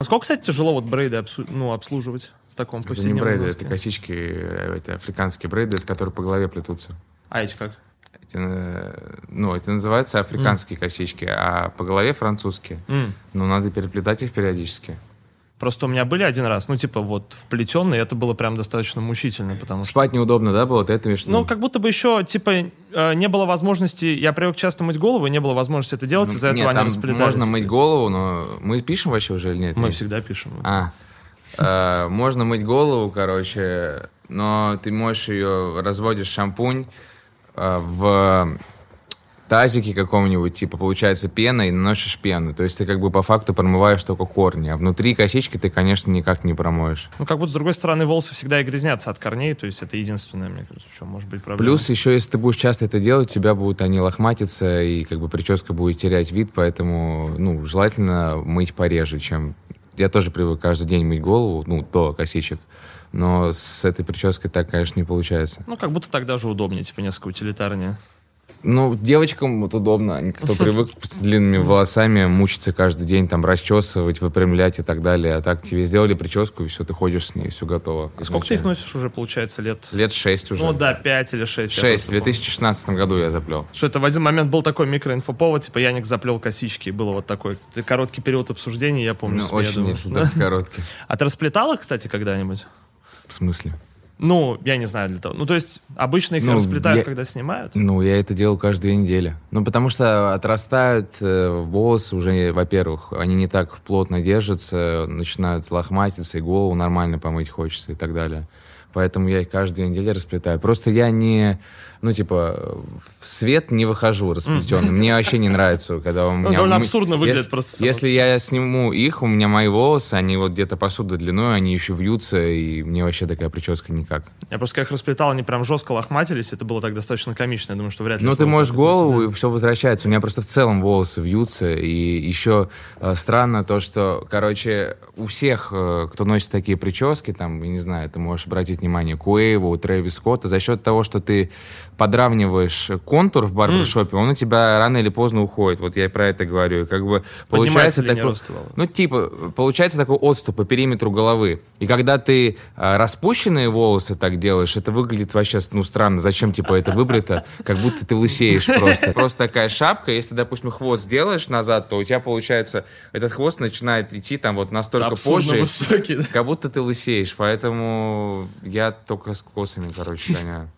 Насколько, кстати, тяжело вот брейды обсу- ну, обслуживать в таком Это не повседневном брейды, носке? это косички, э, это африканские брейды, которые по голове плетутся. А эти как? Эти, э, ну, это называется африканские косички, а по голове французские. М. Но надо переплетать их периодически. Просто у меня были один раз, ну, типа, вот, вплетенные, это было прям достаточно мучительно, потому что... Спать неудобно, да, было? Ты это имеешь? Ну, как будто бы еще, типа, э, не было возможности... Я привык часто мыть голову, и не было возможности это делать, из-за Ну, Нет, этого они расплетались. можно мыть голову, но мы пишем вообще уже или нет? Мы Нет? всегда пишем. А, э, можно мыть голову, короче, но ты моешь ее, разводишь шампунь э, в тазике каком-нибудь, типа, получается пена, и наносишь пену. То есть ты как бы по факту промываешь только корни, а внутри косички ты, конечно, никак не промоешь. Ну, как будто, с другой стороны, волосы всегда и грязнятся от корней, то есть это единственное, мне кажется, в чем может быть проблема. Плюс еще, если ты будешь часто это делать, у тебя будут они лохматиться, и как бы прическа будет терять вид, поэтому, ну, желательно мыть пореже, чем... Я тоже привык каждый день мыть голову, ну, до косичек, но с этой прической так, конечно, не получается. Ну, как будто так даже удобнее, типа, несколько утилитарнее. Ну, девочкам вот удобно, они кто привык с длинными волосами мучиться каждый день, там, расчесывать, выпрямлять и так далее. А так тебе сделали прическу, и все, ты ходишь с ней, все готово. А сколько ты их носишь уже, получается, лет? Лет шесть уже. Ну, да, пять или шесть. я Шесть. В просто помню. 2016 году я заплел. Что это в один момент был такой микроинфоповод, типа Яник заплел косички, и было вот такой т- короткий период обсуждений, я помню. Ну, я очень, думаю. если только короткий. А ты расплетал их, кстати, когда-нибудь? В смысле? Ну, я не знаю для того. Ну, то есть, обычно их Ну, расплетают, я- когда снимают. Ну, я это делаю каждые две недели. Ну, потому что отрастают э, волосы уже, во-первых, они не так плотно держатся, начинают лохматиться, и голову нормально помыть хочется и так далее. Поэтому я их каждые две недели расплетаю. Просто я не, ну, типа, в свет не выхожу расплетенным. Мне вообще не нравится, когда у меня... Ну, довольно мы- абсурдно выглядит если- просто Если я сниму их, у меня мои волосы, они вот где-то по сюда длиной, они еще вьются, и мне вообще такая прическа никак. Я просто когда их расплетал, они прям жестко лохматились, это было так достаточно комично. Я думаю, что вряд ли... Ну, ты можешь голову, и все возвращается. У меня просто в целом волосы вьются. И еще э, странно то, что, короче, у всех, э, кто носит такие прически, там, я не знаю, ты можешь обратить внимание, Куэйва, у Трэвис Скотта, за счет того, что ты подравниваешь контур в барбершопе, он у тебя рано или поздно уходит. Вот я и про это говорю. И как бы Поднимается получается такой... Ну, типа, получается такой отступ по периметру головы. И когда ты а, распущенные волосы так делаешь, это выглядит вообще, ну, странно. Зачем, типа, это выбрито? Как будто ты лысеешь просто. Просто такая шапка. Если, допустим, хвост сделаешь назад, то у тебя, получается, этот хвост начинает идти там вот настолько позже, высокий, да. как будто ты лысеешь. Поэтому я только с косами, короче, гоняю.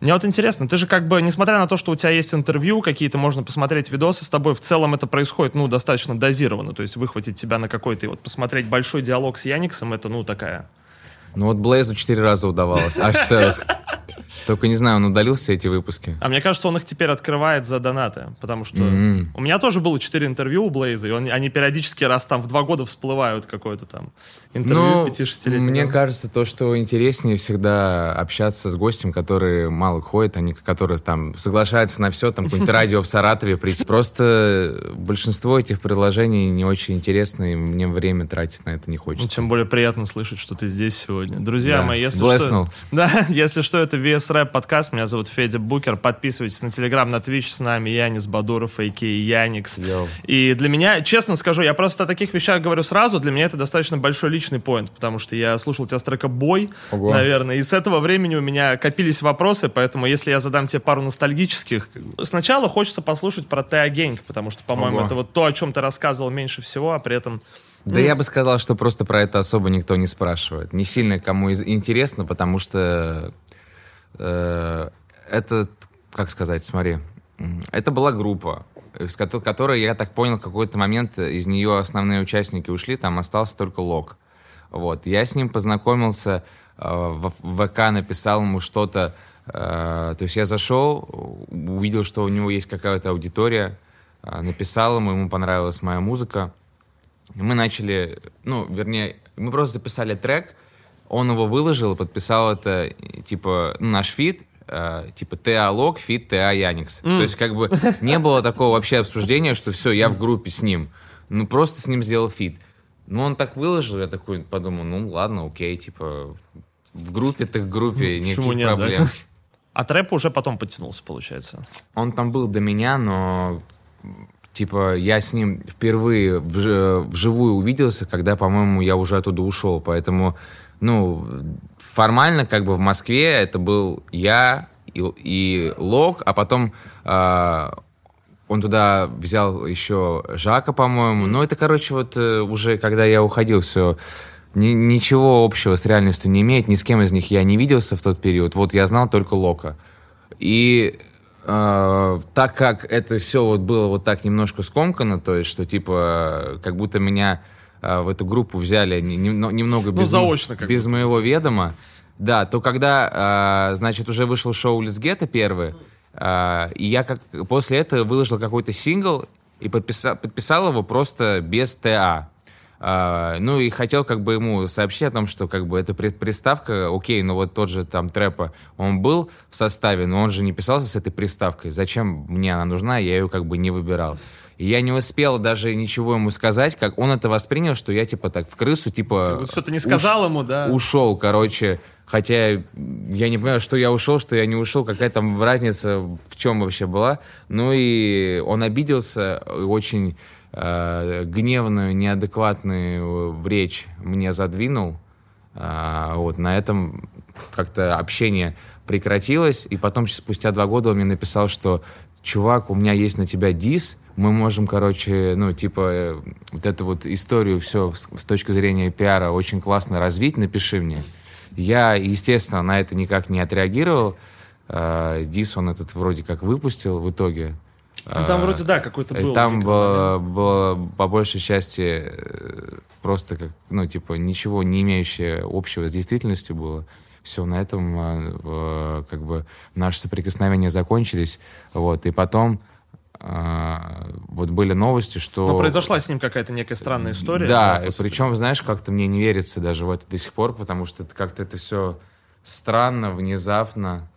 Мне вот интересно, ты же как бы, несмотря на то, что у тебя есть интервью, какие-то можно посмотреть видосы с тобой, в целом это происходит, ну, достаточно дозированно. То есть выхватить тебя на какой-то, и вот посмотреть большой диалог с Яниксом, это, ну, такая... Ну, вот Блейзу четыре раза удавалось. Аж целых. Только не знаю, он удалил все эти выпуски. А мне кажется, он их теперь открывает за донаты, потому что М. у меня тоже было четыре интервью у Блейза, и он- они периодически раз там в два года всплывают какое-то там интервью Ну, 5-6 мне кажется, то, что интереснее всегда общаться с гостем, который мало ходит, а не который там соглашается на все, там какое-нибудь радио в Саратове прийти. Просто большинство этих предложений не очень интересны, и мне время тратить на это не Ну, хочется. тем более приятно слышать, что ты здесь сегодня. Друзья Да. мои, если Блеснул. что... Да, если что, это VSRAP подкаст. Меня зовут Федя Букер. Подписывайтесь на Телеграм, на Твич с нами. Янис Бадуров, a.k.a. Yanix. Yo. И для меня, честно скажу, я просто о таких вещах говорю сразу. Для меня это достаточно большой личный point, потому что я слушал тебя с трека «Бой», Ого. наверное, и с этого времени у меня копились вопросы, поэтому если я задам тебе пару ностальгических... Сначала хочется послушать про Теа Генг, потому что, по-моему, это вот то, о чем ты рассказывал меньше всего, а при этом... Да я бы сказал, что просто про это особо никто не спрашивает. Не сильно кому интересно, потому что э, это, как сказать, смотри, это была группа, с кото- которой, я так понял, в какой-то момент из нее основные участники ушли, там остался только Лок. Вот. Я с ним познакомился, э, в ВК написал ему что-то, э, то есть я зашел, увидел, что у него есть какая-то аудитория, э, написал ему, ему понравилась моя музыка, мы начали, ну, вернее, мы просто записали трек, он его выложил и подписал это, типа, ну, наш feat, э, типа, TA Лок, feat TA Yanix. То есть, как бы, не было такого вообще обсуждения, что все, я в группе с ним. Ну, просто с ним сделал feat. Ну, он так выложил, я такой подумал, ну, ладно, окей, типа, в группе так в группе, Почему никаких нет, да? проблем. А трэп уже потом подтянулся, получается. Он там был до меня, но типа, я с ним впервые вж- вживую увиделся, когда, по-моему, я уже оттуда ушел. Поэтому, ну, формально, как бы в Москве это был я и, и Лок, а потом э, он туда взял еще Жака, по-моему. Но это, короче, вот э, уже когда я уходил, все ни, ничего общего с реальностью не имеет. Ни с кем из них я не виделся в тот период. Вот я знал только Лока. И э, так как это все вот было вот так немножко скомкано, то есть, что типа, как будто меня в эту группу взяли не, не, немного ну, без, заочно без моего ведома, да, то когда, э, значит, уже вышел шоу Лизгета первый, э, и я как после этого выложил какой-то сингл и подписал, подписал его просто без ТА. Uh, ну и хотел как бы ему сообщить о том, что как бы эта приставка, окей, но вот тот же там трэпа, он был в составе, но он же не писался с этой приставкой. Зачем мне она нужна, я ее как бы не выбирал. И я не успел даже ничего ему сказать, как он это воспринял, что я типа так в крысу, типа... Вот что-то не сказал уш... ему, да? Ушел, короче. Хотя я не понимаю, что я ушел, что я не ушел, какая там разница в чем вообще была. Ну и он обиделся очень э, гневную, неадекватную речь мне задвинул. Э, вот, на этом как-то общение прекратилось. И потом, спустя два года, он мне написал, что чувак, у меня есть на тебя дис, мы можем, короче, ну, типа, э, вот эту вот историю все с, с точки зрения пиара очень классно развить, напиши мне. Я, естественно, на это никак не отреагировал. Э, дис он этот вроде как выпустил в итоге. Ну, там вроде, да, какой-то э, был. Там было, было, по большей части, э, просто как, ну, типа, ничего не имеющее общего с действительностью было. Все, на этом, как бы, наши соприкосновения закончились. Вот, и потом вот были новости, что... Но произошла с ним какая-то некая странная история. Да, да причем, знаешь, как-то мне не верится даже в это до сих пор, потому что это как-то это все странно, внезапно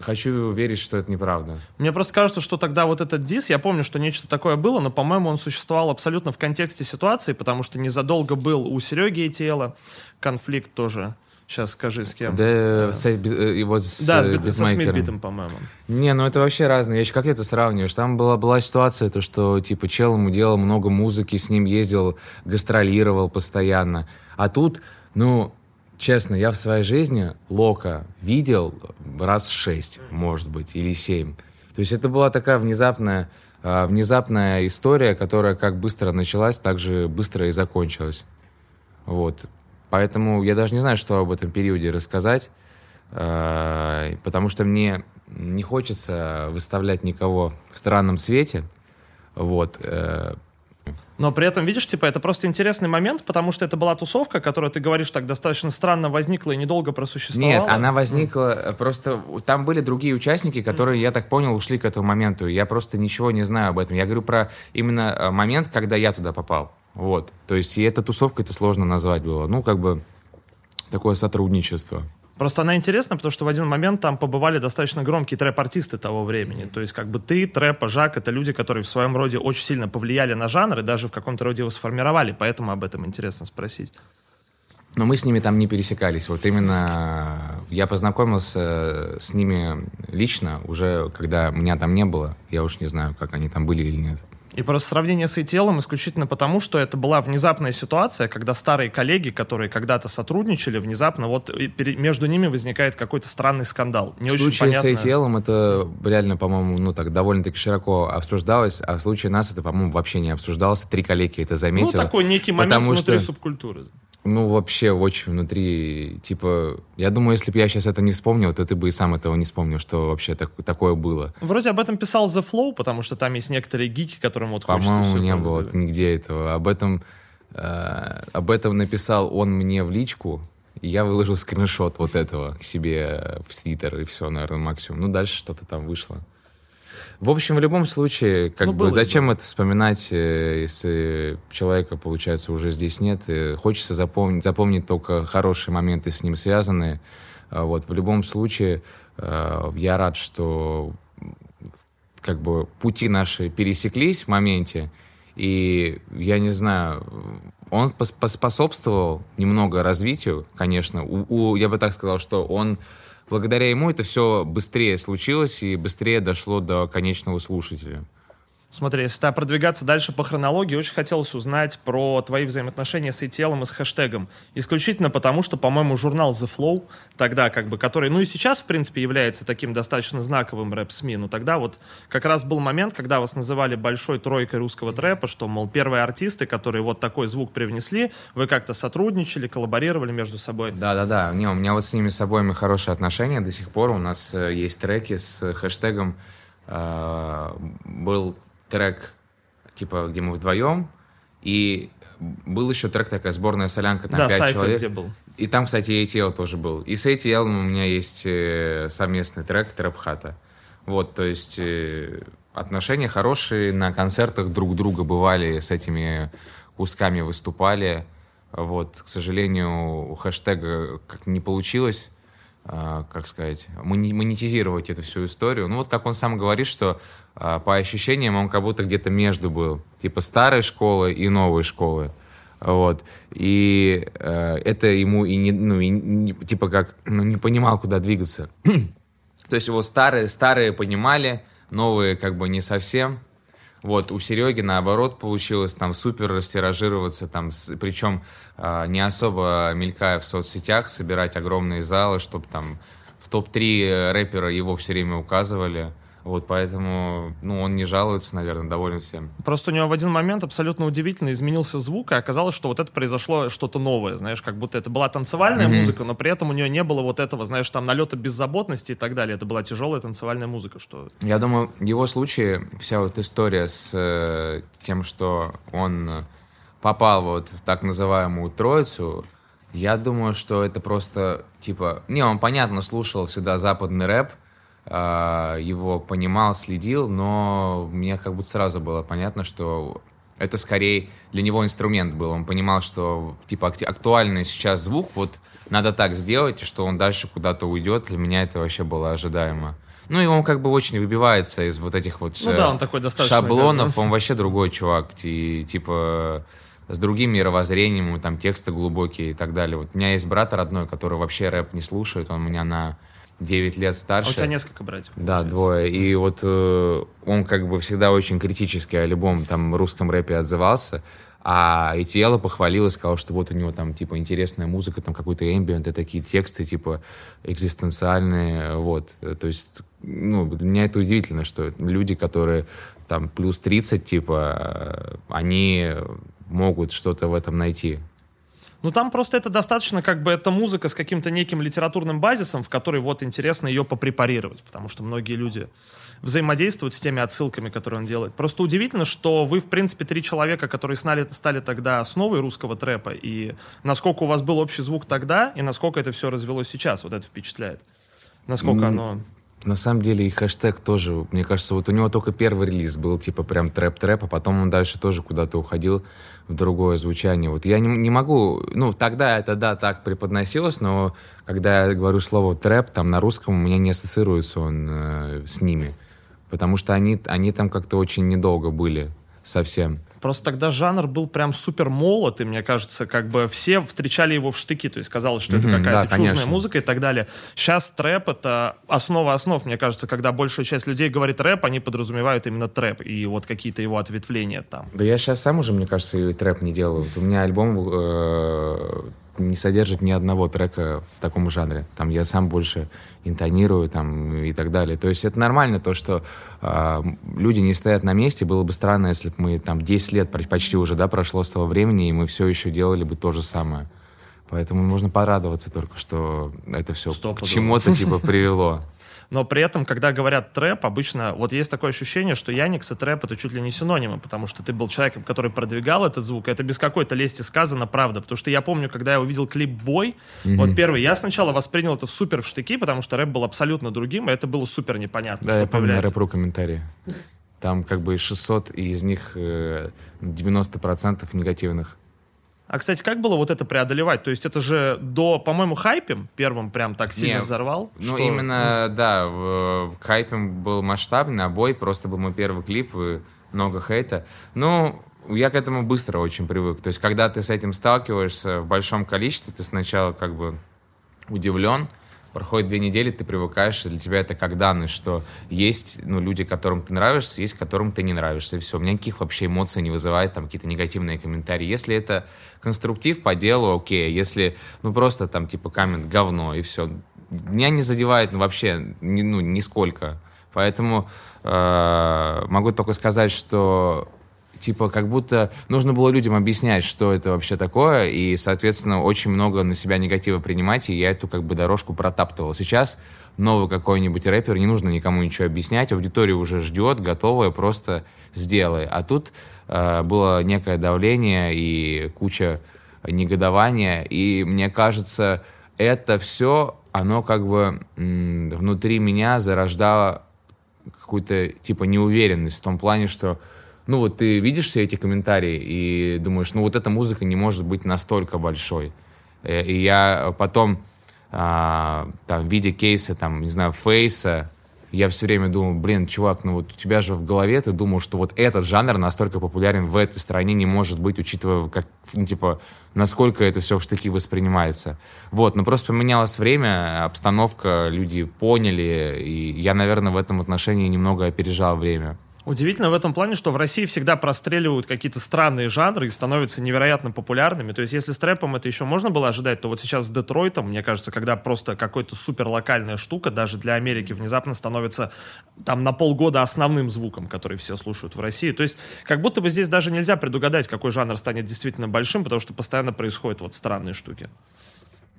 хочу верить, что это неправда. Мне просто кажется, что тогда вот этот дис, я помню, что нечто такое было, но, по-моему, он существовал абсолютно в контексте ситуации, потому что незадолго был у Сереги и Тела конфликт тоже. Сейчас скажи, с кем. Да, с, э, его с Да, с, бит, со Смитбитом, по-моему. Не, ну это вообще разные вещи. Как ты это сравниваешь? Там была, была ситуация, то, что, типа, чел ему делал много музыки, с ним ездил, гастролировал постоянно. А тут, ну, Честно, я в своей жизни Лока видел раз шесть, может быть, или семь. То есть это была такая внезапная, э, внезапная история, которая как быстро началась, так же быстро и закончилась. Вот. Поэтому я даже не знаю, что об этом периоде рассказать, э, потому что мне не хочется выставлять никого в странном свете. Вот. Э, но при этом, видишь, типа, это просто интересный момент, потому что это была тусовка, которая, ты говоришь, так достаточно странно возникла и недолго просуществовала. Нет, она возникла, mm. просто там были другие участники, которые, mm. я так понял, ушли к этому моменту. Я просто ничего не знаю об этом. Я говорю про именно момент, когда я туда попал. Вот. То есть, и эта тусовка, это сложно назвать было. Ну, как бы, такое сотрудничество. Просто она интересна, потому что в один момент там побывали достаточно громкие трэп-артисты того времени. То есть как бы ты, трэп, Жак — это люди, которые в своем роде очень сильно повлияли на жанр и даже в каком-то роде его сформировали. Поэтому об этом интересно спросить. Но мы с ними там не пересекались. Вот именно я познакомился с ними лично уже, когда меня там не было. Я уж не знаю, как они там были или нет. И просто сравнение с ETL исключительно потому, что это была внезапная ситуация, когда старые коллеги, которые когда-то сотрудничали, внезапно вот между ними возникает какой-то странный скандал. Не в очень случае понятно... с ETL это реально, по-моему, ну так довольно-таки широко обсуждалось, а в случае нас это, по-моему, вообще не обсуждалось. Три коллеги это заметили. Ну, такой некий момент внутри что... субкультуры. Ну, вообще, очень внутри, типа, я думаю, если бы я сейчас это не вспомнил, то ты бы и сам этого не вспомнил, что вообще так, такое было. Вроде об этом писал The Flow, потому что там есть некоторые гики, которым вот По-моему, не было говорить. нигде этого. Об этом, э, об этом написал он мне в личку, и я выложил скриншот вот этого к себе в Твиттер, и все, наверное, максимум. Ну, дальше что-то там вышло. В общем, в любом случае, как ну, бы, зачем это вспоминать, э, если человека, получается, уже здесь нет? И хочется запомнить, запомнить только хорошие моменты с ним связанные. А вот, в любом случае, э, я рад, что как бы пути наши пересеклись в моменте, и я не знаю, он поспособствовал немного развитию, конечно. У, у, я бы так сказал, что он благодаря ему это все быстрее случилось и быстрее дошло до конечного слушателя. Смотри, если так продвигаться дальше по хронологии, очень хотелось узнать про твои взаимоотношения с ATL и с хэштегом. Исключительно потому, что, по-моему, журнал The Flow, тогда как бы, который, ну и сейчас, в принципе, является таким достаточно знаковым рэп-СМИ, но тогда вот как раз был момент, когда вас называли большой тройкой русского трэпа, что, мол, первые артисты, которые вот такой звук привнесли, вы как-то сотрудничали, коллаборировали между собой. Да-да-да, не, у меня вот с ними с обоими хорошие отношения до сих пор, у нас э, есть треки с хэштегом, э, был трек, типа, где мы вдвоем, и был еще трек такая сборная солянка, там да, 5 Сайфер человек. где был. И там, кстати, ATL тоже был. И с ATL у меня есть э, совместный трек Трэп Хата. Вот, то есть э, отношения хорошие, на концертах друг друга бывали, с этими кусками выступали. Вот, к сожалению, у хэштега как не получилось а, как сказать, монетизировать эту всю историю. Ну вот как он сам говорит, что по ощущениям он как будто где-то между был, типа старой школы и новой школы. Вот. И э, это ему и не, ну, и не, типа как, ну, не понимал, куда двигаться. То есть его старые, старые понимали, новые как бы не совсем. Вот, у Сереги, наоборот, получилось там супер растиражироваться, там, с, причем э, не особо мелькая в соцсетях, собирать огромные залы, чтобы там в топ-3 рэпера его все время указывали. Вот, поэтому, ну, он не жалуется, наверное, доволен всем. Просто у него в один момент абсолютно удивительно изменился звук, и оказалось, что вот это произошло что-то новое, знаешь, как будто это была танцевальная mm-hmm. музыка, но при этом у нее не было вот этого, знаешь, там налета беззаботности и так далее. Это была тяжелая танцевальная музыка, что... Я думаю, в его случае вся вот история с э, тем, что он попал вот в так называемую троицу, я думаю, что это просто, типа... Не, он, понятно, слушал всегда западный рэп, его понимал, следил, но мне как будто сразу было понятно, что это скорее для него инструмент был. Он понимал, что типа актуальный сейчас звук, вот надо так сделать, что он дальше куда-то уйдет. Для меня это вообще было ожидаемо. Ну и он как бы очень выбивается из вот этих вот ну, да, он такой достаточно шаблонов. Да. Он вообще другой чувак. И типа с другим мировоззрением, там тексты глубокие и так далее. Вот у меня есть брат родной, который вообще рэп не слушает. Он меня на 9 лет старше. А у тебя несколько братьев. Да, двое. И вот э, он как бы всегда очень критически о любом там русском рэпе отзывался. А Этиэла похвалила, сказала, что вот у него там, типа, интересная музыка, там какой-то эмбиент, и такие тексты, типа, экзистенциальные, вот. То есть, ну, меня это удивительно, что люди, которые там плюс 30, типа, э, они могут что-то в этом найти. Ну, там просто это достаточно, как бы, это музыка с каким-то неким литературным базисом, в который вот интересно ее попрепарировать, потому что многие люди взаимодействуют с теми отсылками, которые он делает. Просто удивительно, что вы, в принципе, три человека, которые стали, стали тогда основой русского трэпа, и насколько у вас был общий звук тогда, и насколько это все развелось сейчас, вот это впечатляет. Насколько оно... На самом деле и хэштег тоже, мне кажется, вот у него только первый релиз был типа прям трэп-трэп, а потом он дальше тоже куда-то уходил в другое звучание. Вот я не, не могу, ну, тогда это, да, так преподносилось, но когда я говорю слово трэп, там на русском у меня не ассоциируется он э, с ними, потому что они, они там как-то очень недолго были совсем. Просто тогда жанр был прям супер молот, и мне кажется, как бы все встречали его в штыки, то есть казалось, что это какая-то да, чужная музыка и так далее. Сейчас трэп — это основа основ, мне кажется, когда большая часть людей говорит рэп, они подразумевают именно трэп и вот какие-то его ответвления там. Да я сейчас сам уже, мне кажется, и трэп не делаю. Вот у меня альбом э, не содержит ни одного трека в таком жанре. Там я сам больше интонирую там, и так далее. То есть это нормально, то, что э, люди не стоят на месте. Было бы странно, если бы мы там 10 лет почти уже да, прошло с того времени, и мы все еще делали бы то же самое. Поэтому можно порадоваться только, что это все к чему-то типа привело но при этом, когда говорят трэп, обычно вот есть такое ощущение, что Яникс и трэп это чуть ли не синонимы, потому что ты был человеком, который продвигал этот звук, это без какой-то лести сказано, правда, потому что я помню, когда я увидел клип «Бой», mm-hmm. вот первый, я сначала воспринял это супер в штыки, потому что рэп был абсолютно другим, и это было супер непонятно, Да, я помню на рэп комментарии. Там как бы 600, и из них 90% э, негативных. А, кстати, как было вот это преодолевать? То есть это же до, по-моему, хайпем первым прям так сильно Нет, взорвал? Ну, что... именно, да, в, в хайпем был масштабный, а бой просто был мой первый клип, и много хейта. Ну, я к этому быстро очень привык. То есть, когда ты с этим сталкиваешься в большом количестве, ты сначала как бы удивлен, проходит две недели, ты привыкаешь, и для тебя это как данность, что есть ну, люди, которым ты нравишься, есть которым ты не нравишься, и все. У меня никаких вообще эмоций не вызывает там какие-то негативные комментарии. Если это конструктив по делу, окей. Если, ну, просто там, типа, камень говно, и все. Меня не задевает ну, вообще, ни, ну, нисколько. Поэтому э, могу только сказать, что типа как будто нужно было людям объяснять, что это вообще такое, и, соответственно, очень много на себя негатива принимать, и я эту как бы дорожку протаптывал. Сейчас новый какой-нибудь рэпер, не нужно никому ничего объяснять, аудитория уже ждет, готовая, просто сделай. А тут э, было некое давление и куча негодования, и мне кажется, это все, оно как бы внутри меня зарождало какую-то типа неуверенность в том плане, что ну вот ты видишь все эти комментарии и думаешь, ну вот эта музыка не может быть настолько большой. Э, и я потом, а, там, видя кейсы, там, не знаю, Фейса, я все время думал, блин, чувак, ну вот у тебя же в голове ты думал, что вот этот жанр настолько популярен в этой стране не может быть, учитывая, как, ну, типа, насколько это все в штыки воспринимается. Вот, но просто поменялось время, обстановка, люди поняли, и я, наверное, в этом отношении немного опережал время. Удивительно в этом плане, что в России всегда простреливают какие-то странные жанры и становятся невероятно популярными. То есть, если с трэпом это еще можно было ожидать, то вот сейчас с Детройтом, мне кажется, когда просто какой-то супер локальная штука, даже для Америки, внезапно становится там на полгода основным звуком, который все слушают в России. То есть, как будто бы здесь даже нельзя предугадать, какой жанр станет действительно большим, потому что постоянно происходят вот странные штуки.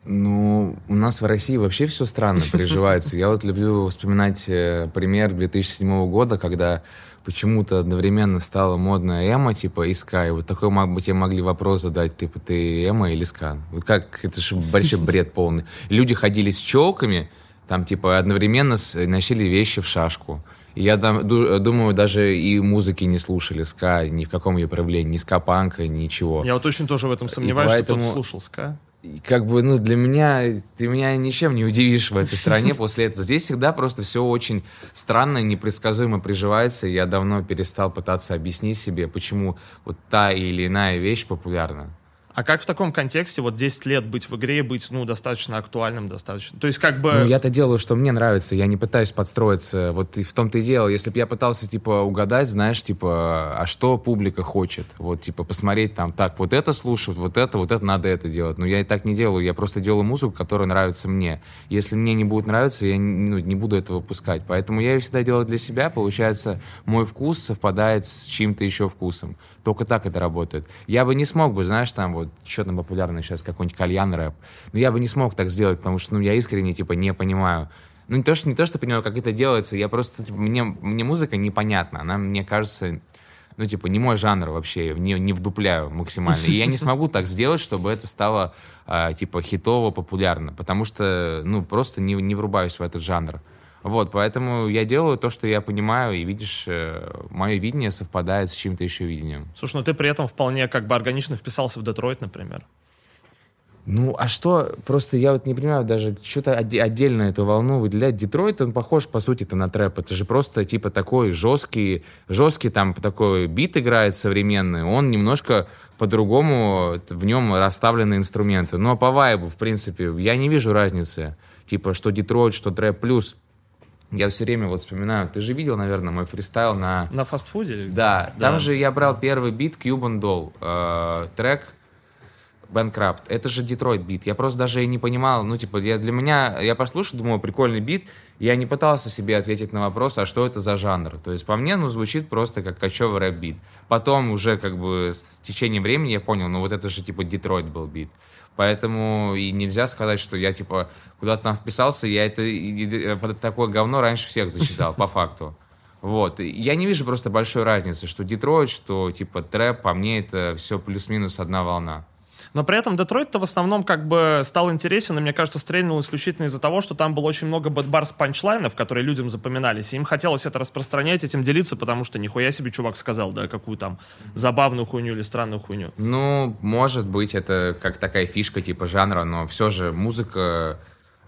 Ну, у нас в России вообще все странно переживается. Я вот люблю вспоминать э, пример 2007 года, когда почему-то одновременно стала модная эмо, типа, и Sky. Вот такой мог бы тебе могли вопрос задать, типа, ты эмо или ска? Вот как, это же большой бред полный. Люди ходили с челками, там, типа, одновременно носили вещи в шашку. И я там, думаю, даже и музыки не слушали ска, ни в каком ее проявлении, ни ска-панка, ничего. Я вот очень тоже в этом сомневаюсь, поэтому... что кто-то слушал ска как бы, ну, для меня, ты меня ничем не удивишь в этой стране после этого. Здесь всегда просто все очень странно, непредсказуемо приживается. Я давно перестал пытаться объяснить себе, почему вот та или иная вещь популярна. А как в таком контексте вот 10 лет быть в игре, быть, ну, достаточно актуальным, достаточно? То есть как бы... Ну, я-то делаю, что мне нравится, я не пытаюсь подстроиться. Вот и в том-то и дело. Если бы я пытался, типа, угадать, знаешь, типа, а что публика хочет? Вот, типа, посмотреть там, так, вот это слушают, вот это, вот это, надо это делать. Но я и так не делаю. Я просто делаю музыку, которая нравится мне. Если мне не будет нравиться, я ну, не буду этого выпускать. Поэтому я ее всегда делаю для себя. Получается, мой вкус совпадает с чьим-то еще вкусом. Только так это работает. Я бы не смог бы, знаешь, там вот, что там популярно сейчас, какой-нибудь кальян рэп. Но я бы не смог так сделать, потому что, ну, я искренне, типа, не понимаю. Ну, не то, что, не то, что понимаю, как это делается, я просто, типа, мне, мне музыка непонятна. Она, мне кажется, ну, типа, не мой жанр вообще, не, не вдупляю максимально. И я не смогу так сделать, чтобы это стало, э, типа, хитово, популярно, потому что, ну, просто не, не врубаюсь в этот жанр. Вот, поэтому я делаю то, что я понимаю, и видишь, э, мое видение совпадает с чьим-то еще видением. Слушай, ну ты при этом вполне как бы органично вписался в Детройт, например. Ну, а что, просто я вот не понимаю даже, что-то отдельно эту волну выделять. Детройт, он похож, по сути-то, на трэп. Это же просто, типа, такой жесткий, жесткий там такой бит играет современный. Он немножко по-другому, в нем расставлены инструменты. Но по вайбу, в принципе, я не вижу разницы. Типа, что Детройт, что трэп плюс. Я все время вот вспоминаю, ты же видел, наверное, мой фристайл на... На фастфуде? Да, да. там же я брал первый бит Cuban Doll, э, трек Bankrupt. Это же Детройт бит. Я просто даже и не понимал, ну, типа, я, для меня, я послушал, думаю, прикольный бит, я не пытался себе ответить на вопрос, а что это за жанр. То есть по мне, ну, звучит просто как качёвый рэп-бит. Потом уже, как бы, с течением времени я понял, ну, вот это же, типа, Детройт был бит. Поэтому и нельзя сказать, что я, типа, куда-то там вписался, я это под такое говно раньше всех зачитал, по факту. Вот. Я не вижу просто большой разницы, что Детройт, что, типа, трэп, по мне это все плюс-минус одна волна. Но при этом Детройт-то в основном как бы стал интересен, и мне кажется, стрельнул исключительно из-за того, что там было очень много бэтбарс панчлайнов, которые людям запоминались. И им хотелось это распространять, этим делиться, потому что нихуя себе чувак сказал, да, какую там забавную хуйню или странную хуйню. Ну, может быть, это как такая фишка типа жанра, но все же музыка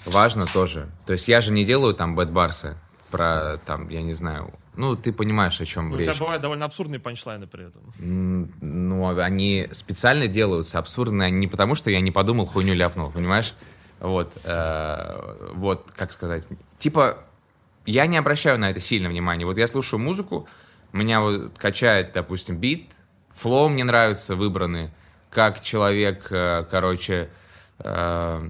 важна тоже. То есть я же не делаю там бэтбарсы про там, я не знаю, ну, ты понимаешь, о чем ну, речь. У тебя бывают довольно абсурдные панчлайны при этом. Ну, они специально делаются абсурдные, не потому, что я не подумал, хуйню ляпнул, понимаешь? Вот, э, вот, как сказать, типа, я не обращаю на это сильно внимания. Вот я слушаю музыку, меня вот качает, допустим, бит, флоу мне нравится выбранный, как человек, э, короче, э,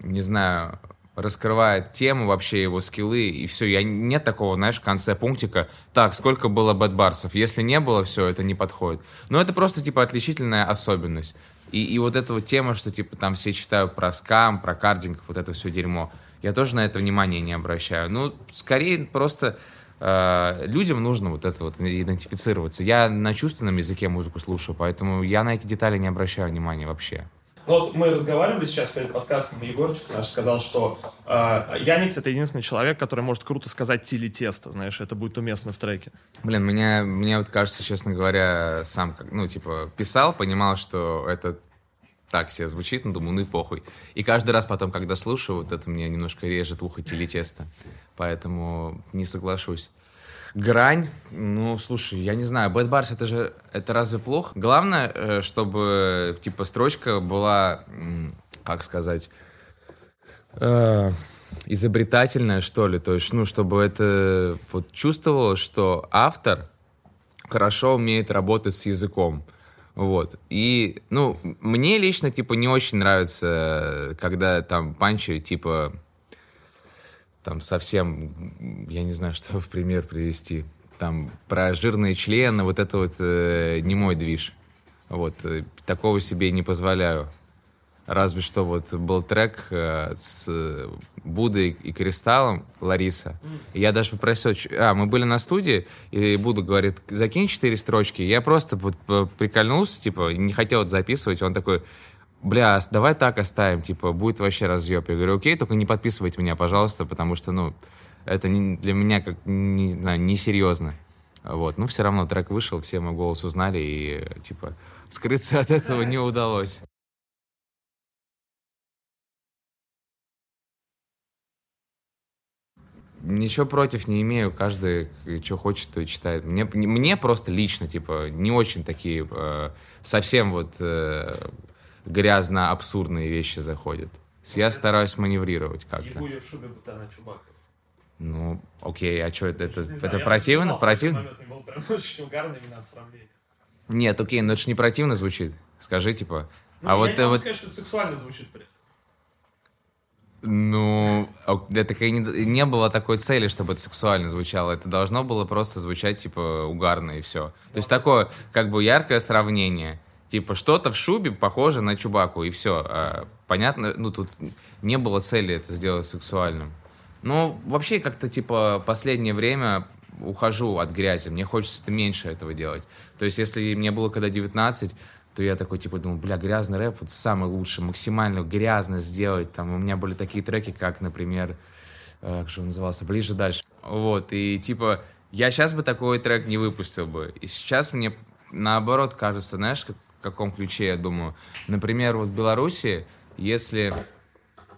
не знаю, раскрывает тему, вообще его скиллы, и все. Я, нет такого, знаешь, в конце пунктика, так, сколько было бэтбарсов. Если не было, все, это не подходит. Но это просто, типа, отличительная особенность. И, и вот эта вот тема, что, типа, там все читают про скам, про кардингов, вот это все дерьмо. Я тоже на это внимание не обращаю. Ну, скорее, просто э, людям нужно вот это вот идентифицироваться. Я на чувственном языке музыку слушаю, поэтому я на эти детали не обращаю внимания вообще. Вот мы разговаривали сейчас перед подкастом, Егорчик наш сказал, что э, Яникс — это единственный человек, который может круто сказать тили тесто, знаешь, это будет уместно в треке. Блин, мне, мне вот кажется, честно говоря, сам, ну, типа, писал, понимал, что этот так себе звучит, ну, думаю, ну и похуй. И каждый раз потом, когда слушаю, вот это мне немножко режет ухо тили тесто. Поэтому не соглашусь. Грань, ну, слушай, я не знаю, Bad Bars это же, это разве плохо? Главное, э, чтобы, типа, строчка была, как сказать, э, изобретательная, что ли, то есть, ну, чтобы это вот чувствовалось, что автор хорошо умеет работать с языком. Вот. И, ну, мне лично, типа, не очень нравится, когда там панчи, типа, там совсем, я не знаю, что в пример привести. Там про жирные члены, вот это вот э, не мой движ. Вот, э, такого себе не позволяю. Разве что вот был трек э, с Будой и Кристаллом, Лариса. И я даже попросил... А, мы были на студии, и Буда говорит, закинь четыре строчки. Я просто вот прикольнулся, типа, не хотел это записывать. Он такой, бля, давай так оставим, типа, будет вообще разъеб. Я говорю, окей, только не подписывайте меня, пожалуйста, потому что, ну, это не, для меня как, не знаю, несерьезно. Вот, ну, все равно трек вышел, все мой голос узнали, и, типа, скрыться от этого не удалось. Ничего против не имею, каждый что хочет, то и читает. Мне, мне просто лично, типа, не очень такие, э, совсем вот э, грязно-абсурдные вещи заходят. Я стараюсь маневрировать как-то. В шубе Бутана Чубака. Ну, окей, а что это? Это, это, это противно? Противно? Не был прям очень. Нет, окей, но это же не противно звучит. Скажи, типа. Ну, а я вот, не могу вот сказать, что это сексуально звучит при этом. Ну, это не, не было такой цели, чтобы это сексуально звучало. Это должно было просто звучать, типа, угарно и все. То есть такое, как бы, яркое сравнение. Типа, что-то в шубе похоже на Чубаку, и все. А, понятно, ну, тут не было цели это сделать сексуальным. Ну, вообще, как-то, типа, последнее время ухожу от грязи. Мне хочется меньше этого делать. То есть, если мне было когда 19, то я такой, типа, думаю, бля, грязный рэп вот самый лучший, максимально грязно сделать. Там у меня были такие треки, как, например, э, как же он назывался, «Ближе дальше». Вот, и, типа, я сейчас бы такой трек не выпустил бы. И сейчас мне, наоборот, кажется, знаешь, как, в каком ключе я думаю. Например, вот в Беларуси, если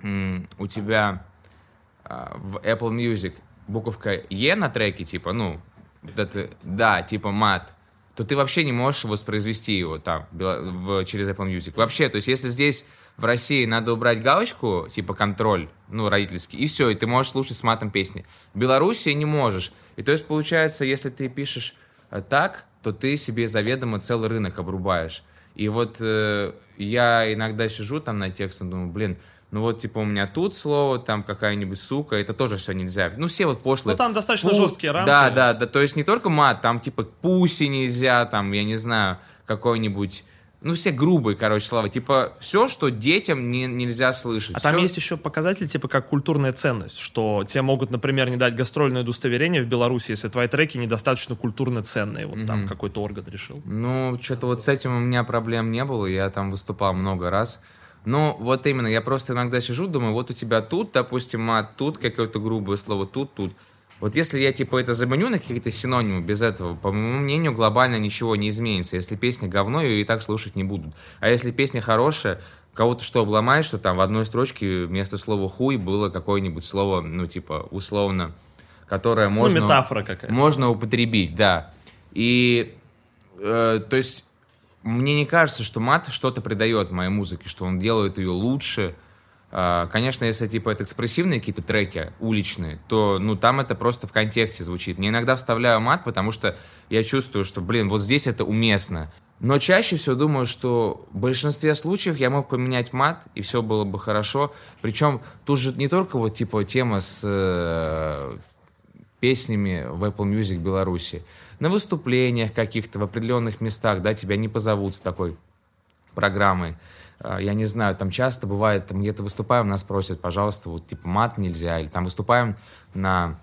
у тебя а, в Apple Music буковка «Е» на треке, типа, ну, вот это, да, типа мат, то ты вообще не можешь воспроизвести его там в, через Apple Music. Вообще, то есть если здесь в России надо убрать галочку, типа контроль, ну, родительский, и все, и ты можешь слушать с матом песни. В Беларуси не можешь. И то есть получается, если ты пишешь э, так, то ты себе заведомо целый рынок обрубаешь. И вот э, я иногда сижу там на текстом, думаю, блин, ну вот, типа, у меня тут слово, там какая-нибудь сука, это тоже все нельзя. Ну, все вот пошлые. Ну, там достаточно Пу... жесткие рамки. Да, да, да, то есть не только мат, там, типа, пуси нельзя, там, я не знаю, какой-нибудь... Ну, все грубые, короче, слова. Типа, все, что детям не, нельзя слышать. А все... там есть еще показатель, типа, как культурная ценность, что тебе могут, например, не дать гастрольное удостоверение в Беларуси, если твои треки недостаточно культурно ценные. Вот mm-hmm. там какой-то орган решил. Ну, что-то вот с этим у меня проблем не было. Я там выступал много раз. Ну, вот именно, я просто иногда сижу, думаю, вот у тебя тут, допустим, мат, тут какое-то грубое слово, тут, тут. Вот если я, типа, это заменю на какие-то синонимы без этого, по моему мнению, глобально ничего не изменится. Если песня говно, ее и так слушать не будут. А если песня хорошая, кого-то что обломаешь, что там в одной строчке вместо слова хуй было какое-нибудь слово, ну, типа, условно, которое ну, можно... Ну, метафора какая-то. Можно употребить, да. И, э, то есть, мне не кажется, что мат что-то придает моей музыке, что он делает ее лучше. А, конечно, если типа это экспрессивные какие-то треки, уличные, то ну там это просто в контексте звучит. Мне иногда вставляю мат, потому что я чувствую, что, блин, вот здесь это уместно. Но чаще всего думаю, что в большинстве случаев я мог поменять мат, и все было бы хорошо. Причем тут же не только вот типа тема с э, песнями в Apple Music Беларуси. На выступлениях каких-то в определенных местах, да, тебя не позовут с такой программой. А, я не знаю, там часто бывает, там где-то выступаем, нас просят, пожалуйста, вот типа мат нельзя, или там выступаем на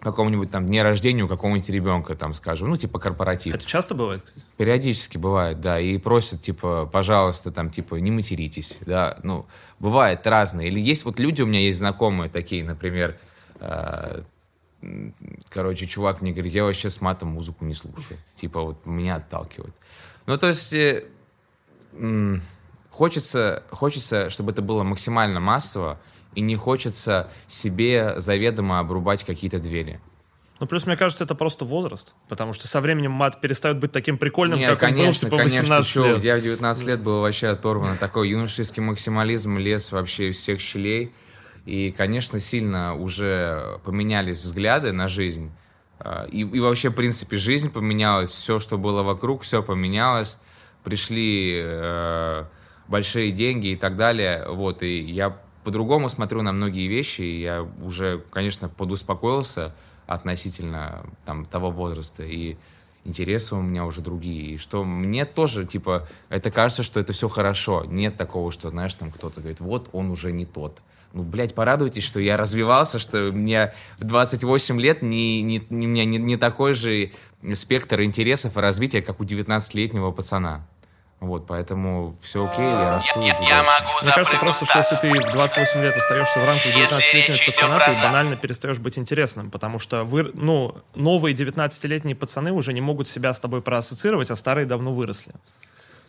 каком-нибудь там дне рождения у какого-нибудь ребенка, там, скажем, ну, типа корпоратив. Это часто бывает? Периодически бывает, да, и просят, типа, пожалуйста, там, типа, не материтесь, да, ну, бывает разные. Или есть вот люди, у меня есть знакомые такие, например, э, короче, чувак мне говорит, я вообще с матом музыку не слушаю, типа, вот меня отталкивает. Ну, то есть... Э, хочется, хочется, чтобы это было максимально массово, и не хочется себе заведомо обрубать какие-то двери. Ну, плюс, мне кажется, это просто возраст, потому что со временем мат перестает быть таким прикольным, Не, как конечно, он был, типа, 18 конечно, лет. Я в 19 лет был вообще оторван. Такой юношеский максимализм лез вообще из всех щелей. И, конечно, сильно уже поменялись взгляды на жизнь. А, и, и вообще, в принципе, жизнь поменялась, все, что было вокруг, все поменялось. Пришли э, большие деньги и так далее. Вот, и я по-другому смотрю на многие вещи, и я уже, конечно, подуспокоился относительно там, того возраста, и интересы у меня уже другие, и что мне тоже, типа, это кажется, что это все хорошо, нет такого, что, знаешь, там кто-то говорит, вот он уже не тот. Ну, блядь, порадуйтесь, что я развивался, что меня в 28 лет не, не, не, у меня не, не такой же спектр интересов и развития, как у 19-летнего пацана. Вот, поэтому все окей, я расту. Я, я, могу Мне кажется просто, что если ты в 28 лет остаешься в рамках 19-летнего пацана, ты банально перестаешь быть интересным, потому что вы, ну, новые 19-летние пацаны уже не могут себя с тобой проассоциировать, а старые давно выросли.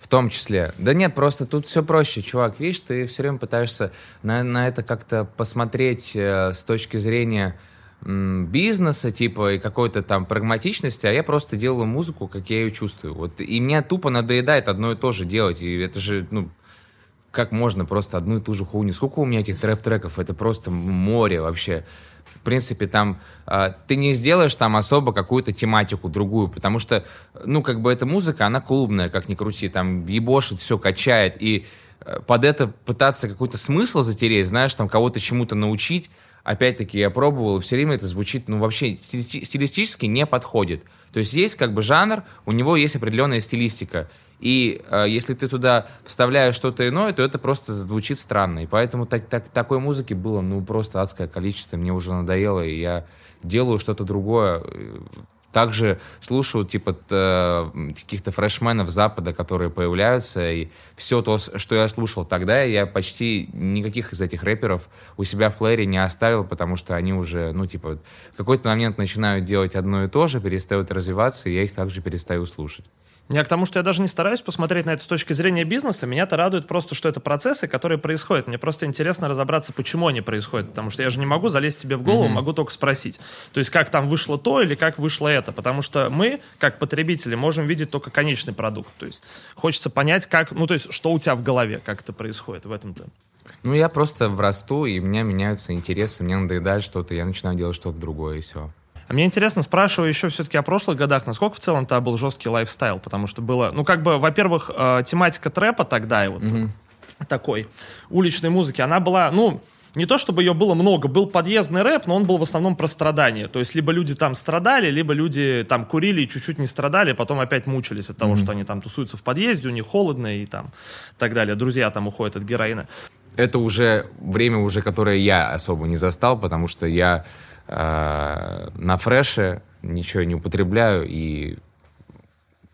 В том числе. Да нет, просто тут все проще, чувак. Видишь, ты все время пытаешься на, на это как-то посмотреть э, с точки зрения бизнеса, типа, и какой-то там прагматичности, а я просто делаю музыку, как я ее чувствую. Вот, и мне тупо надоедает одно и то же делать, и это же, ну, как можно просто одну и ту же хуйню. Сколько у меня этих трэп-треков? Это просто море вообще. В принципе, там э, ты не сделаешь там особо какую-то тематику другую, потому что, ну, как бы эта музыка, она клубная, как ни крути, там ебошит, все качает, и э, под это пытаться какой-то смысл затереть, знаешь, там кого-то чему-то научить, опять-таки, я пробовал, все время это звучит, ну, вообще стилистически не подходит. То есть есть как бы жанр, у него есть определенная стилистика. И э, если ты туда вставляешь что-то иное, то это просто звучит странно. И поэтому так, так, такой музыки было, ну, просто адское количество. Мне уже надоело, и я делаю что-то другое. Также слушаю, типа, каких-то фрешменов Запада, которые появляются, и все то, что я слушал тогда, я почти никаких из этих рэперов у себя в плеере не оставил, потому что они уже, ну, типа, в какой-то момент начинают делать одно и то же, перестают развиваться, и я их также перестаю слушать. Я к тому, что я даже не стараюсь посмотреть на это с точки зрения бизнеса. Меня-то радует просто, что это процессы, которые происходят. Мне просто интересно разобраться, почему они происходят. Потому что я же не могу залезть тебе в голову, mm-hmm. могу только спросить. То есть, как там вышло то или как вышло это. Потому что мы, как потребители, можем видеть только конечный продукт. То есть, хочется понять, как, ну, то есть, что у тебя в голове, как это происходит в этом-то. Ну, я просто врасту, и у меня меняются интересы, мне надоедает что-то, я начинаю делать что-то другое, и все. А мне интересно, спрашиваю еще все-таки о прошлых годах, насколько в целом тогда был жесткий лайфстайл, потому что было, ну, как бы, во-первых, э, тематика трэпа тогда и вот mm-hmm. такой уличной музыки, она была, ну, не то чтобы ее было много, был подъездный рэп, но он был в основном про страдания. То есть либо люди там страдали, либо люди там курили и чуть-чуть не страдали, потом опять мучились от того, mm-hmm. что они там тусуются в подъезде, у них холодно и там так далее. Друзья там уходят от героина. Это уже время, уже которое я особо не застал, потому что я э, на фреше ничего не употребляю, и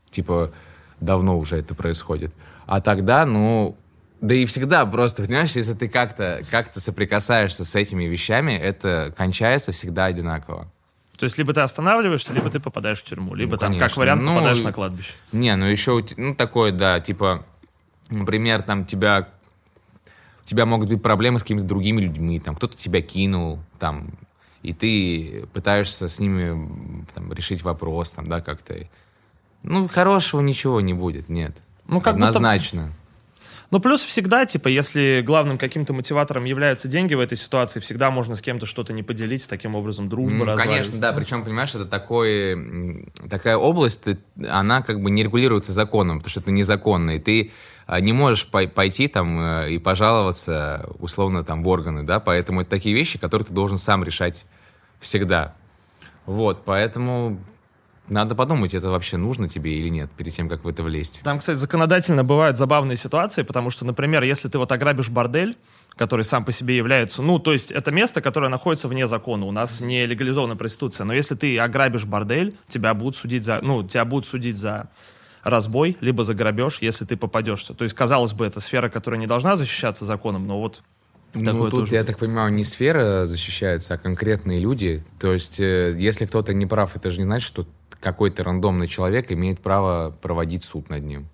типа давно уже это происходит. А тогда, ну, да и всегда просто, понимаешь, если ты как-то как соприкасаешься с этими вещами, это кончается всегда одинаково. То есть либо ты останавливаешься, либо ты попадаешь в тюрьму, либо ну, там, конечно. как вариант, ну, попадаешь на кладбище. Не, ну еще, ну, такое, да, типа, например, там тебя, у тебя могут быть проблемы с какими-то другими людьми, там, кто-то тебя кинул, там, и ты пытаешься с ними там, решить вопрос, там, да, как-то. Ну, хорошего ничего не будет, нет. Ну, как Однозначно. Будто... Ну, плюс всегда, типа, если главным каким-то мотиватором являются деньги в этой ситуации, всегда можно с кем-то что-то не поделить, таким образом дружба ну, Конечно, да, причем, понимаешь, это такой, такая область, она как бы не регулируется законом, потому что это незаконно, и ты а, не можешь пойти там э, и пожаловаться условно там в органы, да, поэтому это такие вещи, которые ты должен сам решать всегда. Вот, поэтому надо подумать, это вообще нужно тебе или нет, перед тем, как в это влезть. Там, кстати, законодательно бывают забавные ситуации, потому что, например, если ты вот ограбишь бордель, который сам по себе является, ну, то есть это место, которое находится вне закона, у нас не легализована проституция, но если ты ограбишь бордель, тебя будут судить за, ну, тебя будут судить за разбой, либо за грабеж, если ты попадешься. То есть, казалось бы, это сфера, которая не должна защищаться законом, но вот ну, тут, я так понимаю, не сфера защищается, а конкретные люди. То есть, э, если кто-то не прав, это же не значит, что какой-то рандомный человек имеет право проводить суд над ним.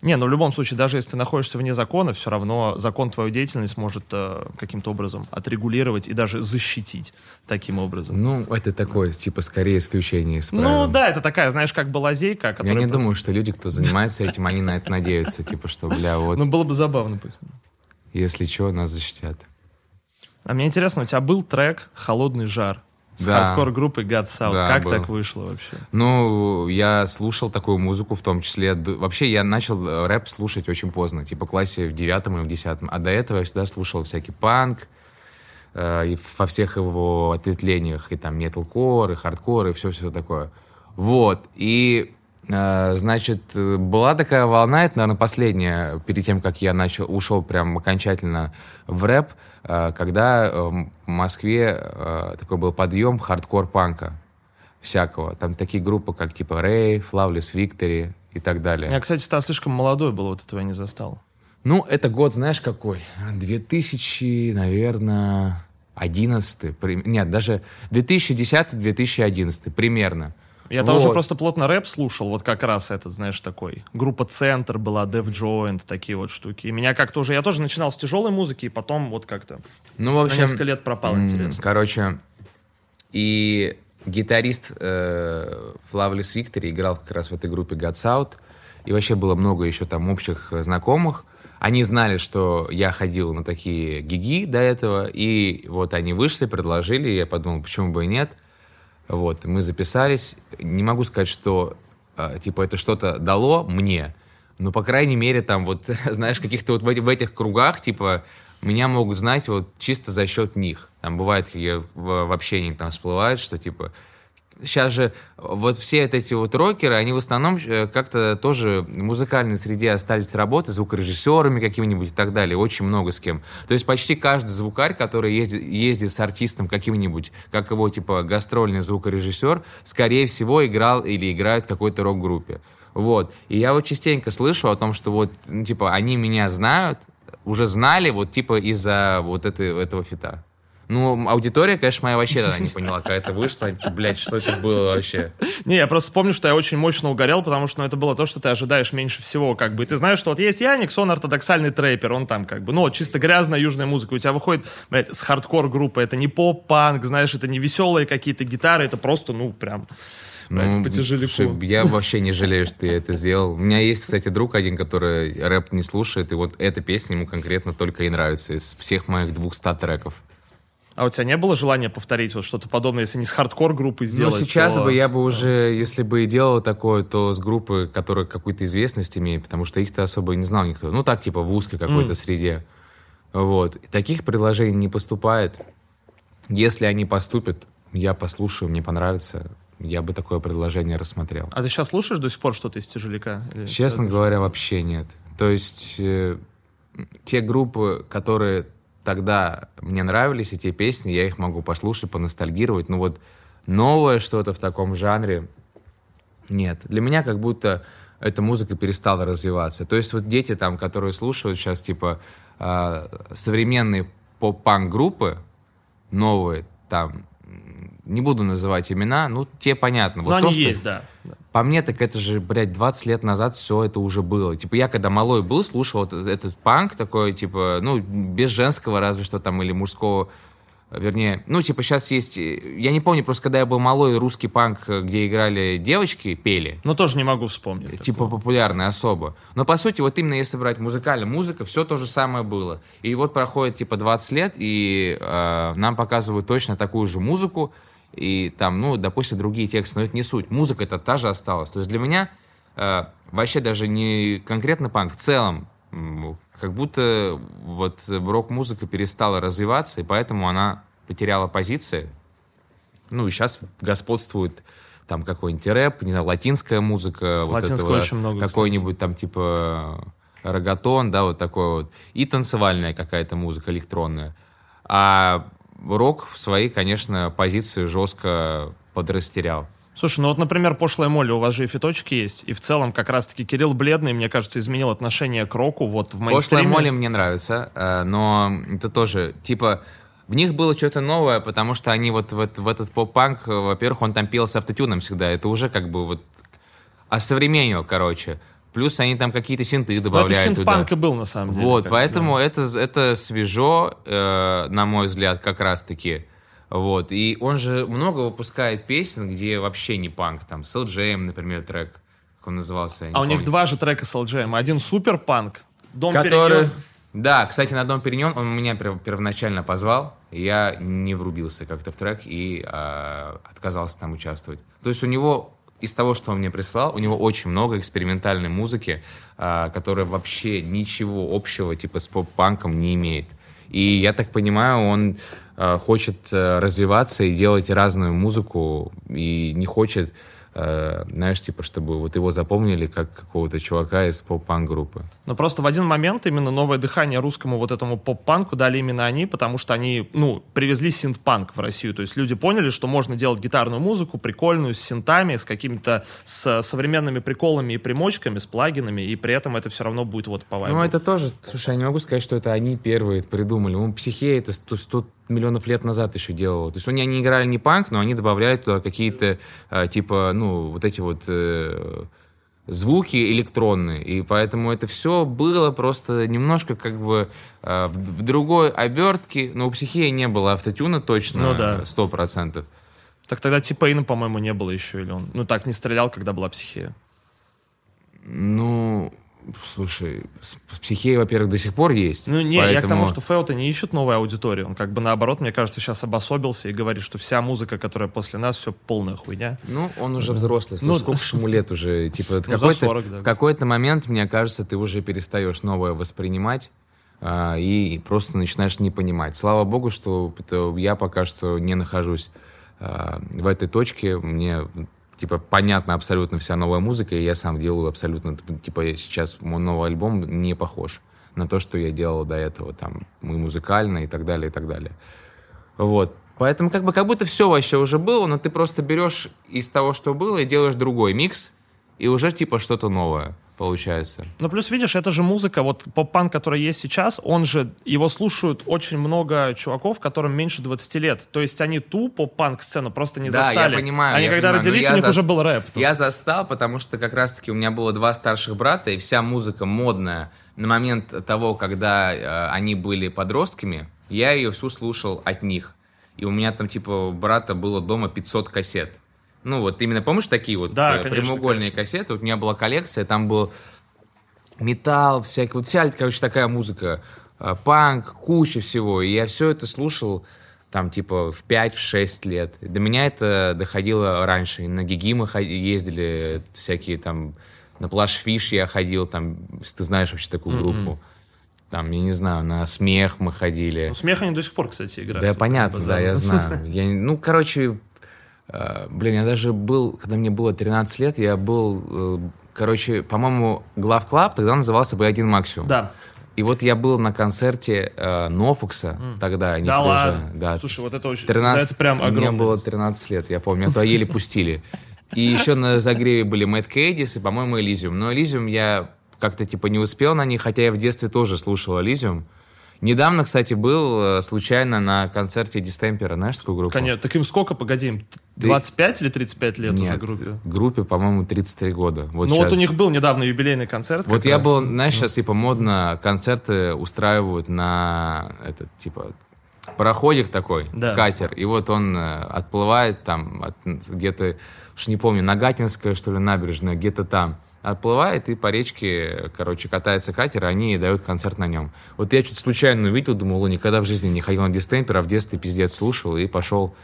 Не, но ну, в любом случае, даже если ты находишься вне закона, все равно закон твою деятельность может э, каким-то образом отрегулировать и даже защитить таким образом. Ну, это такое, типа, скорее исключение из правил. Ну, да, это такая, знаешь, как бы лазейка, которая... Я не просто... думаю, что люди, кто занимается этим, они на это надеются, типа, что, бля, вот... Ну, было бы забавно. Если что, нас защитят. А мне интересно, у тебя был трек «Холодный жар» с да. хардкор-группой God South. Да, как был. так вышло вообще? Ну, я слушал такую музыку в том числе. Вообще, я начал э, рэп слушать очень поздно, типа в классе в девятом и в десятом. А до этого я всегда слушал всякий панк, э, и во всех его ответвлениях, и там металкор, и хардкор, и все-все такое. Вот, и Значит, была такая волна, это, наверное, последняя, перед тем, как я начал, ушел прям окончательно в рэп, Э, когда э, в Москве э, такой был подъем хардкор-панка всякого. Там такие группы, как типа Рэй, Flawless Victory и так далее. Я, кстати, стал слишком молодой был, вот этого я не застал. Ну, это год, знаешь, какой? 2000, наверное, 11 Нет, даже 2010-2011 примерно. Я там вот. уже просто плотно рэп слушал, вот как раз этот, знаешь, такой. Группа Центр была, Def Joint, такие вот штуки. И меня как-то уже, я тоже начинал с тяжелой музыки, и потом вот как-то ну, в общем, на несколько лет пропал интерес. Короче, и гитарист э, Флавлис Виктори играл как раз в этой группе God's Out, и вообще было много еще там общих знакомых. Они знали, что я ходил на такие гиги до этого, и вот они вышли, предложили, и я подумал, почему бы и нет – вот, мы записались. Не могу сказать, что э, типа это что-то дало мне, но, по крайней мере, там вот, знаешь, каких-то вот в, в этих кругах, типа, меня могут знать вот чисто за счет них. Там бывает, в, в общении там всплывает, что, типа, сейчас же вот все эти вот рокеры, они в основном э, как-то тоже в музыкальной среде остались работать звукорежиссерами какими-нибудь и так далее, очень много с кем. То есть почти каждый звукарь, который ездит, ездит с артистом каким-нибудь, как его типа гастрольный звукорежиссер, скорее всего играл или играет в какой-то рок-группе. Вот. И я вот частенько слышу о том, что вот, ну, типа, они меня знают, уже знали вот типа из-за вот этой, этого фита. Ну, аудитория, конечно, моя вообще тогда не поняла, когда это вышло. Они такие, блядь, что это было вообще? Не, я просто помню, что я очень мощно угорел, потому что ну, это было то, что ты ожидаешь меньше всего, как бы. И ты знаешь, что вот есть Яникс, он ортодоксальный трэпер, он там как бы, ну, чисто грязная южная музыка. У тебя выходит, блядь, с хардкор-группы. Это не поп-панк, знаешь, это не веселые какие-то гитары, это просто, ну, прям... Ну, тяжелику. Я вообще не жалею, что я это сделал. У меня есть, кстати, друг один, который рэп не слушает, и вот эта песня ему конкретно только и нравится из всех моих 200 треков. А у тебя не было желания повторить вот что-то подобное, если не с хардкор-группы ну, сделать? Ну, сейчас то... бы я бы уже, если бы и делал такое, то с группы, которая какую-то известность имеет, потому что их-то особо не знал никто. Ну, так, типа, в узкой какой-то mm. среде. Вот. И таких предложений не поступает. Если они поступят, я послушаю, мне понравится, я бы такое предложение рассмотрел. А ты сейчас слушаешь до сих пор что-то из тяжеляка? Или Честно говоря, вообще нет. То есть э, те группы, которые тогда мне нравились эти песни, я их могу послушать, поностальгировать. Но вот новое что-то в таком жанре нет. Для меня как будто эта музыка перестала развиваться. То есть вот дети там, которые слушают сейчас типа э, современные поп-панк группы, новые, там, не буду называть имена, ну, те понятно. Но вот они то, есть, да. По мне, так это же, блядь, 20 лет назад все это уже было. Типа, я когда малой был, слушал вот этот панк такой, типа, ну, без женского разве что там, или мужского вернее, ну, типа, сейчас есть... э, Я не помню, просто когда я был малой, русский панк, э, где играли девочки, пели. Ну, тоже не могу вспомнить. Типа популярный особо. Но по сути, вот именно если брать музыкальную музыка, все то же самое было. И вот проходит типа 20 лет, и э, нам показывают точно такую же музыку, и там, ну, допустим, другие тексты, но это не суть. Музыка это та же осталась. То есть для меня э, вообще даже не конкретно панк, в целом, как будто вот рок-музыка перестала развиваться, и поэтому она потеряла позиции. Ну, и сейчас господствует там какой-нибудь рэп, не знаю, латинская музыка, вот Латинскую этого, очень много, какой-нибудь там типа рогатон, да, вот такой вот, и танцевальная какая-то музыка электронная. А рок в своей, конечно, позиции жестко подрастерял. Слушай, ну вот, например, пошлая Молли, у вас же и фиточки есть, и в целом как раз-таки Кирилл Бледный, мне кажется, изменил отношение к року вот в Пошлая мейнстриме. Молли мне нравится, э, но это тоже, типа, в них было что-то новое, потому что они вот в, эт- в этот поп-панк, э, во-первых, он там пел с автотюном всегда, это уже как бы вот осовременил, короче. Плюс они там какие-то синты Ну, это добавляют туда. синт-панк и был, на самом деле. Вот, поэтому это, это свежо, э, на мой взгляд, как раз-таки. Вот, и он же много выпускает песен, где вообще не панк. Там, с LJM, например, трек, как он назывался, А у них помню. два же трека с LGM. Один супер-панк, Дом Который... Периньон. Да, кстати, на Дом Периньон он меня пер- первоначально позвал, я не врубился как-то в трек и э, отказался там участвовать. То есть у него, из того, что он мне прислал, у него очень много экспериментальной музыки, э, которая вообще ничего общего типа с поп-панком не имеет. И я так понимаю, он э, хочет э, развиваться и делать разную музыку, и не хочет, э, знаешь, типа, чтобы вот его запомнили как какого-то чувака из поп-панк группы. Но просто в один момент именно новое дыхание русскому вот этому поп-панку дали именно они, потому что они, ну, привезли синт-панк в Россию. То есть люди поняли, что можно делать гитарную музыку прикольную, с синтами, с какими-то с современными приколами и примочками, с плагинами, и при этом это все равно будет вот по вайбу. Ну, это тоже, слушай, я не могу сказать, что это они первые придумали. Ну, психея это 100, 100 миллионов лет назад еще делала. То есть они, они играли не панк, но они добавляют туда какие-то, э, типа, ну, вот эти вот э, звуки электронные. И поэтому это все было просто немножко как бы э, в, в другой обертке. Но у психеи не было автотюна точно, Ну да. сто процентов. Так тогда Типейна, по-моему, не было еще, или он, ну, так не стрелял, когда была психея. Ну, слушай, психея, во-первых, до сих пор есть. Ну, не, я к поэтому- тому, что Феота не ищет новой аудитории. Он как бы наоборот, мне кажется, сейчас обособился и говорит, что вся музыка, которая после нас, все полная хуйня. Ну, он уже взрослый. Ну, сколько ему лет уже? Типа, Ну, за какой-то, 40, да. в какой-то момент, мне кажется, ты уже перестаешь новое воспринимать а, и просто начинаешь не понимать. Слава богу, что я пока что не нахожусь а, в этой точке. Мне типа понятна абсолютно вся новая музыка, и я сам делаю абсолютно, типа сейчас мой новый альбом не похож на то, что я делал до этого, там, и музыкально, и так далее, и так далее. Вот. Поэтому как бы как будто все вообще уже было, но ты просто берешь из того, что было, и делаешь другой микс, и уже типа что-то новое получается. Ну, плюс, видишь, это же музыка, вот поп-панк, который есть сейчас, он же, его слушают очень много чуваков, которым меньше 20 лет. То есть они ту поп-панк сцену просто не да, застали. я понимаю. Они я когда понимаю, родились, у них зас- уже был рэп. тут. Я застал, потому что как раз-таки у меня было два старших брата, и вся музыка модная на момент того, когда э, они были подростками, я ее всю слушал от них. И у меня там, типа, брата было дома 500 кассет. Ну, вот именно, помнишь, такие вот Да, э, конечно, прямоугольные кассеты? Вот у меня была коллекция, там был металл, всякий, вот вся, короче, такая музыка, э, панк, куча всего. И я все это слушал там, типа, в 5-6 лет. До меня это доходило раньше. И на Гиги мы ездили, всякие там, на Плаш Фиш я ходил, там, ты знаешь вообще такую группу. Там, я не знаю, на Смех мы ходили. Ну, смех они до сих пор, кстати, играют. Да, понятно, да, я знаю. Я, ну, короче, блин, я даже был, когда мне было 13 лет, я был, э, короче, по-моему, Глав Клаб тогда назывался B1 Максимум. Да. И вот я был на концерте э, NOFX а тогда. они Да ладно? Да. Слушай, вот это очень... 13, это прям Мне огромно. было 13 лет, я помню, а то еле пустили. И еще на разогреве были Mad Caddies и, по-моему, Элизиум. Но Элизиум я как-то типа не успел на них, хотя я в детстве тоже слушал Элизиум. Недавно, кстати, был э, случайно на концерте Дистемпера. Знаешь такую группу? Конечно. Так им сколько, погоди, им 25 или 35 лет уже Нет, группе? группе, по-моему, 33 года. Вот ну вот щас. у них был недавно юбилейный концерт. Вот я раз. был, знаешь, сейчас типа модно концерты устраивают на этот, типа, пароходик такой, Да. катер, и вот он э, отплывает там от- где-то, уж не помню, Нагатинская, что ли, набережная, где-то там. Отплывает и по речке, короче, катается катер, и они дают концерт на нем. Вот я что-то случайно увидел, думал, «О, никогда в жизни не ходил на дистемпер, а в детстве пиздец слушал и пошел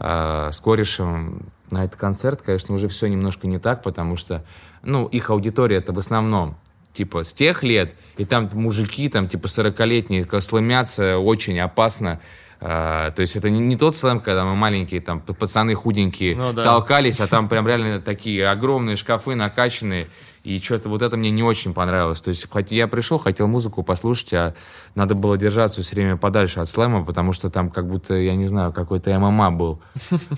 э, с корешем на этот концерт. Конечно, уже все немножко не так, потому что, ну, их аудитория это в основном типа с тех лет, и там мужики, там типа 40-летние, ка- сломятся очень опасно. А, то есть это не, не тот слэм, когда мы маленькие, там, пацаны худенькие Ну да. толкались, а там прям реально такие огромные шкафы накачанные, и что-то вот это мне не очень понравилось. То есть хоть я пришел, хотел музыку послушать, а надо было держаться все время подальше от слэма, потому что там как будто, я не знаю, какой-то ММА был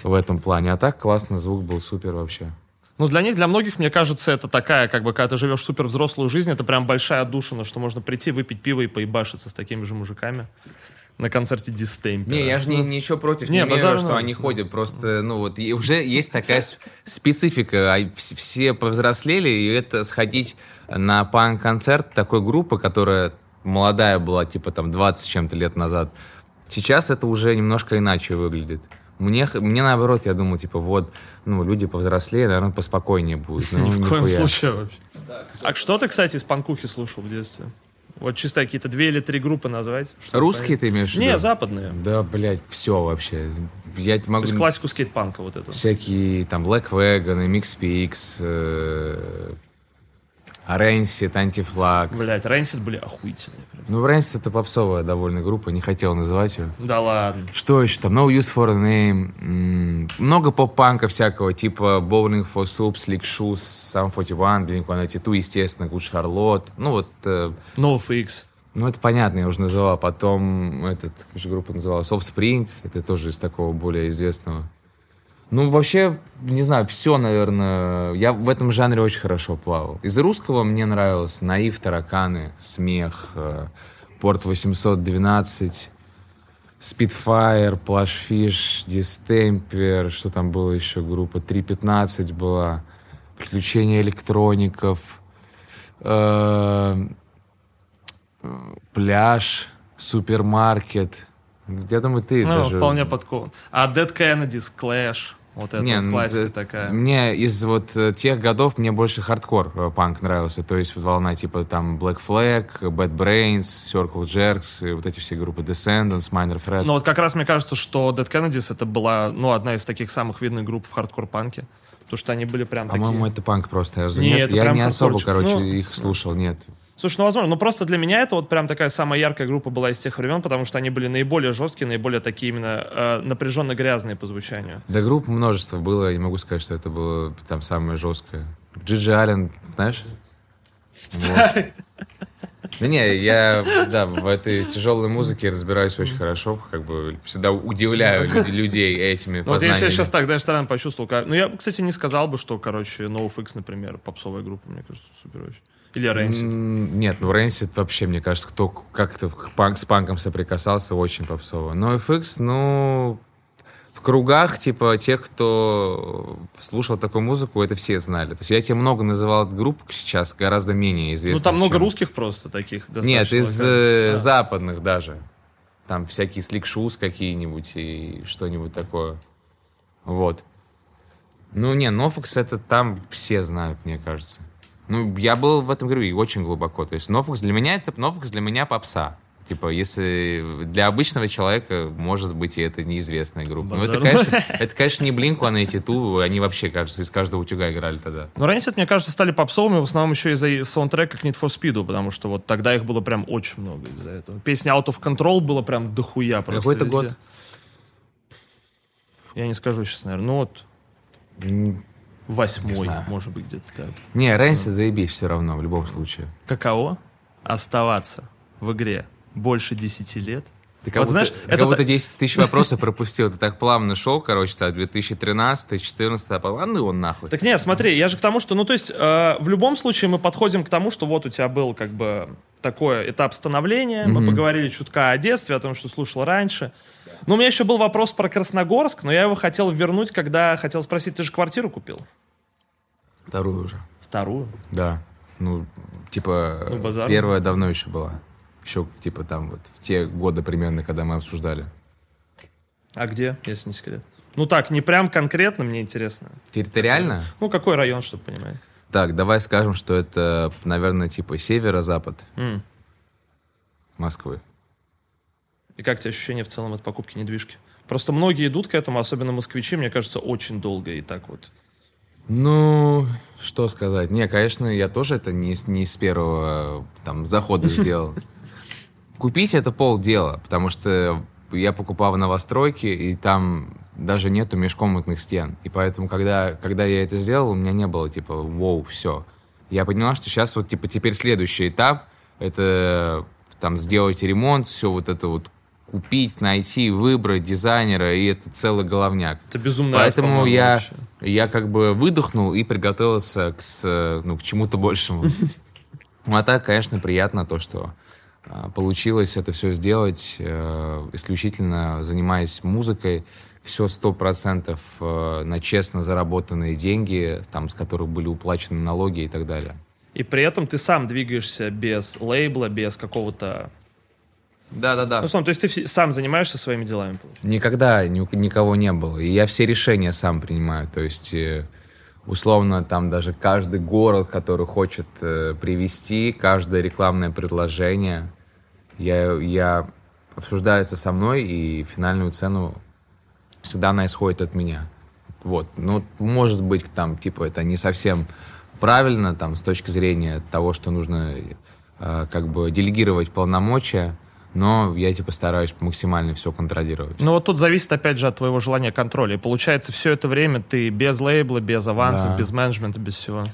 в этом плане. А так классно, звук был супер вообще. Ну, для них, для многих, мне кажется, это такая, как бы, когда ты живешь супер взрослую жизнь, это прям большая отдушина, что можно прийти, выпить пиво и поебашиться с такими же мужиками на концерте Дистемпера. Не, я же не, ничего против Не, не, имею, базар что они ходят. Просто, ну вот, и уже есть такая специфика. А вс- Все повзрослели, и это сходить на панк-концерт такой группы, которая молодая была, типа там 20 с чем-то лет назад. Сейчас это уже немножко иначе выглядит. Мне, мне наоборот, я думаю, типа, вот, ну, люди повзрослее, наверное, поспокойнее будет. Ну, Ни в коем случае вообще. А что ты, кстати, из панкухи слушал в детстве? Вот чисто какие-то две или три группы назвать. Русские понять. ты имеешь в виду? Не, западные. Да, блядь, все вообще. Я То могу... есть классику скейт-панка вот эту. Всякие там Black Wagon, MXPX, э, Rancid, Антифлаг. Блять, Рэнсид были охуительные. прям. Ну, Rancid это попсовая довольно группа, не хотел называть ее. Да ладно. Что еще там? No Use for a Name. м, Много поп-панка всякого, типа Bowling for Soup, Slick Shoes, Sum 41, Blink-182, естественно, Good Charlotte. Ну, вот, э, NoFX. ну, это понятно, я уже называл. Потом, этот, как же группа называлась, Offspring, это тоже из такого более известного. Ну, вообще, не знаю, все, наверное. Я в этом жанре очень хорошо плавал. Из русского мне нравилось Наив, Тараканы, Смех, э, Порт 812, Spitfire, Плашфиш, Дистемпер, что там было еще, группа 315 была, Приключения электроников, э, Пляж, Супермаркет. Я думаю, ты Ну, даже... вполне подкован. А Dead Kennedys, Clash. Вот это Не, вот ну, классика это- такая. Мне из вот э, тех годов мне больше хардкор э, панк нравился. То есть вот волна типа там Black Flag, Bad Brains, Circle Jerks, и вот эти все группы Descendants, Minor Threat. Но вот как раз мне кажется, что Dead Kennedys это была, ну, одна из таких самых видных групп в хардкор-панке. Потому что они были прям По-моему, такие... это панк просто. Я, Не, нет, это я не особо, короче, Ну, их слушал, нет. Слушай, ну, возможно, ну, просто для меня это вот прям такая самая яркая группа была из тех времен, потому что они были наиболее жесткие, наиболее такие именно э, напряженно грязные по звучанию. Да групп множество было, не могу сказать, что это было там самое жесткое. Джиджи Аллен, знаешь? Вот. Да не, я, да, в этой тяжелой музыке разбираюсь очень хорошо, как бы всегда удивляю люди- людей этими Ну, вот я познаниями. сейчас так, знаешь, странно почувствовал. как- Ну, я, кстати, не сказал бы, что, короче, NoFX, например, попсовая группа, мне кажется, супер очень. Или. М, Нет, ну Rancid вообще, мне кажется, кто как-то панк, с панком соприкасался, очень попсово. Но FX, ну, в кругах, типа, тех, кто слушал такую музыку, это все знали. То есть я тебе много называл групп сейчас, гораздо менее Ну, известных. там много чем- русских просто таких. Нет, из э, А. западных даже. Там всякие сликшус какие-нибудь и что-нибудь такое. Вот. Ну, не, Нофукс это там все знают, мне кажется. Ну, я был в этом, говорю, и очень глубоко. То есть Нофукс для меня, это Нофукс для меня попса. Типа, если для обычного человека, может быть, и это неизвестная группа. Ну, это, Базар. конечно, это, конечно, не Блинку, а на эти ту, они вообще, кажется, из каждого утюга играли тогда. Но Rancid, мне кажется, стали попсовыми в основном еще из-за саундтрека к Need for Speed, потому что вот тогда их было прям очень много из-за этого. Песня Out of Control было прям дохуя просто Какой это год? Я не скажу сейчас, наверное. Ну вот восьмой, может быть, где-то так. Не, Рэнси заебись все равно, в любом случае. Каково оставаться в игре больше 10 лет? Ты как, Вот будто, знаешь, ты это как будто та- 10 тысяч вопросов пропустил. Ты так плавно шел, короче, так, 2013, 2014, а а ну он нахуй. Так нет, смотри, я же к тому, что, ну, то есть, э, в любом случае мы подходим к тому, что вот у тебя был, как бы, такой этап становления, мы поговорили чутка о детстве, о том, что слушал раньше. Но у меня еще был вопрос про Красногорск, но я его хотел вернуть, когда хотел спросить, ты же квартиру купил? Вторую уже. Вторую? Да. Ну, типа, Ну, базар. первая давно еще была. Еще, типа, там, вот, в те годы примерно, когда мы обсуждали. А где, если не секрет? Ну так, не прям конкретно, мне интересно. Территориально? Ну, какой район, чтобы понимать. Так, давай скажем, что это, наверное, типа северо-запад М. Москвы. И как тебе ощущения в целом от покупки недвижки? Просто многие идут к этому, особенно москвичи, мне кажется, очень долго и так вот. Ну, что сказать. Не, конечно, я тоже это не, с- не с первого там захода сделал. Купить это полдела, потому что я покупал в новостройке, и там даже нету межкомнатных стен. И поэтому, когда, когда я это сделал, у меня не было типа, воу, все. Я поняла, что сейчас вот типа теперь следующий этап — это там сделать ремонт, все вот это вот купить, найти, выбрать дизайнера, и это целый головняк. Это безумно. Поэтому я, я как бы выдохнул и приготовился к, ну, к чему-то большему. Ну, а так, конечно, приятно то, что а, получилось это все сделать, э, исключительно занимаясь музыкой, все сто процентов э, на честно заработанные деньги, там, с которых были уплачены налоги и так далее. И при этом ты сам двигаешься без лейбла, без какого-то... Да-да-да. Ну, условно, то есть ты сам занимаешься своими делами, получается? Никогда ни- никого не было. И я все решения сам принимаю. То есть, э, условно, там даже каждый город, который хочет э, привести, каждое рекламное предложение, я, я обсуждается со мной, и финальную цену всегда она исходит от меня. Вот. Ну, может быть, там, типа, это не совсем правильно, там, с точки зрения того, что нужно э, как бы делегировать полномочия, но я, типа, стараюсь максимально все контролировать. Ну вот тут зависит опять же от твоего желания контроля. И получается, все это время ты без лейбла, без авансов, Да. без менеджмента, без всего.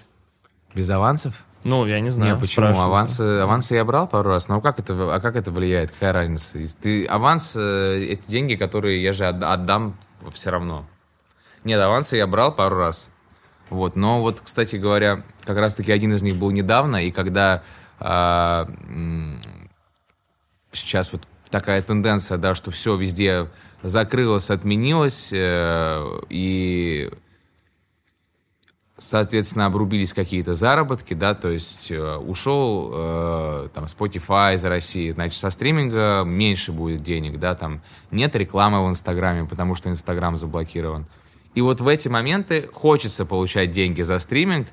Без авансов? Ну, я не знаю. Не, почему? Авансы, авансы я брал пару раз, но как это, а как это влияет? Какая разница? Ты, аванс, э, это деньги, которые я же отда- отдам все равно. Нет, авансы я брал пару раз. Вот, но вот, кстати говоря, как раз-таки один из них был недавно, и когда а, сейчас вот такая тенденция, да, что все везде закрылось, отменилось, э, и соответственно, обрубились какие-то заработки, да, то есть э, ушел э, там Spotify из России, значит, со стриминга меньше будет денег, да, там нет рекламы в Инстаграме, потому что Инстаграм заблокирован. И вот в эти моменты хочется получать деньги за стриминг,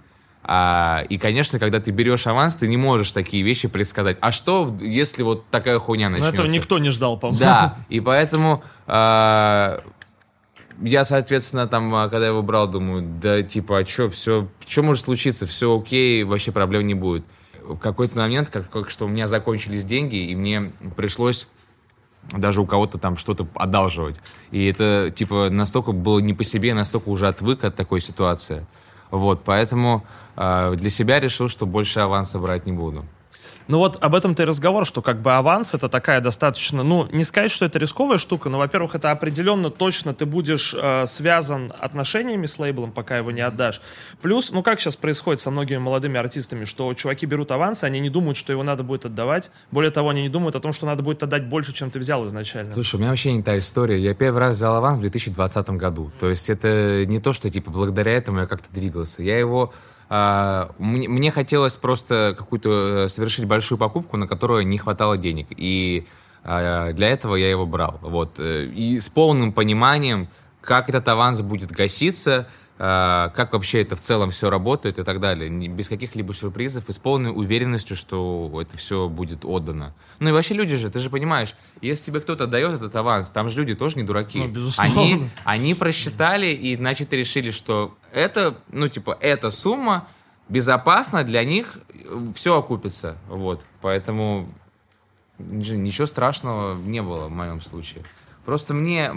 а, и, конечно, когда ты берешь аванс, ты не можешь такие вещи предсказать. А что, если вот такая хуйня начнется? этого никто не ждал, по-моему. Да, и поэтому а, я, соответственно, там, а, когда его брал, думаю, да, типа, а что, все, что может случиться, все окей, вообще проблем не будет. В какой-то момент, как, как что у меня закончились деньги, и мне пришлось даже у кого-то там что-то одалживать. И это, типа, настолько было не по себе, настолько уже отвык от такой ситуации. Вот, поэтому а, для себя решил, что больше аванса брать не буду. Ну вот об этом-то и разговор, что как бы аванс это такая достаточно, ну, не сказать, что это рисковая штука, но, во-первых, это определенно точно ты будешь э, связан отношениями с лейблом, пока его не отдашь. Плюс, ну как сейчас происходит со многими молодыми артистами, что чуваки берут аванс, они не думают, что его надо будет отдавать. Более того, они не думают о том, что надо будет отдать больше, чем ты взял изначально. Слушай, у меня вообще не та история. Я первый раз взял аванс в 2020 году. То есть это не то, что типа благодаря этому я как-то двигался. Я его... а, мне, мне хотелось просто какую-то э, совершить большую покупку, на которую не хватало денег. И а, для этого я его брал. Вот. э, И с полным пониманием, как этот аванс будет гаситься, как вообще это в целом все работает и так далее. Без каких-либо сюрпризов и с полной уверенностью, что это все будет отдано. Ну и вообще люди же, ты же понимаешь, если тебе кто-то дает этот аванс, там же люди тоже не дураки. Ну, безусловно. Они, они просчитали и, значит, решили, что это, ну, типа, эта сумма безопасна для них, все окупится. Вот. Поэтому ничего страшного не было в моем случае. Просто мне,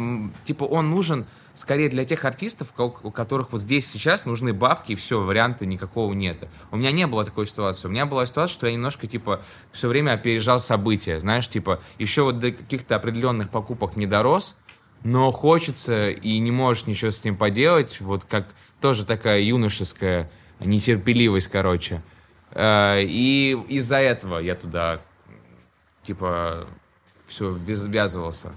типа, он нужен скорее для тех артистов, у которых вот здесь сейчас нужны бабки, и все, варианта никакого нет. У меня не было такой ситуации. У меня была ситуация, что я немножко, типа, все время опережал события. Знаешь, типа, еще вот до каких-то определенных покупок не дорос, но хочется и не можешь ничего с ним поделать. Вот как тоже такая юношеская нетерпеливость, короче. Э, И из-за этого я туда, типа, все ввязывался.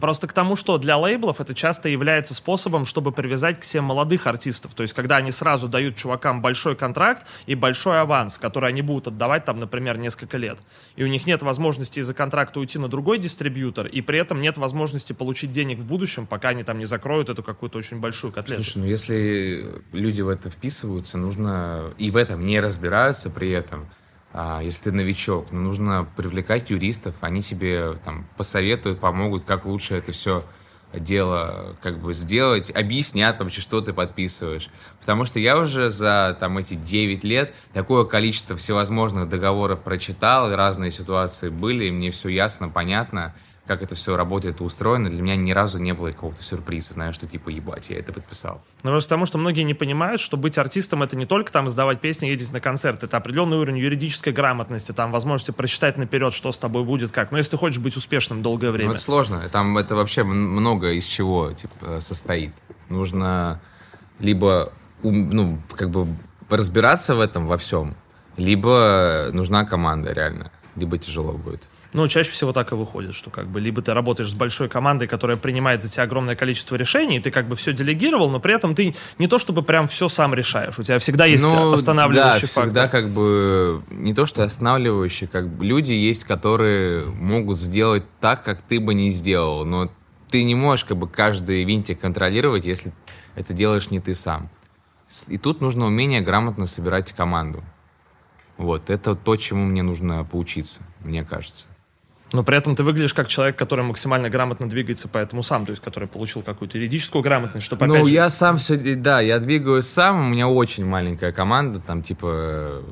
Просто к тому, что для лейблов это часто является способом, чтобы привязать к себе молодых артистов. То есть, когда они сразу дают чувакам большой контракт и большой аванс, который они будут отдавать там, например, несколько лет. И у них нет возможности из-за контракта уйти на другой дистрибьютор, и при этом нет возможности получить денег в будущем, пока они там не закроют эту какую-то очень большую котлету. Слушай, ну если люди в это вписываются, нужно и в этом не разбираются при этом, если ты новичок, ну, нужно привлекать юристов, они тебе там посоветуют, помогут, как лучше это все дело как бы сделать, объяснят вообще, что ты подписываешь. Потому что я уже за там эти 9 лет такое количество всевозможных договоров прочитал, разные ситуации были, и мне все ясно, понятно как это все работает и устроено, для меня ни разу не было какого-то сюрприза, знаешь, что типа, ебать, я это подписал. Ну, просто потому, что многие не понимают, что быть артистом — это не только там издавать песни, ездить на концерт, это определенный уровень юридической грамотности, там возможности прочитать наперед, что с тобой будет, как. Но если ты хочешь быть успешным долгое время. Ну, это сложно, там это вообще много из чего типа, состоит. Нужно либо, ну, как бы разбираться в этом во всем, либо нужна команда реально, либо тяжело будет. Ну, чаще всего так и выходит, что как бы либо ты работаешь с большой командой, которая принимает за тебя огромное количество решений, и ты как бы все делегировал, но при этом ты не то чтобы прям все сам решаешь. У тебя всегда есть ну, останавливающий да, фактор. всегда как бы не то что останавливающий, как бы люди есть, которые могут сделать так, как ты бы не сделал, но ты не можешь как бы каждый винтик контролировать, если это делаешь не ты сам. И тут нужно умение грамотно собирать команду. Вот, это то, чему мне нужно поучиться, мне кажется. Но при этом ты выглядишь как человек, который максимально грамотно двигается по этому сам, то есть который получил какую-то юридическую грамотность, чтобы Ну, же... я сам все, да, я двигаюсь сам, у меня очень маленькая команда, там типа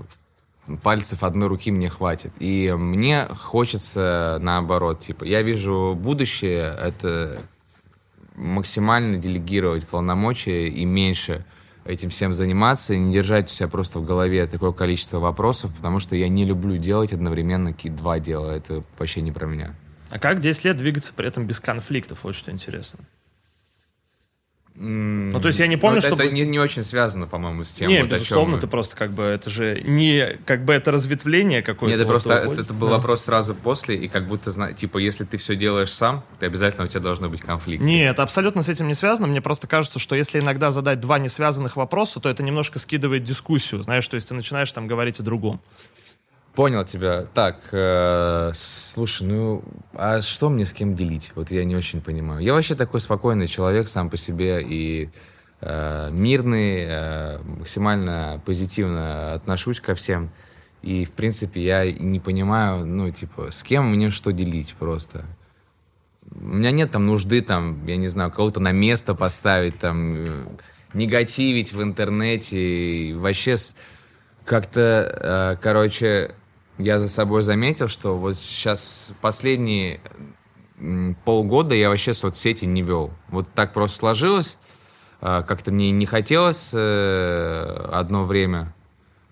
пальцев одной руки мне хватит. И мне хочется наоборот, типа, я вижу будущее, это максимально делегировать полномочия и меньше этим всем заниматься и не держать у себя просто в голове такое количество вопросов, потому что я не люблю делать одновременно какие два дела. Это вообще не про меня. А как 10 лет двигаться при этом без конфликтов? Вот что интересно. Ну, то есть я не помню, что... Это не, не очень связано, по-моему, с тем, Не, вот безусловно, мы... ты просто как бы, это же не, как бы это разветвление какое-то. Нет, это просто, это, это был да. вопрос сразу после, и как будто, типа, если ты все делаешь сам, ты обязательно у тебя должно быть конфликт. Нет, абсолютно с этим не связано. Мне просто кажется, что если иногда задать два не связанных вопроса, то это немножко скидывает дискуссию, знаешь, то есть ты начинаешь там говорить о другом. Понял тебя. Так, э, слушай, ну, а что мне с кем делить? Вот я не очень понимаю. Я вообще такой спокойный человек сам по себе и э, мирный, э, максимально позитивно отношусь ко всем. И, в принципе, я не понимаю, ну, типа, с кем мне что делить просто. У меня нет там нужды, там, я не знаю, кого-то на место поставить, там, э, негативить в интернете. И вообще как-то, э, короче, я за собой заметил, что вот сейчас последние полгода я вообще соцсети не вел. Вот так просто сложилось. А, как-то мне не хотелось э, одно время,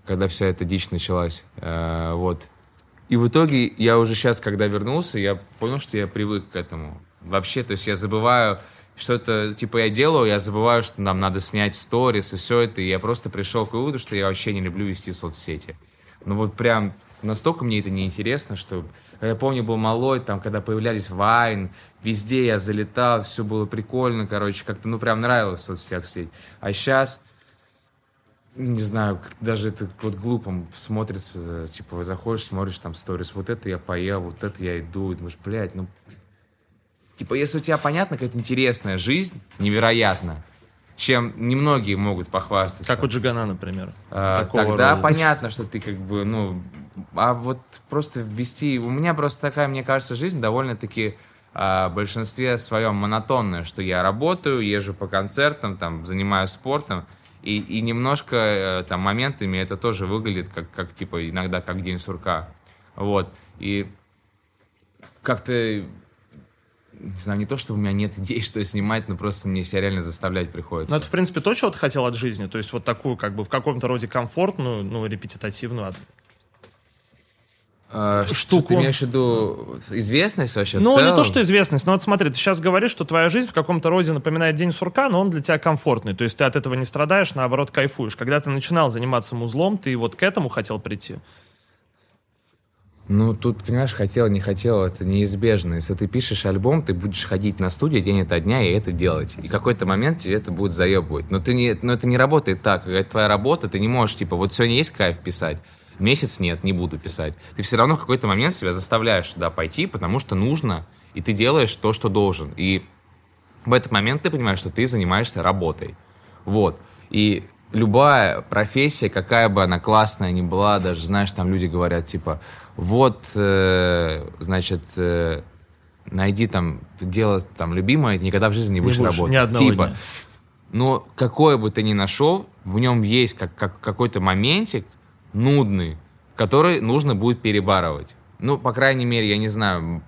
когда вся эта дичь началась. Э, вот. И в итоге я уже сейчас, когда вернулся, я понял, что я привык к этому. Вообще, то есть я забываю, что это, типа, я делаю, я забываю, что нам надо снять сторис и все это, и я просто пришел к выводу, что я вообще не люблю вести соцсети. Ну вот прям настолько мне это неинтересно, что я помню, был малой, там, когда появлялись Вайн, везде я залетал, все было прикольно, короче, как-то, ну, прям нравилось в соцсетях сидеть. А сейчас, не знаю, даже это вот глупо смотрится, типа, заходишь, смотришь там сторис, вот это я поел, вот это я иду, и думаешь, блядь, ну, типа, если у тебя понятно какая-то интересная жизнь, невероятно, чем немногие могут похвастаться. Как у Джигана, например. А, тогда рода. понятно, что ты как бы, ну, а вот просто вести... У меня просто такая, мне кажется, жизнь довольно-таки а, в большинстве своем монотонная, что я работаю, езжу по концертам, там, занимаюсь спортом, и, и немножко э, там моментами это тоже выглядит как, как типа иногда как день сурка. Вот. И как-то не знаю, не то, что у меня нет идей, что снимать, но просто мне себя реально заставлять приходится. Ну, это, в принципе, то, чего ты хотел от жизни. То есть вот такую, как бы, в каком-то роде комфортную, ну, репетитативную а, штуку. Что ты имеешь в виду известность вообще? Ну, не то, что известность, но вот смотри, ты сейчас говоришь, что твоя жизнь в каком-то роде напоминает день сурка, но он для тебя комфортный. То есть ты от этого не страдаешь, наоборот, кайфуешь. Когда ты начинал заниматься музлом, ты вот к этому хотел прийти? Ну, тут, понимаешь, хотел, не хотел, это неизбежно. Если ты пишешь альбом, ты будешь ходить на студию день ото дня и это делать. И какой-то момент тебе это будет заебывать. Но, ты не, но это не работает так. Это твоя работа, ты не можешь, типа, вот сегодня есть кайф писать, месяц нет, не буду писать. Ты все равно в какой-то момент себя заставляешь туда пойти, потому что нужно, и ты делаешь то, что должен. И в этот момент ты понимаешь, что ты занимаешься работой. Вот. И любая профессия, какая бы она классная ни была, даже, знаешь, там люди говорят, типа, вот, э, значит, э, найди там дело там любимое, никогда в жизни не будешь, не будешь работать. Ни типа, дня. но какое бы ты ни нашел, в нем есть как, как, какой-то моментик нудный, который нужно будет перебарывать. Ну, по крайней мере, я не знаю,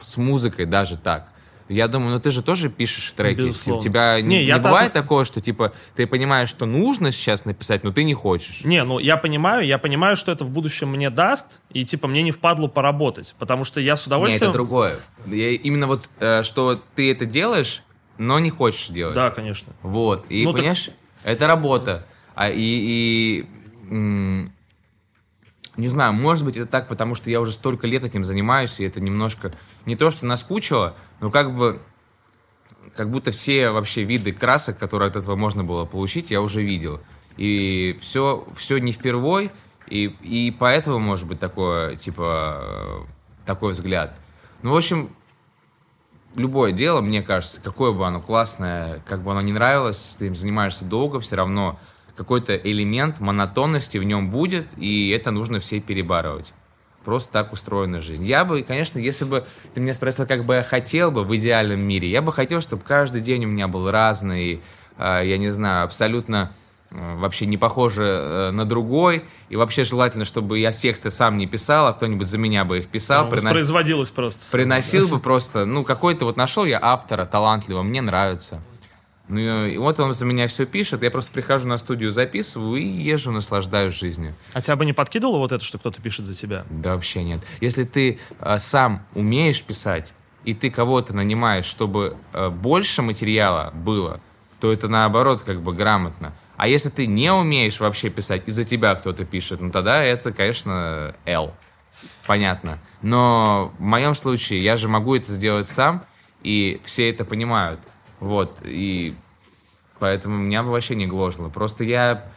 с музыкой даже так. Я думаю, ну ты же тоже пишешь треки. Безусловно. У тебя не, не, не бывает так... такого, что типа ты понимаешь, что нужно сейчас написать, но ты не хочешь. Не, ну я понимаю, я понимаю, что это в будущем мне даст, и типа мне не впадло поработать, потому что я с удовольствием. Нет, это другое. Я, именно вот, э, что ты это делаешь, но не хочешь делать. Да, конечно. Вот. И ну, понимаешь, так... это работа. А, и, и не знаю, может быть, это так, потому что я уже столько лет этим занимаюсь, и это немножко не то, что наскучило, но как бы как будто все вообще виды красок, которые от этого можно было получить, я уже видел. И все, все не впервой, и, и поэтому может быть такое, типа, такой взгляд. Ну, в общем, любое дело, мне кажется, какое бы оно классное, как бы оно не нравилось, если ты им занимаешься долго, все равно какой-то элемент монотонности в нем будет, и это нужно все перебарывать. Просто так устроена жизнь. Я бы, конечно, если бы ты меня спросил, как бы я хотел бы в идеальном мире, я бы хотел, чтобы каждый день у меня был разный, э, я не знаю, абсолютно э, вообще не похожий э, на другой. И вообще желательно, чтобы я тексты сам не писал, а кто-нибудь за меня бы их писал. Ну, прина... Производилось просто. Приносил бы просто, ну, какой-то вот нашел я автора талантливого, мне нравится. Ну и вот он за меня все пишет, я просто прихожу на студию, записываю и езжу, наслаждаюсь жизнью. А тебя бы не подкидывало вот это, что кто-то пишет за тебя? Да вообще нет. Если ты э, сам умеешь писать, и ты кого-то нанимаешь, чтобы э, больше материала было, то это наоборот как бы грамотно. А если ты не умеешь вообще писать, и за тебя кто-то пишет, ну тогда это, конечно, L. Понятно. Но в моем случае я же могу это сделать сам, и все это понимают. Вот, и поэтому меня вообще не гложило. Просто я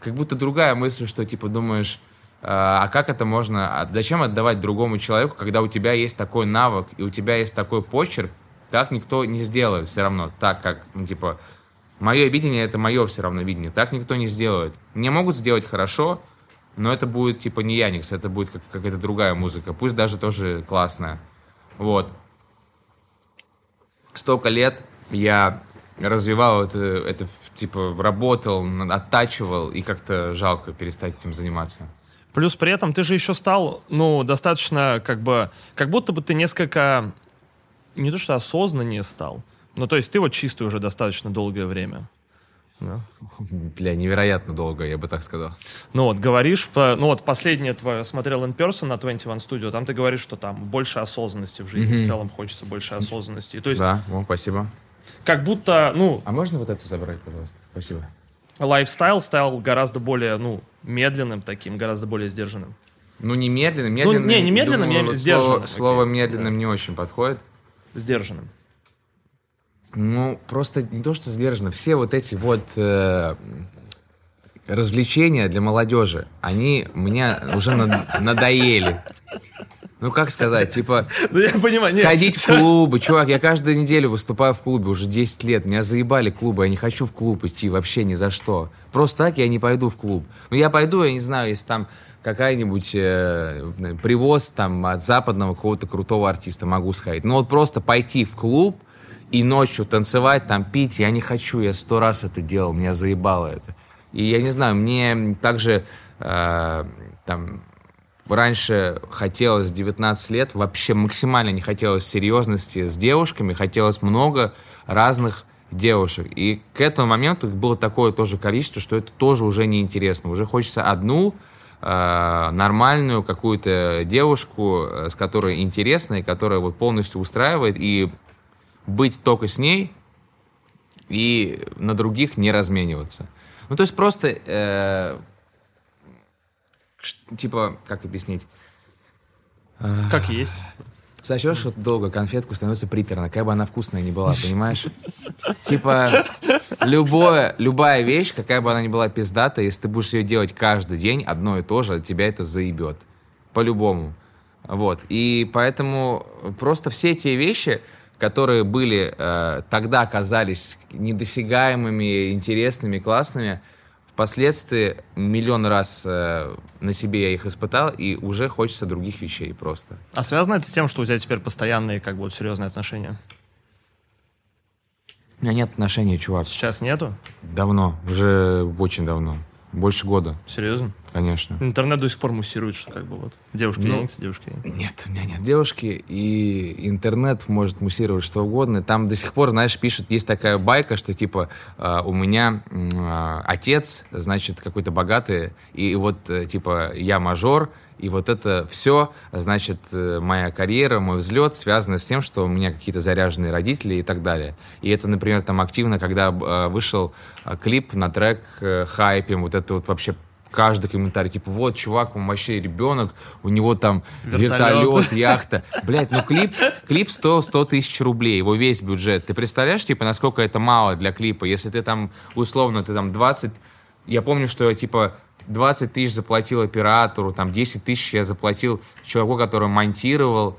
как будто другая мысль, что типа думаешь, а, а как это можно, а зачем отдавать другому человеку, когда у тебя есть такой навык и у тебя есть такой почерк, так никто не сделает все равно, так как, ну, типа, мое видение это мое все равно видение, так никто не сделает. Мне могут сделать хорошо, но это будет типа не Яникс, это будет как, какая-то другая музыка, пусть даже тоже классная. Вот. Столько лет я развивал это, это типа работал, оттачивал, и как-то жалко перестать этим заниматься. Плюс при этом ты же еще стал, ну, достаточно, как бы, как будто бы ты несколько, не то что осознаннее стал, но то есть ты вот чистый уже достаточно долгое время. Да. Бля, невероятно долго, я бы так сказал. Ну вот, говоришь, ну вот последнее твое, смотрел in person на 21 Studio, там ты говоришь, что там больше осознанности в жизни, mm-hmm. в целом хочется больше осознанности. То есть, да, ну, спасибо как будто, ну... А можно вот эту забрать, пожалуйста? Спасибо. Lifestyle стал гораздо более, ну, медленным таким, гораздо более сдержанным. Ну, не медленным, медленным... Ну, не, не медленным, думаю, я вот сдержанным. Слово, слово медленным да. не очень подходит. Сдержанным. Ну, просто не то, что сдержанным. Все вот эти вот э, развлечения для молодежи, они мне уже надоели. Ну, как сказать, типа, ну, я понимаю, нет. ходить в клубы. Чувак, я каждую неделю выступаю в клубе уже 10 лет. Меня заебали клубы, я не хочу в клуб идти вообще ни за что. Просто так я не пойду в клуб. Ну, я пойду, я не знаю, если там какая-нибудь э, привоз там от западного какого-то крутого артиста могу сходить. Но вот просто пойти в клуб и ночью танцевать, там пить, я не хочу. Я сто раз это делал, меня заебало это. И я не знаю, мне также э, там раньше хотелось 19 лет, вообще максимально не хотелось серьезности с девушками, хотелось много разных девушек. И к этому моменту их было такое тоже количество, что это тоже уже неинтересно. Уже хочется одну э, нормальную какую-то девушку, э, с которой интересно, и которая вот полностью устраивает, и быть только с ней, и на других не размениваться. Ну, то есть просто... Э, типа, как объяснить? Как есть. Сочешь вот долго конфетку, становится приторно, какая бы она вкусная ни была, понимаешь? Типа, любое, любая вещь, какая бы она ни была пиздата, если ты будешь ее делать каждый день, одно и то же, тебя это заебет. По-любому. Вот. И поэтому просто все те вещи, которые были э, тогда казались недосягаемыми, интересными, классными, Впоследствии миллион раз э, на себе я их испытал, и уже хочется других вещей просто. А связано это с тем, что у тебя теперь постоянные, как бы, вот, серьезные отношения? У меня нет отношений, чувак. Сейчас нету? Давно, уже очень давно. Больше года. Серьезно? Конечно. Интернет до сих пор муссирует, что как бы вот девушки ну, Яникс, девушки Нет, у меня нет девушки, и интернет может муссировать что угодно. Там до сих пор, знаешь, пишут, есть такая байка, что типа э, у меня э, отец, значит, какой-то богатый, и вот э, типа я мажор, и вот это все, значит, э, моя карьера, мой взлет связано с тем, что у меня какие-то заряженные родители и так далее. И это, например, там активно, когда э, вышел э, клип на трек «Хайпим», вот это вот вообще каждый комментарий, типа, вот, чувак, он вообще ребенок, у него там вертолет, вертолет яхта. Блять, ну клип, клип стоил 100 тысяч рублей, его весь бюджет. Ты представляешь, типа, насколько это мало для клипа? Если ты там, условно, ты там 20... Я помню, что, типа, 20 тысяч заплатил оператору, там 10 тысяч я заплатил человеку, который монтировал.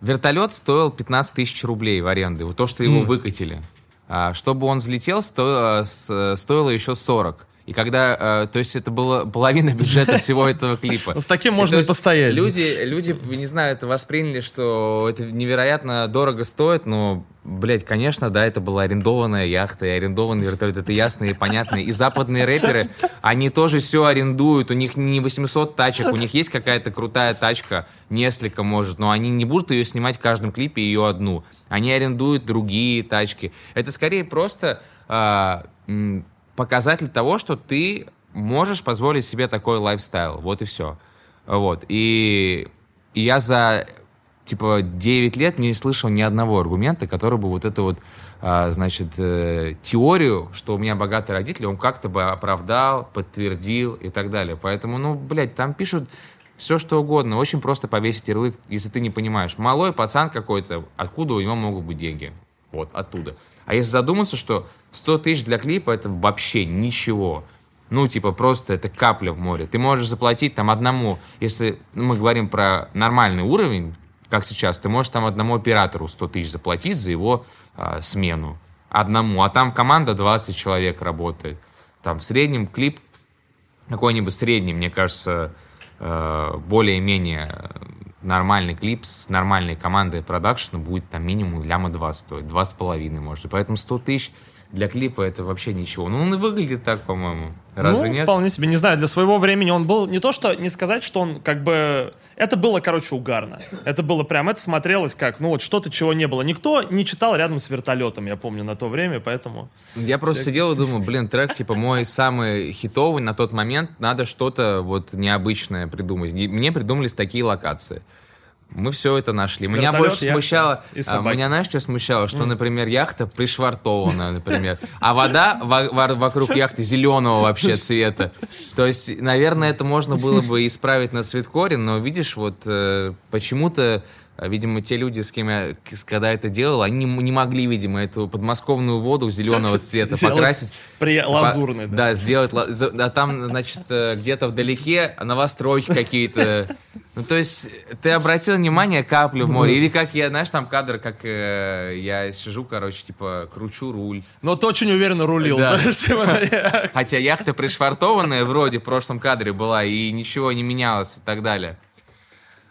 Вертолет стоил 15 тысяч рублей в аренду, вот то, что его mm. выкатили. А, чтобы он взлетел, стоило, стоило еще 40. И когда, э, то есть это было половина бюджета всего этого клипа. С таким можно и постоять. Люди, люди, не знаю, это восприняли, что это невероятно дорого стоит, но, блядь, конечно, да, это была арендованная яхта и арендованный вертолет, это ясно и понятно. И западные рэперы, они тоже все арендуют, у них не 800 тачек, у них есть какая-то крутая тачка, несколько может, но они не будут ее снимать в каждом клипе ее одну. Они арендуют другие тачки. Это скорее просто а, показатель того, что ты можешь позволить себе такой лайфстайл. Вот и все. Вот. И, и я за типа 9 лет не слышал ни одного аргумента, который бы вот эту вот, а, значит, э, теорию, что у меня богатые родители, он как-то бы оправдал, подтвердил и так далее. Поэтому, ну, блядь, там пишут все что угодно. Очень просто повесить ярлык, если ты не понимаешь. Малой пацан какой-то, откуда у него могут быть деньги? Вот, оттуда. А если задуматься, что 100 тысяч для клипа это вообще ничего. Ну, типа, просто это капля в море. Ты можешь заплатить там одному, если мы говорим про нормальный уровень, как сейчас, ты можешь там одному оператору 100 тысяч заплатить за его э, смену. Одному. А там команда 20 человек работает. Там в среднем клип, какой-нибудь средний, мне кажется, э, более-менее нормальный клип с нормальной командой продакшена будет там минимум ляма 2 стоить, два с половиной может. Поэтому 100 тысяч для клипа это вообще ничего. Ну, он и выглядит так, по-моему. Разве ну, нет? вполне себе, не знаю, для своего времени он был не то, что не сказать, что он как бы... Это было, короче, угарно. Это было прям, это смотрелось как, ну вот что-то, чего не было. Никто не читал рядом с вертолетом, я помню, на то время, поэтому... Я просто Все... сидел и думал, блин, трек, типа, мой самый хитовый на тот момент, надо что-то вот необычное придумать. И мне придумались такие локации. Мы все это нашли. Меня больше смущало... А, меня, знаешь, что смущало? Что, например, яхта пришвартована, например, а вода вокруг яхты зеленого вообще цвета. То есть, наверное, это можно было бы исправить на цветкоре, но, видишь, вот э, почему-то видимо, те люди, с кем я, когда это делал, они не, не могли, видимо, эту подмосковную воду зеленого цвета покрасить. При лазурной, да. Да, сделать. А там, значит, э, где-то вдалеке новостройки какие-то. Ну, то есть, ты обратил внимание каплю в море? Или как я, знаешь, там кадр, как э, я сижу, короче, типа, кручу руль. Но ты очень уверенно рулил, да. Хотя яхта пришвартованная вроде в прошлом кадре была, и ничего не менялось и так далее.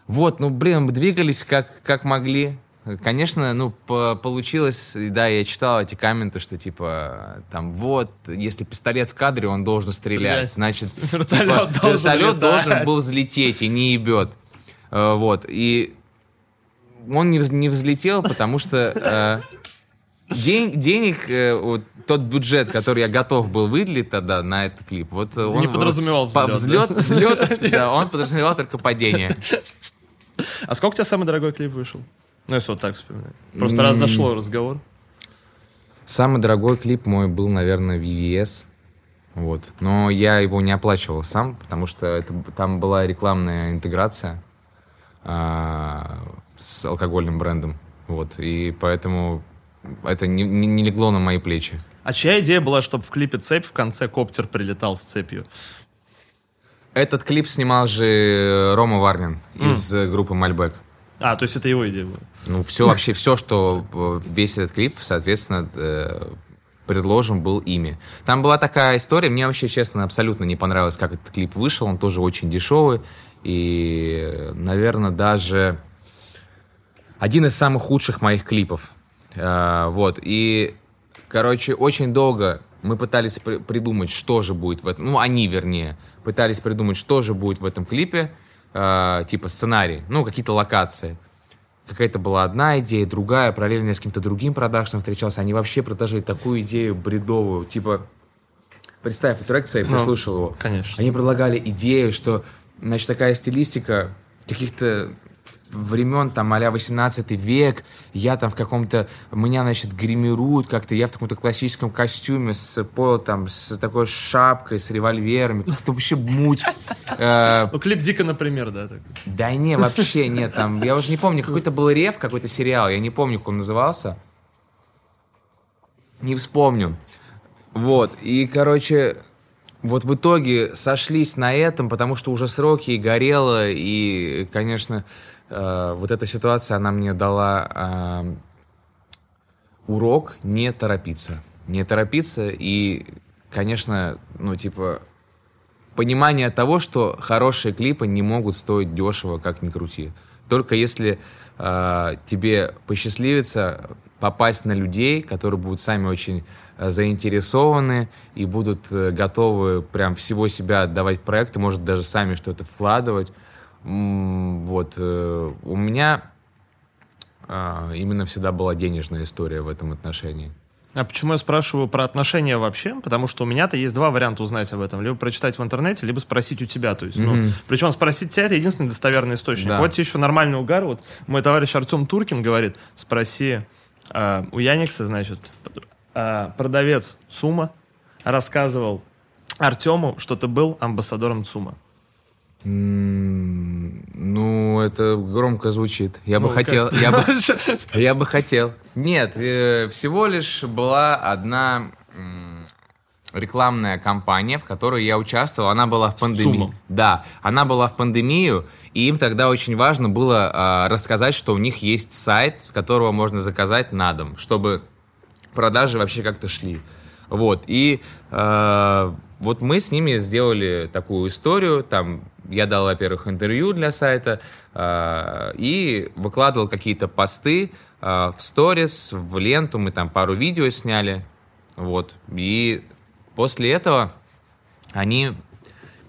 Вот, ну, блин, мы двигались как, как могли. Конечно, ну, по получилось, да, я читал эти комменты, что, типа, там, вот, если пистолет в кадре, он должен стрелять. стрелять. Значит, вертолет, типа, должен, вертолет должен был взлететь и не ебет. Э, вот, и он не, не взлетел, потому что э, день, денег, э, вот, тот бюджет, который я готов был выделить тогда на этот клип, вот он... Не подразумевал взлет. Взлет, да? взлет, да, он подразумевал только падение. А сколько у тебя самый дорогой клип вышел? Ну, если вот так вспоминать. Просто раз зашло разговор. Самый дорогой клип мой был, наверное, VVS. Вот. Но я его не оплачивал сам, потому что это, там была рекламная интеграция. а, с алкогольным брендом. Вот. И поэтому это не, не, не легло на мои плечи. А чья идея была, чтобы в клипе «Цепь» в конце коптер прилетал с цепью? Этот клип снимал же Рома Варнин Mm. из э, группы Мальбек. А, то есть это его идея была. Ну, все вообще, все, что э, весь этот клип, соответственно, э, предложен был ими. Там была такая история, мне вообще, честно, абсолютно не понравилось, как этот клип вышел, он тоже очень дешевый, и, наверное, даже один из самых худших моих клипов. Э, вот, и, короче, очень долго мы пытались при- придумать, что же будет в этом, ну, они, вернее, пытались придумать, что же будет в этом клипе, э, типа сценарий, ну, какие-то локации. Какая-то была одна идея, другая, параллельно я с каким-то другим продакшном встречался. Они вообще предложили такую идею бредовую, типа, представь, вот трек цей, Ну, послушал его. конечно. Они предлагали идею, что, значит, такая стилистика каких-то времен, там, а 18 век, я там в каком-то, меня, значит, гримируют как-то, я в каком-то классическом костюме с, по, там, с такой шапкой, с револьверами, как-то вообще муть. Э, Ну, клип Дика, например, да. Да не, вообще нет, там, я уже не помню, какой-то был рев, какой-то сериал, я не помню, как он назывался. Не вспомню. Вот, и, короче, вот в итоге сошлись на этом, потому что уже сроки и горело, и, конечно, э, вот эта ситуация, она мне дала э, урок не торопиться. Не торопиться и, конечно, ну, типа, понимание того, что хорошие клипы не могут стоить дешево, как ни крути. Только если э, тебе посчастливится попасть на людей, которые будут сами очень э, заинтересованы и будут э, готовы прям всего себя отдавать проекту, может даже сами что-то вкладывать. Вот э, у меня э, именно всегда была денежная история в этом отношении. А почему я спрашиваю про отношения вообще? Потому что у меня-то есть два варианта узнать об этом. Либо прочитать в интернете, либо спросить у тебя. То есть, ну, Мгм. причем спросить тебя это единственный достоверный источник. Да. Вот тебе еще нормальный угар. Вот мой товарищ Артем Туркин говорит, спроси а, у Яникса, значит, а, продавец ЦУМа рассказывал Артему, что ты был амбассадором ЦУМа. Ну, это громко звучит. Я бы Ну, хотел, как? я бы, я бы хотел. Нет, э, всего лишь была одна м, рекламная кампания, в которой я участвовал. Она была в пандемии. Да, она была в пандемию, и им тогда очень важно было а, рассказать, что у них есть сайт, с которого можно заказать на дом, чтобы продажи вообще как-то шли. Вот, и э, вот мы с ними сделали такую историю, там я дал, во-первых, интервью для сайта э, и выкладывал какие-то посты э, в сторис, в ленту, мы там пару видео сняли, вот, и после этого они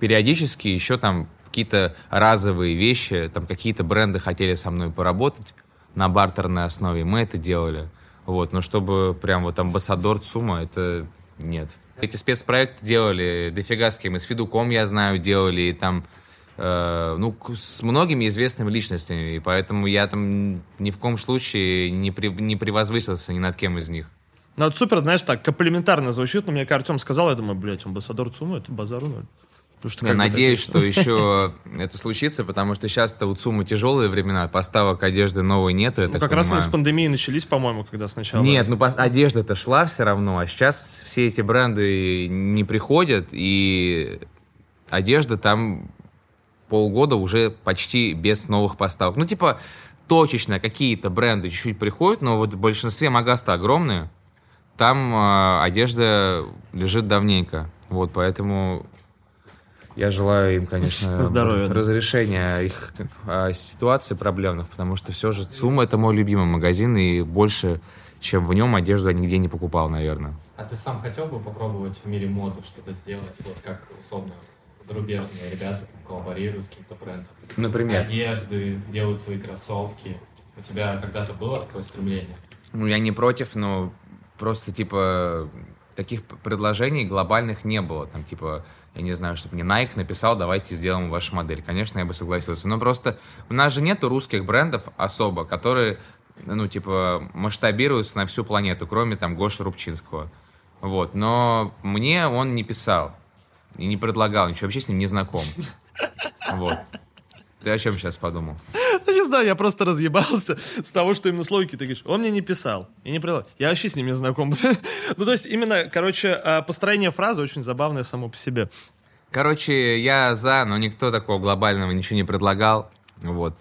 периодически еще там какие-то разовые вещи, там какие-то бренды хотели со мной поработать на бартерной основе, мы это делали. Вот, но чтобы прям вот амбассадор ЦУМа, это нет. Эти спецпроекты делали дофига с кем. И с Фидуком, я знаю, делали, и там, э, ну, с многими известными личностями. И поэтому я там ни в коем случае не, при- не превозвысился ни над кем из них. Ну, это супер, знаешь, так комплиментарно звучит, но мне как Артем сказал, я думаю, блядь, амбассадор ЦУМа, это базару ноль. Потому что Я надеюсь, что еще это случится, потому что сейчас-то у ЦУМа тяжелые времена, поставок одежды новой нету, я Ну, как раз они с пандемией начались, по-моему, когда сначала... Нет, ну одежда-то шла все равно, а сейчас все эти бренды не приходят, и одежда там полгода уже почти без новых поставок. Ну, типа, точечно какие-то бренды чуть-чуть приходят, но вот в большинстве магаз-то огромные, там э, одежда лежит давненько. Вот, поэтому я желаю им, конечно, Здоровья, да. разрешения их э, ситуаций проблемных, потому что все же ЦУМ это мой любимый магазин, и больше, чем в нем, одежду я нигде не покупал, наверное. А ты сам хотел бы попробовать в мире моды что-то сделать, вот как условно зарубежные ребята там, коллаборируют с каким-то брендом? Например? Одежды, делают свои кроссовки. У тебя когда-то было такое стремление? Ну, я не против, но просто, типа, таких предложений глобальных не было. Там, типа, я не знаю, чтобы мне Nike написал, давайте сделаем вашу модель. Конечно, я бы согласился. Но просто у нас же нету русских брендов особо, которые, ну, типа, масштабируются на всю планету, кроме, там, Гоши Рубчинского. Вот. Но мне он не писал и не предлагал ничего, вообще с ним не знаком. Вот. Ты о чем сейчас подумал? знаю, я просто разъебался с того, что именно слойки ты говоришь. Он мне не писал и не прилал. Я вообще с ним не знаком. ну, то есть именно, короче, а, построение фразы очень забавное само по себе. Короче, я за, но никто такого глобального ничего не предлагал. Вот.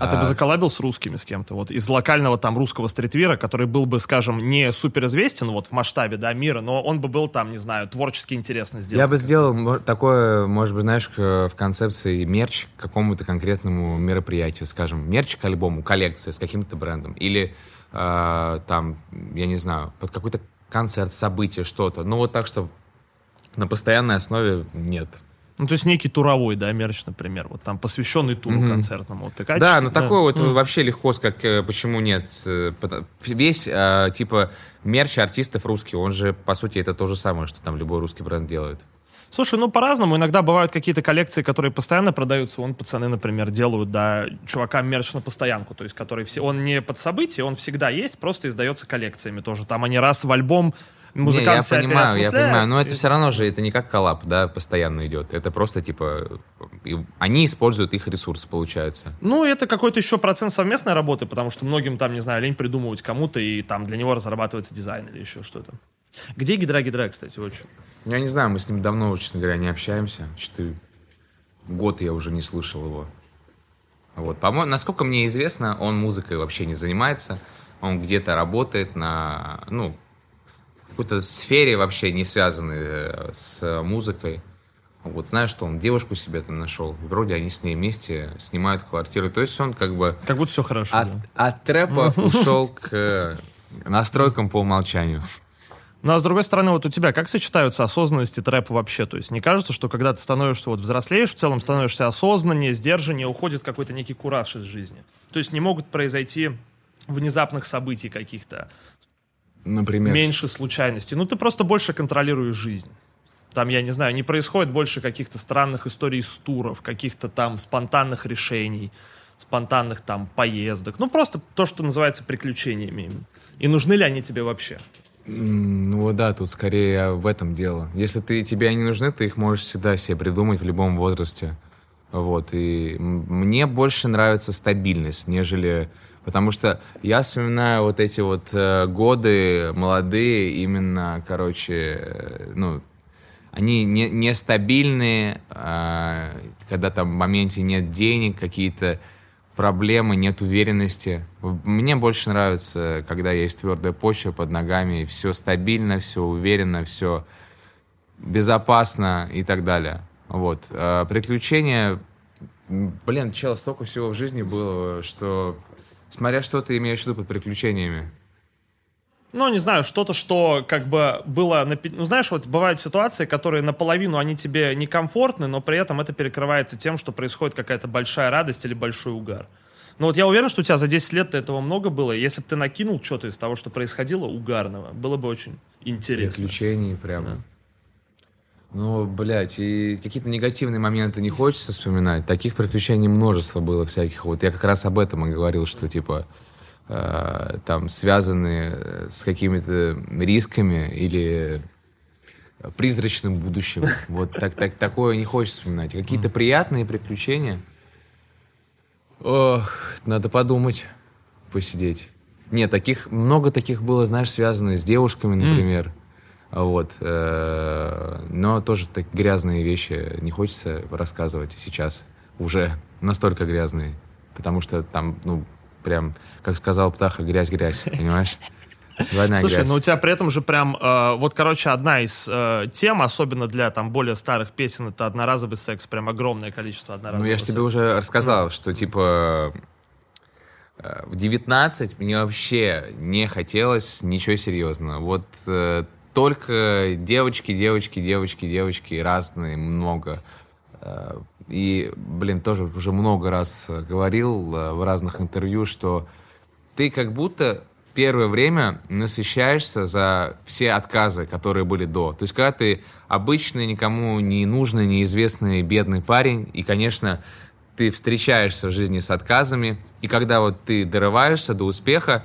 А, ты бы заколабил с русскими с кем-то? Вот из локального там русского стритвира, который был бы, скажем, не суперизвестен вот в масштабе, да, мира, но он бы был там, не знаю, творчески интересно сделан. Я бы сделал такое, может быть, знаешь, в концепции мерч к какому-то конкретному мероприятию, скажем, мерч к альбому, коллекция с каким-то брендом. Или э, там, я не знаю, под какой-то концерт, событие, что-то. Ну вот так, что на постоянной основе нет. Ну, то есть некий туровой, да, мерч, например, вот там посвященный туру mm-hmm. концертному. Вот, такая да, ну да. такой вот mm. вообще легко, как э, почему нет. Э, весь, а, типа, мерч артистов русский, он же, по сути, это то же самое, что там любой русский бренд делает. Слушай, ну по-разному. Иногда бывают какие-то коллекции, которые постоянно продаются. Вон пацаны, например, делают, да, чувакам мерч на постоянку. То есть, который все, он не под событие, он всегда есть, просто издается коллекциями тоже. Там они раз в альбом музыкант не, я понимаю, я понимаю, но это все равно же, это не как коллап, да, постоянно идет. Это просто, типа, они используют их ресурсы, получается. Ну, это какой-то еще процент совместной работы, потому что многим там, не знаю, лень придумывать кому-то, и там для него разрабатывается дизайн или еще что-то. Где Гидра Гидра, кстати, очень? Я не знаю, мы с ним давно, честно говоря, не общаемся. Что год я уже не слышал его. Вот, по-моему, насколько мне известно, он музыкой вообще не занимается. Он где-то работает на, ну, какой-то сфере вообще не связанной э, с музыкой. Вот знаешь, что он девушку себе там нашел. Вроде они с ней вместе снимают квартиру. То есть он как бы... Как будто все хорошо. От, да. от трэпа ушел к э, настройкам по умолчанию. Ну, а с другой стороны, вот у тебя как сочетаются осознанность и трэп вообще? То есть не кажется, что когда ты становишься, вот взрослеешь, в целом становишься осознаннее, сдержаннее, уходит какой-то некий кураж из жизни? То есть не могут произойти внезапных событий каких-то, Например? Меньше случайностей. Ну, ты просто больше контролируешь жизнь. Там, я не знаю, не происходит больше каких-то странных историй с туров, каких-то там спонтанных решений, спонтанных там поездок. Ну, просто то, что называется приключениями. И нужны ли они тебе вообще? Ну да, тут скорее в этом дело. Если ты, тебе они нужны, ты их можешь всегда себе придумать в любом возрасте. Вот. И мне больше нравится стабильность, нежели Потому что я вспоминаю вот эти вот э, годы молодые, именно, короче, э, ну, они не, нестабильные, э, когда там в моменте нет денег, какие-то проблемы, нет уверенности. Мне больше нравится, когда есть твердая почва под ногами, все стабильно, все уверенно, все безопасно и так далее. Вот. А приключения... Блин, чел, столько всего в жизни было, что Смотря что ты имеешь в виду под приключениями. Ну, не знаю, что-то, что как бы было... Ну, знаешь, вот бывают ситуации, которые наполовину, они тебе некомфортны, но при этом это перекрывается тем, что происходит какая-то большая радость или большой угар. Но вот я уверен, что у тебя за 10 лет этого много было. Если бы ты накинул что-то из того, что происходило, угарного, было бы очень интересно. Приключений прямо. Да. Ну, блядь, и какие-то негативные моменты не хочется вспоминать. Таких приключений множество было всяких. Вот я как раз об этом и говорил, что, типа, э, там, связаны с какими-то рисками или призрачным будущим. Вот так, так, такое не хочется вспоминать. Какие-то приятные приключения. Ох, надо подумать, посидеть. Нет, таких, много таких было, знаешь, связано с девушками, например. Вот. Э, но тоже так грязные вещи не хочется рассказывать сейчас. Уже настолько грязные. Потому что там, ну, прям, как сказал Птаха, грязь-грязь, понимаешь? Двойная Слушай, грязь. ну у тебя при этом же прям, э, вот, короче, одна из э, тем, особенно для там более старых песен, это одноразовый секс, прям огромное количество одноразового Ну я же тебе уже рассказал, mm. что типа э, в 19 мне вообще не хотелось ничего серьезного. Вот э, только девочки, девочки, девочки, девочки, разные, много. Э, и, блин, тоже уже много раз говорил э, в разных интервью, что ты как будто первое время насыщаешься за все отказы, которые были до. То есть, когда ты обычный, никому не нужный, неизвестный, бедный парень, и, конечно, ты встречаешься в жизни с отказами, и когда вот ты дорываешься до успеха,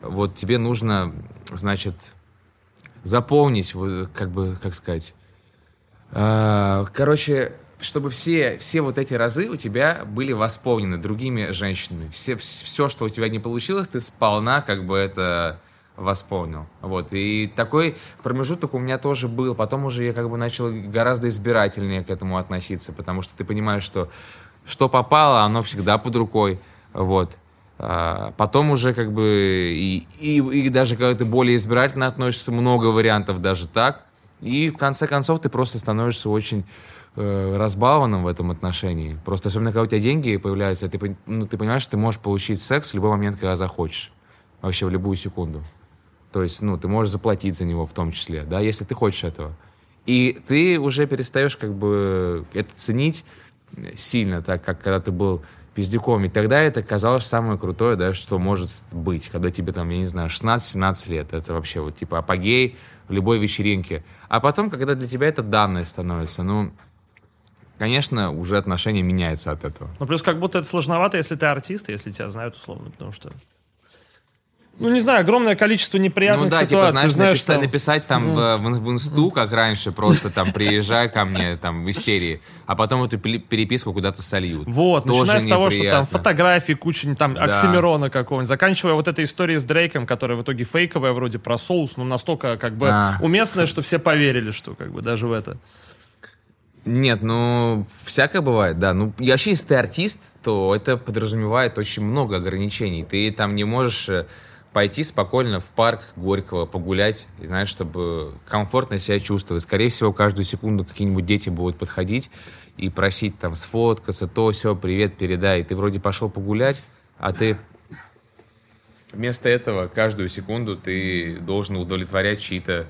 вот тебе нужно, значит, заполнить, как бы, как сказать, а, короче, чтобы все, все вот эти разы у тебя были восполнены другими женщинами. Все, все, что у тебя не получилось, ты сполна как бы это восполнил. Вот. И такой промежуток у меня тоже был. Потом уже я как бы начал гораздо избирательнее к этому относиться, потому что ты понимаешь, что что попало, оно всегда под рукой. Вот. А потом уже как бы и, и, и даже когда ты более избирательно относишься, много вариантов даже так. И в конце концов ты просто становишься очень э, разбалованным в этом отношении. Просто особенно, когда у тебя деньги появляются, ты, ну, ты понимаешь, что ты можешь получить секс в любой момент, когда захочешь. Вообще в любую секунду. То есть, ну, ты можешь заплатить за него в том числе, да, если ты хочешь этого. И ты уже перестаешь как бы это ценить сильно, так как когда ты был пиздюком. И тогда это казалось самое крутое, да, что может быть, когда тебе там, я не знаю, 16-17 лет. Это вообще вот типа апогей любой вечеринке. А потом, когда для тебя это данное становится, ну, конечно, уже отношение меняется от этого. Ну, плюс как будто это сложновато, если ты артист, если тебя знают условно, потому что ну, не знаю, огромное количество неприятных ну, да, ситуаций. Типа, знаешь, знаешь, написать, что... написать там в, в, в инсту, как раньше, просто там приезжай ко мне там из серии, а потом эту переписку куда-то сольют. Вот, Тоже начиная с того, что там фотографии, куча там да. Оксимирона какого-нибудь, заканчивая вот этой историей с Дрейком, которая в итоге фейковая вроде про соус, но настолько как бы а. уместная, что все поверили, что как бы даже в это. Нет, ну, всякое бывает, да. Ну, вообще, если ты артист, то это подразумевает очень много ограничений. Ты там не можешь э, пойти спокойно в парк Горького, погулять, и, знаешь, чтобы комфортно себя чувствовать. Скорее всего, каждую секунду какие-нибудь дети будут подходить и просить там сфоткаться, то, все, привет, передай. Ты вроде пошел погулять, а ты вместо этого каждую секунду ты должен удовлетворять чьи-то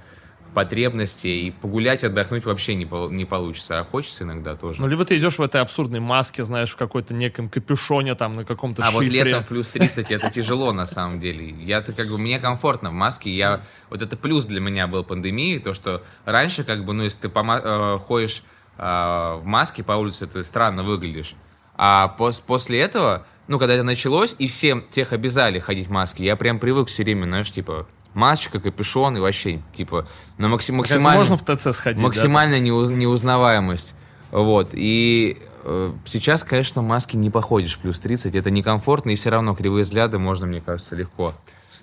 потребности, и погулять, отдохнуть вообще не, не получится, а хочется иногда тоже. Ну, либо ты идешь в этой абсурдной маске, знаешь, в какой-то неком капюшоне, там, на каком-то А шифре. вот летом плюс 30, это тяжело, на самом деле. Я-то, как бы, мне комфортно в маске, я, вот это плюс для меня был пандемии, то, что раньше, как бы, ну, если ты пома- э, ходишь э, в маске по улице, ты странно выглядишь. А пос- после этого, ну, когда это началось, и всем тех обязали ходить в маске, я прям привык все время, знаешь, типа, масочка, капюшон и вообще, типа, на максим, максимально... Можно в ТЦ сходить, Максимальная да? неуз, неузнаваемость. Вот. И э, сейчас, конечно, маски не походишь плюс 30. Это некомфортно, и все равно кривые взгляды можно, мне кажется, легко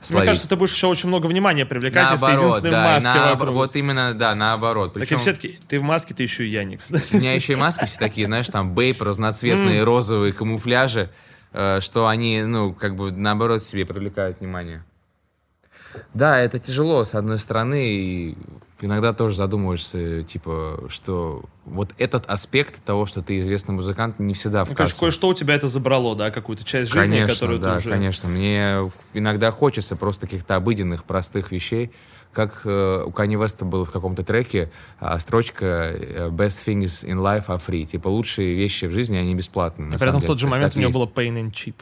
словить. Мне кажется, ты будешь еще очень много внимания привлекать, наоборот, если ты единственный да, в маске на, вокруг. Вот именно, да, наоборот. Причем... Так и все-таки ты в маске, ты еще и Яникс. У меня еще и маски все такие, знаешь, там бейп, разноцветные, розовые, камуфляжи, э, что они, ну, как бы, наоборот, себе привлекают внимание. Да, это тяжело, с одной стороны, и иногда тоже задумываешься, типа, что вот этот аспект того, что ты известный музыкант, не всегда в ну, конечно, кое-что у тебя это забрало, да, какую-то часть жизни, конечно, которую да, ты уже... конечно. Мне иногда хочется просто каких-то обыденных, простых вещей, как э, у Kanye West было в каком-то треке э, строчка «Best things in life are free». Типа, лучшие вещи в жизни, они бесплатные. И при этом в тот же момент у него было pain and cheap.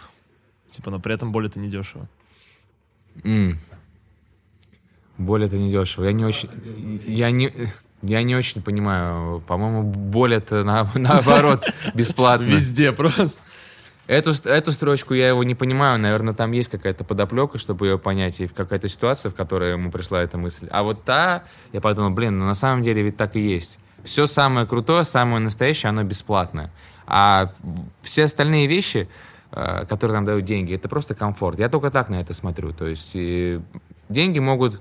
Типа, но при этом более это недешево. Mm. Боль это не дешево. Я не очень... Я не... Я не очень понимаю. По-моему, боль это на, наоборот бесплатно. Везде просто. Эту, эту строчку я его не понимаю. Наверное, там есть какая-то подоплека, чтобы ее понять, и какая-то ситуация, в которой ему пришла эта мысль. А вот та, я подумал, блин, ну на самом деле ведь так и есть. Все самое крутое, самое настоящее, оно бесплатное. А все остальные вещи, э, которые нам дают деньги, это просто комфорт. Я только так на это смотрю. То есть деньги могут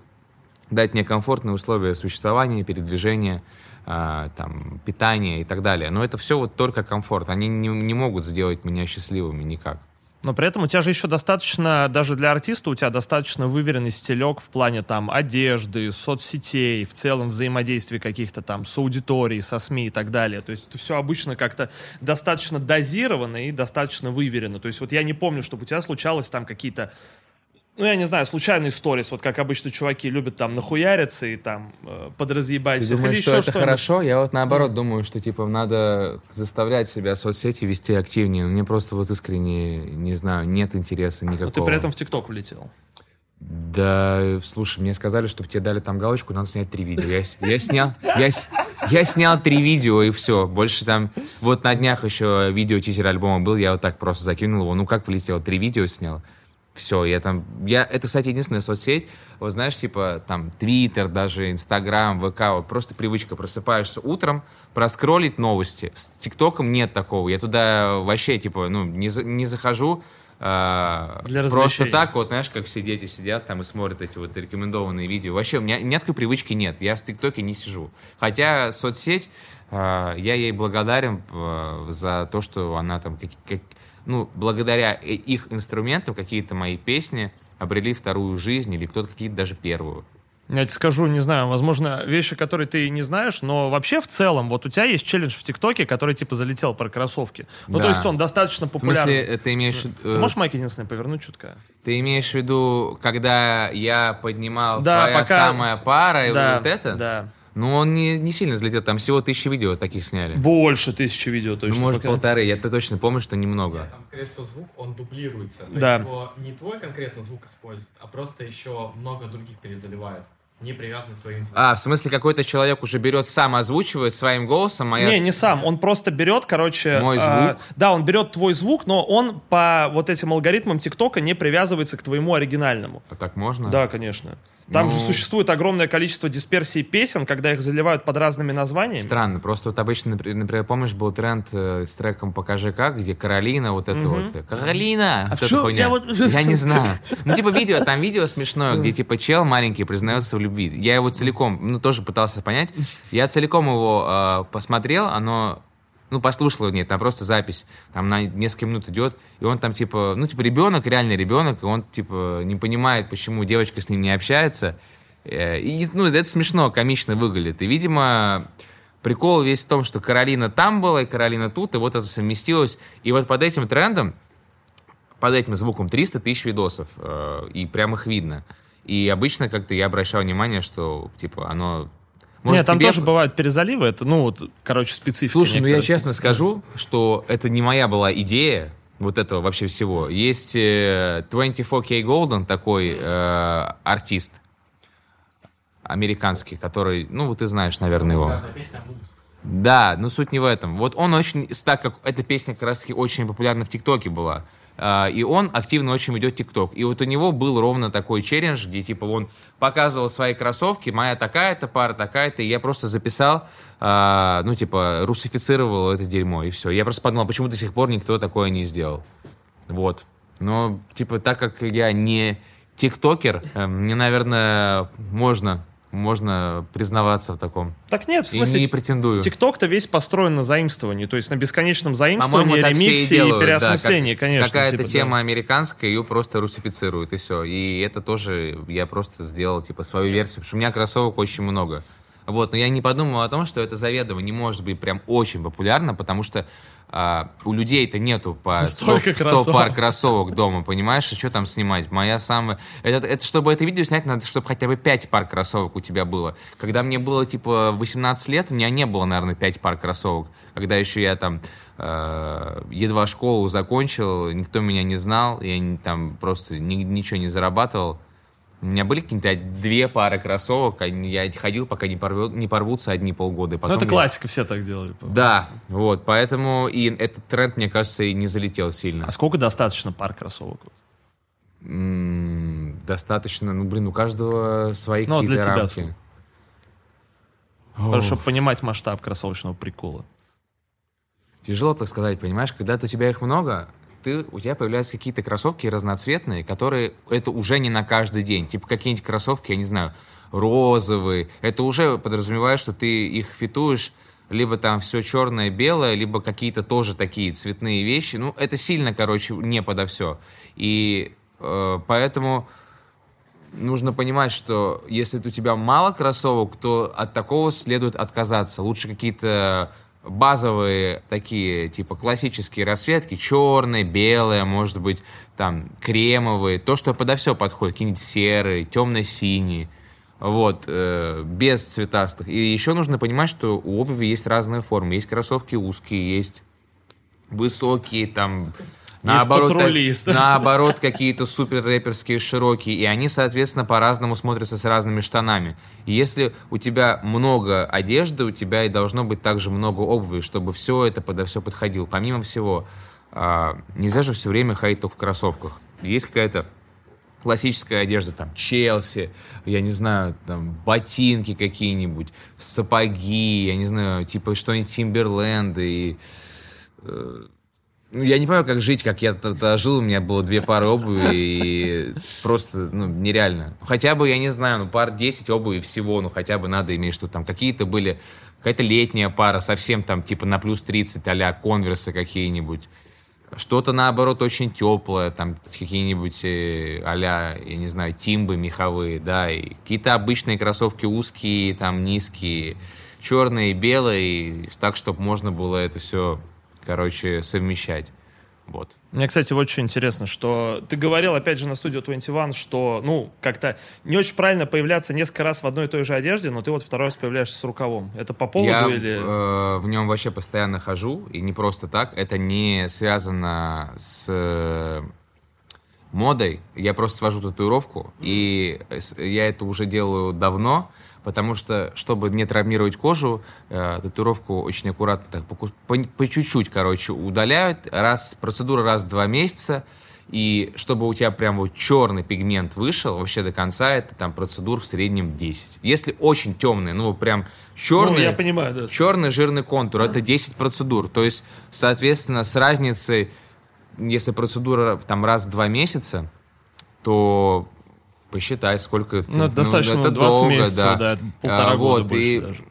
дать мне комфортные условия существования, передвижения, э, там, питания и так далее. Но это все вот только комфорт. Они не, не могут сделать меня счастливыми никак. Но при этом у тебя же еще достаточно, даже для артиста, у тебя достаточно выверенный стилек в плане там одежды, соцсетей, в целом взаимодействия каких-то там с аудиторией, со СМИ и так далее. То есть это все обычно как-то достаточно дозировано и достаточно выверено. То есть вот я не помню, чтобы у тебя случалось там какие-то ну, я не знаю, случайный сторис, вот как обычно чуваки любят там нахуяриться и там э, подразъебать Ты думаешь, что это хорошо? Я вот наоборот mm. думаю, что типа надо заставлять себя соцсети вести активнее. Мне просто вот искренне, не знаю, нет интереса никакого. Но ты при этом в ТикТок влетел. Да, слушай, мне сказали, чтобы тебе дали там галочку, надо снять три видео. Я, я снял, я, я снял три видео и все. Больше там, вот на днях еще видео тизер альбома был, я вот так просто закинул его. Ну как влетел, три видео снял. Все, я там, я, это, кстати, единственная соцсеть, вот знаешь, типа, там, Твиттер, даже Инстаграм, ВК, вот просто привычка, просыпаешься утром, проскроллить новости. С ТикТоком нет такого, я туда вообще, типа, ну, не, не захожу, а, Для просто так, вот, знаешь, как все дети сидят там и смотрят эти вот рекомендованные видео. Вообще, у меня, у меня такой привычки нет, я в ТикТоке не сижу. Хотя соцсеть, а, я ей благодарен а, за то, что она там, ну, благодаря их инструментам какие-то мои песни обрели вторую жизнь или кто-то какие-то даже первую. Я тебе скажу, не знаю, возможно, вещи, которые ты не знаешь, но вообще в целом, вот у тебя есть челлендж в ТикТоке, который типа залетел про кроссовки. Ну, Да. то есть он достаточно В популярный. смысле, ты имеешь, Ты э, можешь майк единственное повернуть чутка? ты имеешь в виду, когда я поднимал Да, твоя пока- самая пара и да, вот это? Да. Ну, он не, не сильно взлетел, там всего тысячи видео таких сняли. Больше тысячи видео точно. ну, может, пока. полторы, я то точно помню, что немного. Там, скорее всего, звук, он дублируется. То Да. его не твой конкретно звук используют, а просто еще много других перезаливают. Не привязаны к твоим звукам. А, в смысле, какой-то человек уже берет сам, озвучивает своим голосом, а я... Не, не сам. Он просто берет, короче... Мой а, звук? да, он берет твой звук, но он по вот этим алгоритмам ТикТока не привязывается к твоему оригинальному. А так можно? Да, конечно. Там Ну- же существует огромное количество дисперсий песен, когда их заливают под разными названиями. Странно, просто вот обычно, напри- например, помнишь, был тренд э, с треком «Покажи как», где Каролина, вот это вот. Каролина! вот в эта чём? хуйня. Я вот- Я не знаю. Ну, типа видео, там видео смешное, где типа чел маленький признается в любви. Я его целиком, ну, тоже пытался понять. Я целиком его э, посмотрел, оно ну, послушал, нет, там просто запись, там на несколько минут идет, и он там, типа, ну, типа, ребенок, реальный ребенок, и он, типа, не понимает, почему девочка с ним не общается, Э, и, ну, это смешно, комично выглядит, и, видимо, прикол весь в том, что Каролина там была, и Каролина тут, и вот это совместилось, и вот под этим трендом, под этим звуком 300 тысяч видосов, э, и прям их видно, и обычно как-то я обращал внимание, что, типа, оно... может, Нет, там тебе- тоже бывают перезаливы, это, ну, вот, короче, специфика. Слушай, ну я честно скажу, что это не моя была идея вот этого вообще всего. Есть э, 24K Golden, такой э, артист американский, который, ну вот ты знаешь, наверное, его. «Муз». Да, но суть не в этом. Вот он очень, так как эта песня как раз таки очень популярна в ТикТоке была, а, и он активно очень ведет ТикТок. И вот у него был ровно такой челлендж, где типа он показывал свои кроссовки, моя такая-то пара, такая-то, и я просто записал, а, ну типа русифицировал это дерьмо, и все. Я просто подумал, почему до сих пор никто такое не сделал. Вот. Но, типа, так как я не тиктокер, э, мне, наверное, можно, можно признаваться в таком. Так нет, в И смысле, не претендую. ТикТок-то весь построен на заимствовании, то есть на бесконечном заимствовании, все и ремиксе и, делают, да, переосмыслении, как- конечно. Какая-то типа, да. тема американская, ее просто русифицируют, и все. И это тоже я просто сделал, типа, свою версию, потому что у меня кроссовок очень много. Вот, но я не подумал о том, что это заведомо не может быть прям очень популярно, потому что а, у людей-то нету по 100, Столько 100 кроссовок. пар кроссовок дома, понимаешь? И что там снимать? Моя самая... Это, это, чтобы это видео снять, надо, чтобы хотя бы 5 пар кроссовок у тебя было. Когда мне было, типа, 18 лет, у меня не было, наверное, 5 пар кроссовок. Когда еще я там э, едва школу закончил, никто меня не знал, я там просто ни- ничего не зарабатывал. У меня были какие-то две пары кроссовок, я ходил, пока не, порвет- не порвутся одни полгода. и Ну, потом это я- классика, все так делали. Да, вот, поэтому и этот тренд, мне кажется, и не залетел сильно. А сколько достаточно пар кроссовок? М, Достаточно, ну, блин, у каждого свои Ну, а для какие-то тебя рамки. сколько? Просто чтобы понимать масштаб кроссовочного прикола. Тяжело так сказать, понимаешь, когда у тебя их много, ты, у тебя появляются какие-то кроссовки разноцветные, которые это уже не на каждый день. Типа какие-нибудь кроссовки, я не знаю, розовые. Это уже подразумевает, что ты их фитуешь либо там все черное, белое, либо какие-то тоже такие цветные вещи. Ну, это сильно, короче, не подо все. И э, поэтому нужно понимать, что если у тебя мало кроссовок, то от такого следует отказаться. Лучше какие-то базовые такие, типа классические расцветки, черные, белые, может быть, там кремовые, то, что подо все подходит, какие-нибудь серые, темно-синие, вот, э, без цветастых. И еще нужно понимать, что у обуви есть разные формы. Есть кроссовки узкие, есть высокие, там, наоборот, так- патрулист. наоборот, какие-то супер рэперские широкие, и они, соответственно, по-разному смотрятся с разными штанами. И если у тебя много одежды, у тебя и должно быть также много обуви, чтобы все это подо все подходило. Помимо всего, а, нельзя же все время ходить только в кроссовках. Есть какая-то классическая одежда, там, Челси, я не знаю, там, ботинки какие-нибудь, сапоги, я не знаю, типа что-нибудь Тимберленды и... Э, ну, я не понимаю, как жить, как я тогда жил, у меня было две пары обуви, и просто, ну, нереально. Хотя бы, я не знаю, ну, пар 10 обуви всего, ну, хотя бы надо иметь, что там какие-то были, какая-то летняя пара, совсем там, типа, на плюс 30, а-ля конверсы какие-нибудь. Что-то, наоборот, очень теплое, там какие-нибудь э, а я не знаю, тимбы меховые, да, и какие-то обычные кроссовки узкие, там, низкие, черные, белые, так, чтобы можно было это все, короче, совмещать. Вот. Мне, кстати, очень интересно, что ты говорил, опять же, на студию 21, что, ну, как-то не очень правильно появляться несколько раз в одной и той же одежде, но ты вот второй раз появляешься с рукавом. Это по поводу Я, или... Э, в нем вообще постоянно хожу, и не просто так. Это не связано с э, модой. Я просто свожу татуировку, и я это уже делаю давно, потому что, чтобы не травмировать кожу, э, татуировку очень аккуратно, так, по, по, по чуть-чуть, короче, удаляют. Раз, процедура раз в два месяца. И чтобы у тебя прям вот черный пигмент вышел, вообще до конца, это там процедур в среднем 10. Если очень темный, ну прям черный, ну, я понимаю, да. черный жирный контур, это 10 процедур. То есть, соответственно, с разницей, если процедура там раз в два месяца, то посчитай, сколько ну, это, достаточно ну, это 20 долго, месяцев, да, да полтора а, года вот, больше и даже.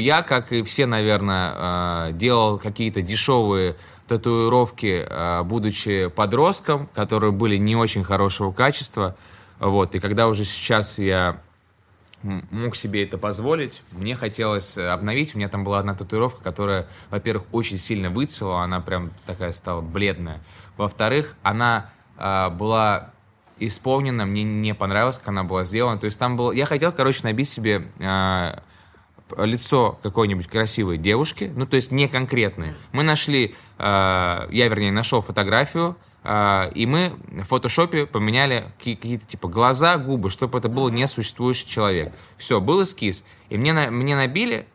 Я, как и все, наверное, а, делал какие-то дешевые татуировки, а, будучи подростком, которые были не очень хорошего качества. Вот, и когда уже сейчас я мог себе это позволить, мне хотелось обновить. У меня там была одна татуировка, которая, во-первых, очень сильно выцвела, она прям такая стала бледная. Во-вторых, она э, была исполнена, мне не понравилось, как она была сделана. То есть там было... Я хотел, короче, набить себе э, лицо какой-нибудь красивой девушки, ну, то есть не конкретное. Мы нашли, э, я, вернее, нашел фотографию, э, и мы в фотошопе поменяли какие-то, типа, глаза, губы, чтобы это был несуществующий человек. Все, был эскиз. И мне, мне набили,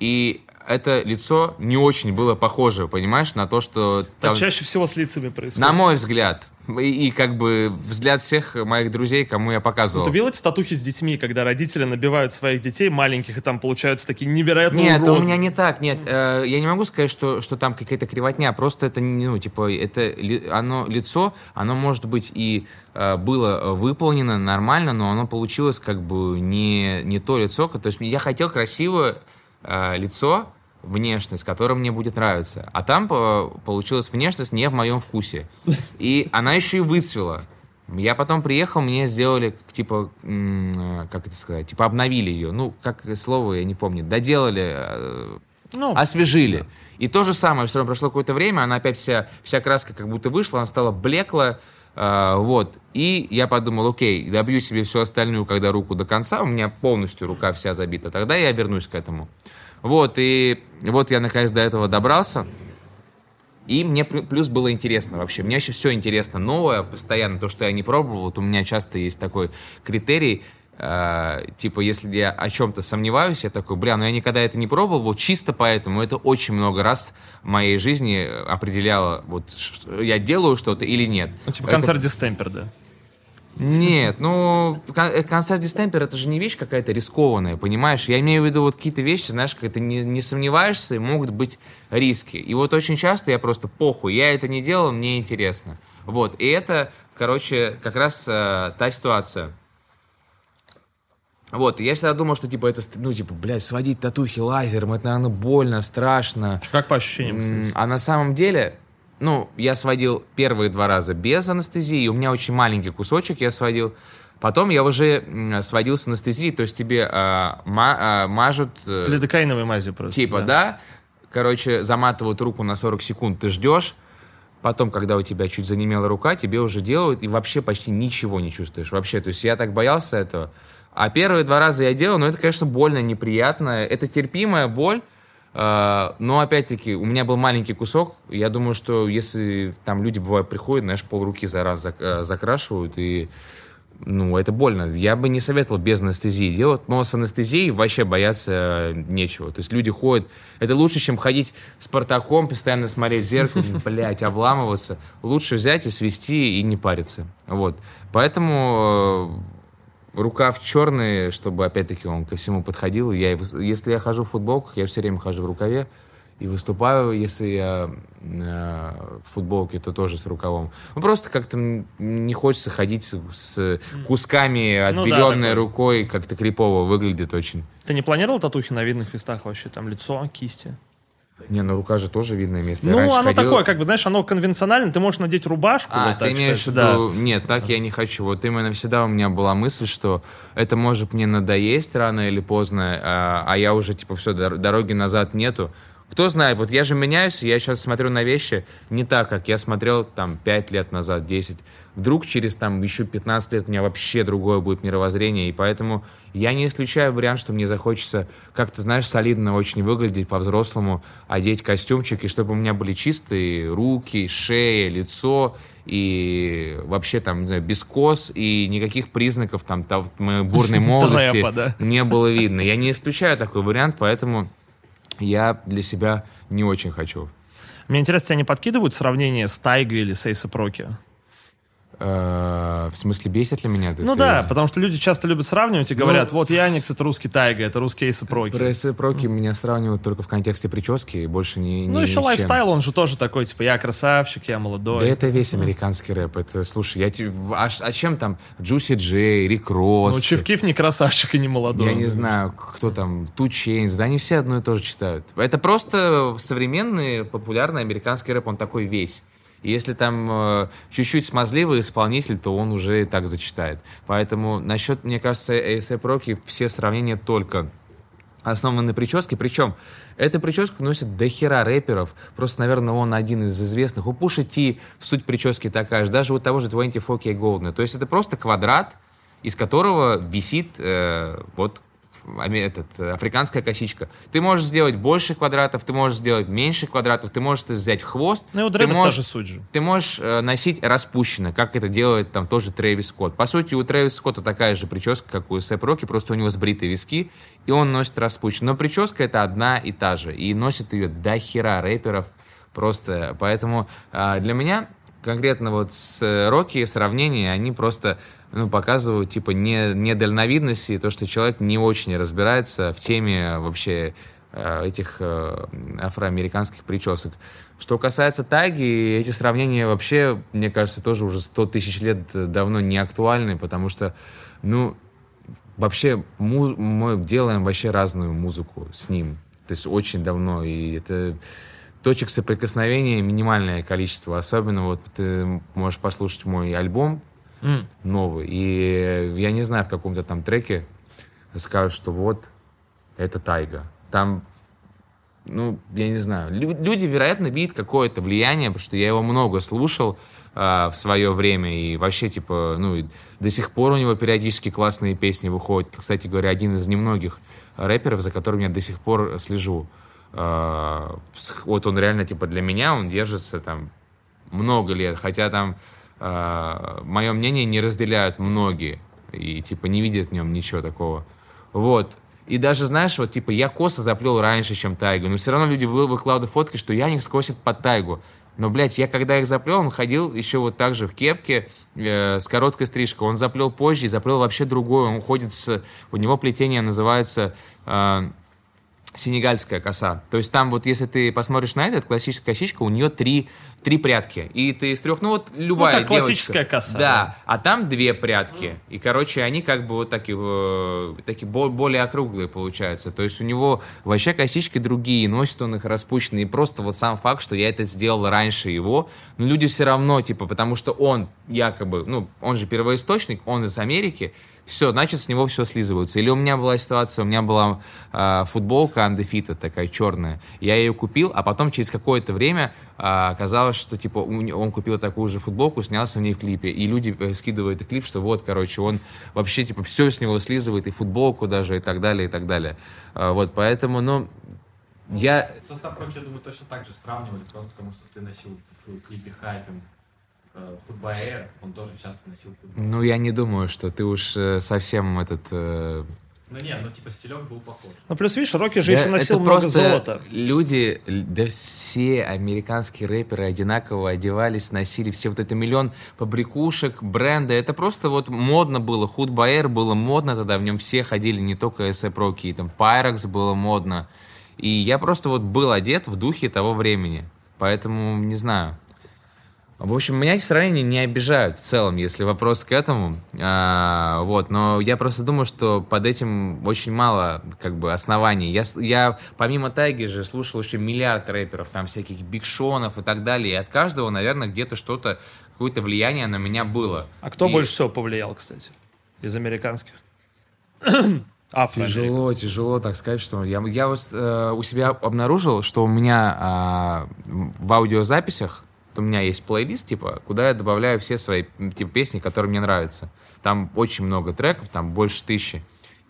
и это лицо не очень было похоже, понимаешь, на то, что... Там... Так чаще всего с лицами происходит. На мой взгляд. И, и как бы взгляд всех моих друзей, кому я показывал. Ну, ты видел эти татухи с детьми, когда родители набивают своих детей маленьких, и там получаются такие невероятные Нет, урод... у меня не так, нет. Э, я не могу сказать, что, что там какая-то кривотня, просто это, ну, типа, это оно, лицо, оно может быть и э, было выполнено нормально, но оно получилось как бы не, не то лицо. То есть я хотел красивое э, лицо, внешность, которая мне будет нравиться. А там э, получилась внешность не в моем вкусе. И она еще и выцвела. Я потом приехал, мне сделали, типа, э, как это сказать, типа обновили ее. Ну, как слово, я не помню. Доделали, э, ну, освежили. Да. И то же самое, все равно прошло какое-то время, она опять вся, вся краска как будто вышла, она стала блеклая, Uh, вот. И я подумал, окей, добью себе всю остальную, когда руку до конца, у меня полностью рука вся забита, тогда я вернусь к этому. Вот, и вот я наконец до этого добрался. И мне плюс было интересно вообще. Мне вообще все интересно. Новое, постоянно, то, что я не пробовал. Вот у меня часто есть такой критерий, э, типа, если я о чем-то сомневаюсь, я такой, бля, ну я никогда это не пробовал, вот чисто поэтому это очень много раз в моей жизни определяло, вот я делаю что-то или нет. Ну, типа это... концерт Дистемпер, да? Нет, ну, э, концерт дистемпер это же не вещь какая-то рискованная, понимаешь? Я имею в виду вот какие-то вещи, знаешь, когда ты не, не сомневаешься, и могут быть риски. И вот очень часто я просто похуй, я это не делал, мне интересно. Вот, и это, короче, как раз э, та ситуация. Вот, я всегда думал, что, типа, это, ну, типа, блядь, сводить татухи лазером, это, наверное, больно, страшно. Как по ощущениям, кстати? А на самом деле, ну, я сводил первые два раза без анестезии, у меня очень маленький кусочек я сводил. Потом я уже сводил с анестезией, то есть тебе а, ма, а, мажут... Э, Лидокаиновой мазью просто. Типа, да. да. Короче, заматывают руку на 40 секунд, ты ждешь. Потом, когда у тебя чуть занемела рука, тебе уже делают, и вообще почти ничего не чувствуешь. Вообще, то есть я так боялся этого. А первые два раза я делал, но это, конечно, больно, неприятно. Это терпимая боль, а, но опять-таки, у меня был маленький кусок. Я думаю, что если там люди бывают приходят, знаешь, полруки за раз э, закрашивают, и ну, это больно. Я бы не советовал без анестезии делать, но с анестезией вообще бояться нечего. То есть люди ходят... Это лучше, чем ходить с портаком, постоянно смотреть в зеркало, блядь, обламываться. Лучше взять и свести и не париться. Вот. Поэтому э, рукав черный, чтобы, опять-таки, он ко всему подходил. Я, если я хожу в футболках, я все время хожу в рукаве и выступаю, если я э, в футболке, то тоже с рукавом. Ну, просто как-то не хочется ходить с, с кусками отбеленной ну, да, рукой, как-то крипово выглядит очень. Ты не планировал татухи на видных местах вообще? Там лицо, кисти? Не, ну рука же тоже видное место. Ну, оно ходил... такое, как бы, знаешь, оно конвенциональное, ты можешь надеть рубашку. А, вот ты так, имеешь в виду... Да. Нет, так я не хочу. Вот именно всегда у меня была мысль, что это может мне надоесть рано или поздно, а, а я уже, типа, все, дороги назад нету. Кто знает, вот я же меняюсь, я сейчас смотрю на вещи не так, как я смотрел там 5 лет назад, 10. Вдруг через там еще 15 лет у меня вообще другое будет мировоззрение, и поэтому я не исключаю вариант, что мне захочется как-то, знаешь, солидно очень выглядеть по-взрослому, одеть костюмчик, и чтобы у меня были чистые руки, шея, лицо, и вообще там, не знаю, без кос, и никаких признаков там, там бурной молодости не было видно. Я не исключаю такой вариант, поэтому я для себя не очень хочу. Мне интересно, тебя не подкидывают сравнение с Тайгой или с Эйса Проки? Э, в смысле, бесит ли меня? Ну да, потому что люди часто любят сравнивать и говорят, ну, вот Яникс это русский Tyga, это русский A$AP Rocky. Про A$AP Rocky меня сравнивают только в контексте прически и больше не Ну еще lifestyle, он же тоже такой, типа, я красавчик, я молодой. Да это весь американский рэп. Это, слушай, я а, а чем там Juicy J, Rick Ross? Ну Chief Keef не красавчик и не молодой. Я не знаю, кто там, 2 Chainz, да они все одно и то же читают. Это просто современный популярный американский рэп, он такой весь. Если там э, чуть-чуть смазливый исполнитель, то он уже и так зачитает. Поэтому насчет, мне кажется, ASAP Rocky все сравнения только основаны на прическе. Причем эта прическа носит до хера рэперов. Просто, наверное, он один из известных. У Пуши Ти суть прически такая же. Даже у того же 24K Golden. То есть это просто квадрат, из которого висит э, вот этот, африканская косичка. Ты можешь сделать больше квадратов, ты можешь сделать меньше квадратов, ты можешь взять хвост. Ну и у ты можешь, тоже суть же. Ты можешь э, носить распущенно, как это делает там тоже Трэвис Скотт. По сути, у Трэвиса Скотта такая же прическа, как у Сэп Рокки, просто у него сбритые виски, и он носит распущенно. Но прическа это одна и та же, и носит ее до хера рэперов. Просто поэтому э, для меня конкретно вот с Рокки сравнения, они просто ну, показывают, типа, не, недальновидность и то, что человек не очень разбирается в теме вообще э, этих э, афроамериканских причесок. Что касается тайги, эти сравнения вообще, мне кажется, тоже уже 100 тысяч лет давно не актуальны, потому что, ну, вообще муз- мы делаем вообще разную музыку с ним. То есть очень давно, и это точек соприкосновения минимальное количество. Особенно вот ты можешь послушать мой альбом mm. новый. И я не знаю, в каком-то там треке скажут, что вот, это тайга. Там, ну, я не знаю. Люди, вероятно, видят какое-то влияние, потому что я его много слушал э, в свое время. И вообще, типа, ну, до сих пор у него периодически классные песни выходят. Кстати говоря, один из немногих рэперов, за которым я до сих пор слежу. Э, вот он реально, типа, для меня, он держится там много лет. Хотя там э, мое мнение не разделяют многие и типа не видят в нем ничего такого. Вот. И даже, знаешь, вот, типа, я косы заплел раньше, чем Тайгу, но все равно люди вы, выкладывают фотки, что я них скосит под Тайгу. Но, блядь, я когда их заплел, он ходил еще вот так же в кепке э, с короткой стрижкой. Он заплел позже и заплел вообще другой. Он ходит с... У него плетение называется... Э, сенегальская коса. То есть там вот, если ты посмотришь на этот, классическая косичка, у нее три, три прядки. И ты из трех, ну вот любая ну, классическая коса. Да, да, а там две прядки. И, короче, они как бы вот такие, э, такие более округлые получаются. То есть у него вообще косички другие, носит он их распущенные. И просто вот сам факт, что я это сделал раньше его, но люди все равно, типа, потому что он якобы, ну, он же первоисточник, он из Америки, все, значит, с него все слизывается. Или у меня была ситуация, у меня была э, футболка Undefeated такая черная, я ее купил, а потом через какое-то время э, оказалось, что, типа, он купил такую же футболку, снялся в ней в клипе, и люди э, скидывают клип, что вот, короче, он вообще, типа, все с него слизывает, и футболку даже, и так далее, и так далее. Э, вот, поэтому, ну, я... Со Сапрок, я думаю, точно так же сравнивали, просто потому что ты носил в клипе Хайпинг э, футбоэр, он тоже часто носил футбол. Ну, я не думаю, что ты уж э, совсем этот... э, Ну не, ну типа стилек был похож. Ну, плюс, видишь, Рокки же еще Да, носил это много просто золота. люди, да все американские рэперы одинаково одевались, носили все вот это миллион побрякушек, бренда. Это просто вот модно было. Худ Байер было модно тогда, в нем все ходили, не только эсэп Роки, там Pyrex было модно. И я просто вот был одет в духе того времени. Поэтому не знаю. В общем, меня эти сравнения не обижают в целом, если вопрос к этому. А, вот, но я просто думаю, что под этим очень мало как бы оснований. Я, я помимо Тайги же слушал еще миллиард рэперов, там всяких бигшонов и так далее. И от каждого, наверное, где-то что-то, какое-то влияние на меня было. А кто И больше всего повлиял, кстати, из американских? Тяжело, тяжело так сказать, что я, я вот, э, у себя обнаружил, что у меня а, в аудиозаписях у меня есть плейлист, типа, куда я добавляю все свои типа, песни, которые мне нравятся. Там очень много треков, там больше тысячи.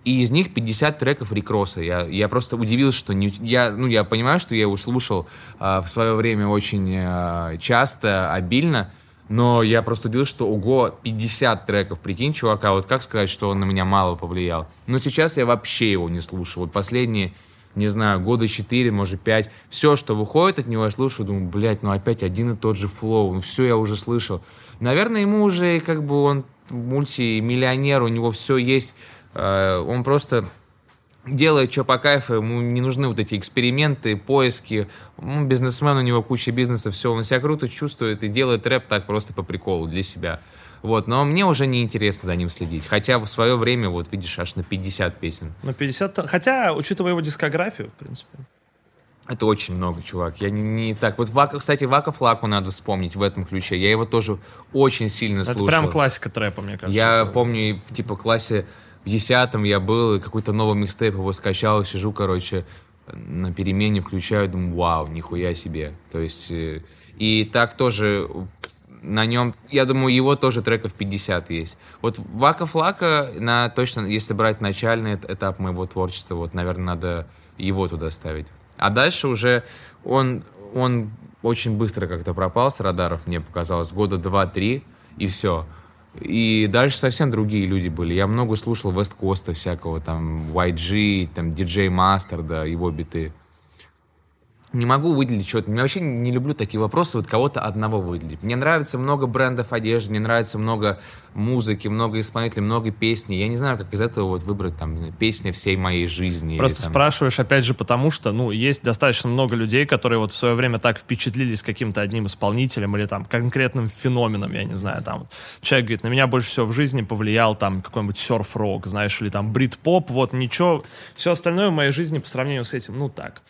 И из них 50 треков рекроса. Я, я просто удивился, что не, я, ну, я понимаю, что я его слушал а, в свое время очень а, часто, обильно, но я просто удивился, что ого, 50 треков, прикинь, чувака, вот как сказать, что он на меня мало повлиял. Но сейчас я вообще его не слушаю. Вот последние, не знаю, года 4, может 5, все, что выходит от него, я слушаю, думаю, блядь, ну опять один и тот же флоу, ну все я уже слышал. Наверное, ему уже как бы он мультимиллионер, у него все есть, э, он просто делает что по кайфу, ему не нужны вот эти эксперименты, поиски. Ну, бизнесмен, у него куча бизнеса, все, он себя круто чувствует и делает рэп так просто по приколу для себя. Вот, но мне уже не интересно за ним следить. Хотя в свое время, вот видишь, аж на 50 песен. Ну, 50... та- Хотя, учитывая его дискографию, в принципе. Это очень много, чувак. Я не, не так. Вот, Вака, кстати, Вака Флаку надо вспомнить в этом ключе. Я его тоже очень сильно Это слушал. прям классика трэпа, мне кажется. Я Это- помню, в типа классе в десятом я был, какой-то новый микстейп его скачал, сижу, короче, на перемене включаю, думаю, вау, нихуя себе. То есть, э, и так тоже на нем, я думаю, его тоже треков 50 есть. Вот Вака Флака, на, точно, если брать начальный эт- этап моего творчества, вот, наверное, надо его туда ставить. А дальше уже он, он очень быстро как-то пропал с радаров, мне показалось, года два-три, и все. И дальше совсем другие люди были. Я много слушал Вест Коста всякого, там, YG, там, DJ Master, да, его биты. Не могу выделить что-то. Я вообще не люблю такие вопросы, вот кого-то одного выделить. Мне нравится много брендов одежды, мне нравится много музыки, много исполнителей, много песней. Я не знаю, как из этого вот выбрать там знаю, песни всей моей жизни. или Просто там- спрашиваешь, опять же, потому что, ну, есть достаточно много людей, которые вот в свое время так впечатлились каким-то одним исполнителем или там конкретным феноменом, я не знаю, там. Человек говорит, на меня больше всего в жизни повлиял там какой-нибудь серф-рок, знаешь, или там брит-поп, вот ничего, все остальное в моей жизни по сравнению с этим, ну, так.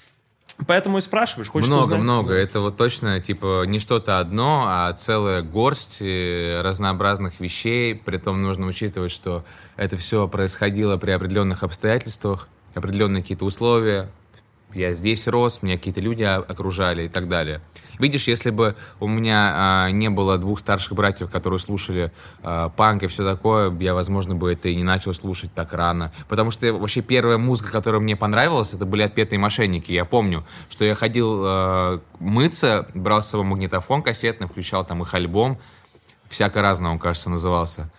Поэтому и спрашиваешь, хочешь много, узнать? много. Это вот точно, типа, не что-то одно, а целая горсть э, разнообразных вещей. Притом нужно учитывать, что это все происходило при определенных обстоятельствах, определенные какие-то условия. Я здесь рос, меня какие-то люди окружали и так далее. Видишь, если бы у меня а, не было двух старших братьев, которые слушали а, панк и все такое, я, возможно, бы это и не начал слушать так рано. Потому что вообще первая музыка, которая мне понравилась, это были отпетые мошенники. Я помню, что я ходил а, мыться, брал с собой магнитофон кассетный, включал там их альбом, всяко разно он, кажется, назывался.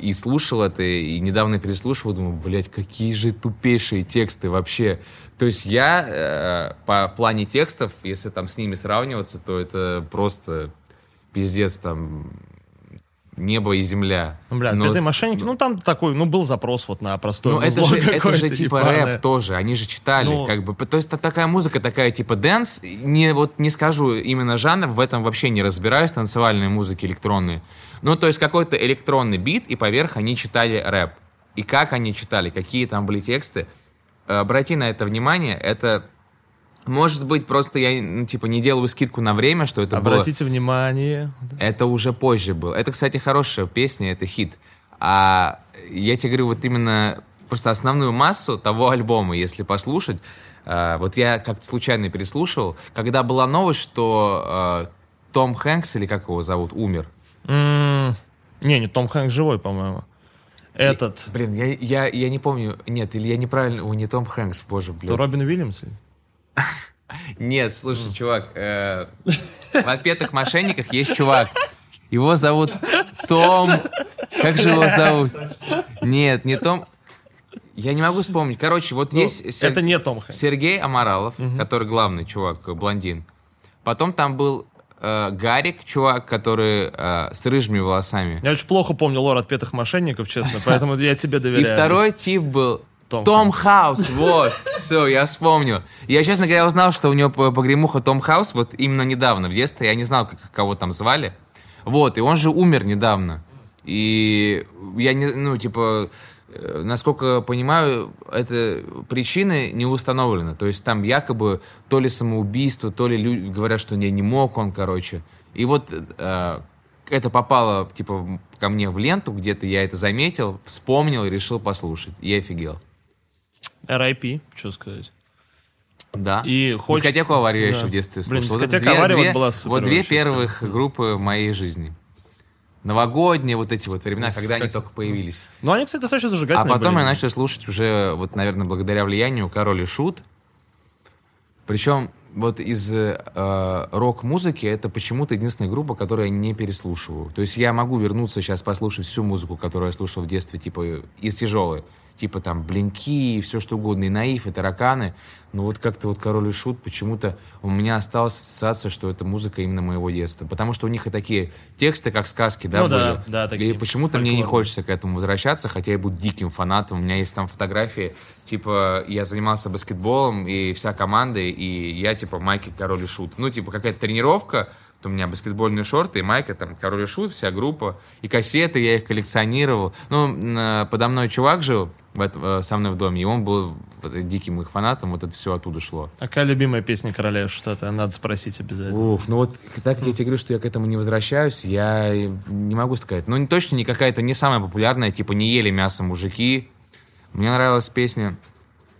И слушал это, и недавно переслушивал, думаю, блядь, какие же тупейшие тексты вообще. То есть я э, по в плане текстов, если там с ними сравниваться, то это просто пиздец там небо и земля. Ну, бля, Но «Отпетые с- мошенники», ну, там такой, ну, был запрос вот на простое ну, это же, это же типа ебаное. рэп тоже, они же читали, Ну. как бы. То есть это такая музыка, такая типа dance. Не, вот не скажу именно жанр, в этом вообще не разбираюсь, танцевальные музыки электронные. Ну, то есть какой-то электронный бит, и поверх они читали рэп. И как они читали, какие там были тексты. Обрати на это внимание, это... Может быть, просто я, ну, типа, не делаю скидку на время, что это было... Обратите внимание. Это уже позже было. Это, кстати, хорошая песня, это хит. А я тебе говорю, вот именно просто основную массу того альбома, если послушать, э, вот я как-то случайно переслушал, когда была новость, что э, Том Хэнкс, или как его зовут, умер. М, Не, не Том Хэнкс живой, по-моему. Этот, Блин, я, я, я не помню. Нет, или я неправильно... О, не Том Хэнкс, боже, блин. то Робин Уильямс. Нет, слушай, чувак, э, в «Отпетых мошенниках» есть чувак. Его зовут Том... Как же его зовут? Нет, не Том... Я не могу вспомнить. Короче, вот Ну, есть... Сер- Это не Том Хэнкс. Сергей Амаралов, который главный чувак, блондин. Потом там был э, Гарик, чувак, который э, с рыжими волосами. Я очень плохо помню лор отпетых мошенников, честно, поэтому я тебе И доверяю. второй тип был Том Том, Хаус, вот, все, я вспомнил. Я, честно говоря, узнал, что у него погремуха Том Хаус вот именно недавно, в детстве. Я не знал, как, кого там звали. Вот, и он же умер недавно. И я не, ну, типа, насколько понимаю, это причины не установлены. То есть там якобы то ли самоубийство, то ли люди говорят, что не, не мог он, короче. И вот э, это попало, типа, ко мне в ленту, где-то я это заметил, вспомнил и решил послушать. И я офигел. R.I.P., что сказать. Да. И хочется- Дискотеку аварию я Да. еще в детстве Блин, слушал. Вот дискотека «Авария» вот была супер Вот две первых группы в моей жизни. Новогодние вот эти вот времена, когда они только появились. Ну, они, кстати, достаточно А зажигательные потом были. я начал слушать уже, вот, наверное, благодаря влиянию Король и Шут. Причем вот из э, рок-музыки это почему-то единственная группа, которую я не переслушиваю. То есть я могу вернуться сейчас послушать всю музыку, которую я слушал в детстве, типа из тяжелой. Типа там Блинки, и все что угодно, и Наив, и Тараканы. Но вот как-то вот Король и Шут почему-то у меня осталась ассоциация, что это музыка именно моего детства. Потому что у них и такие тексты, как сказки, да, Ну да, были. да, И такие почему-то мне не хочется к этому возвращаться, хотя я буду диким фанатом. У меня есть там фотографии, типа, я занимался баскетболом, и вся команда, и я, типа, майки Король и Шут. Ну, типа, какая-то тренировка, у меня баскетбольные шорты, и майка, там, Король и Шут, вся группа, и кассеты, я их коллекционировал. Ну, н- подо мной чувак жил в эт- э, со мной в доме, и он был диким их фанатом, вот это все оттуда шло. А какая любимая песня короля что-то? Надо спросить обязательно. Уф, ну вот так как я тебе говорю, что я к этому не возвращаюсь, я и не могу сказать. Ну, не- точно не какая-то, не самая популярная, типа «Не ели мясо мужики». Мне нравилась песня,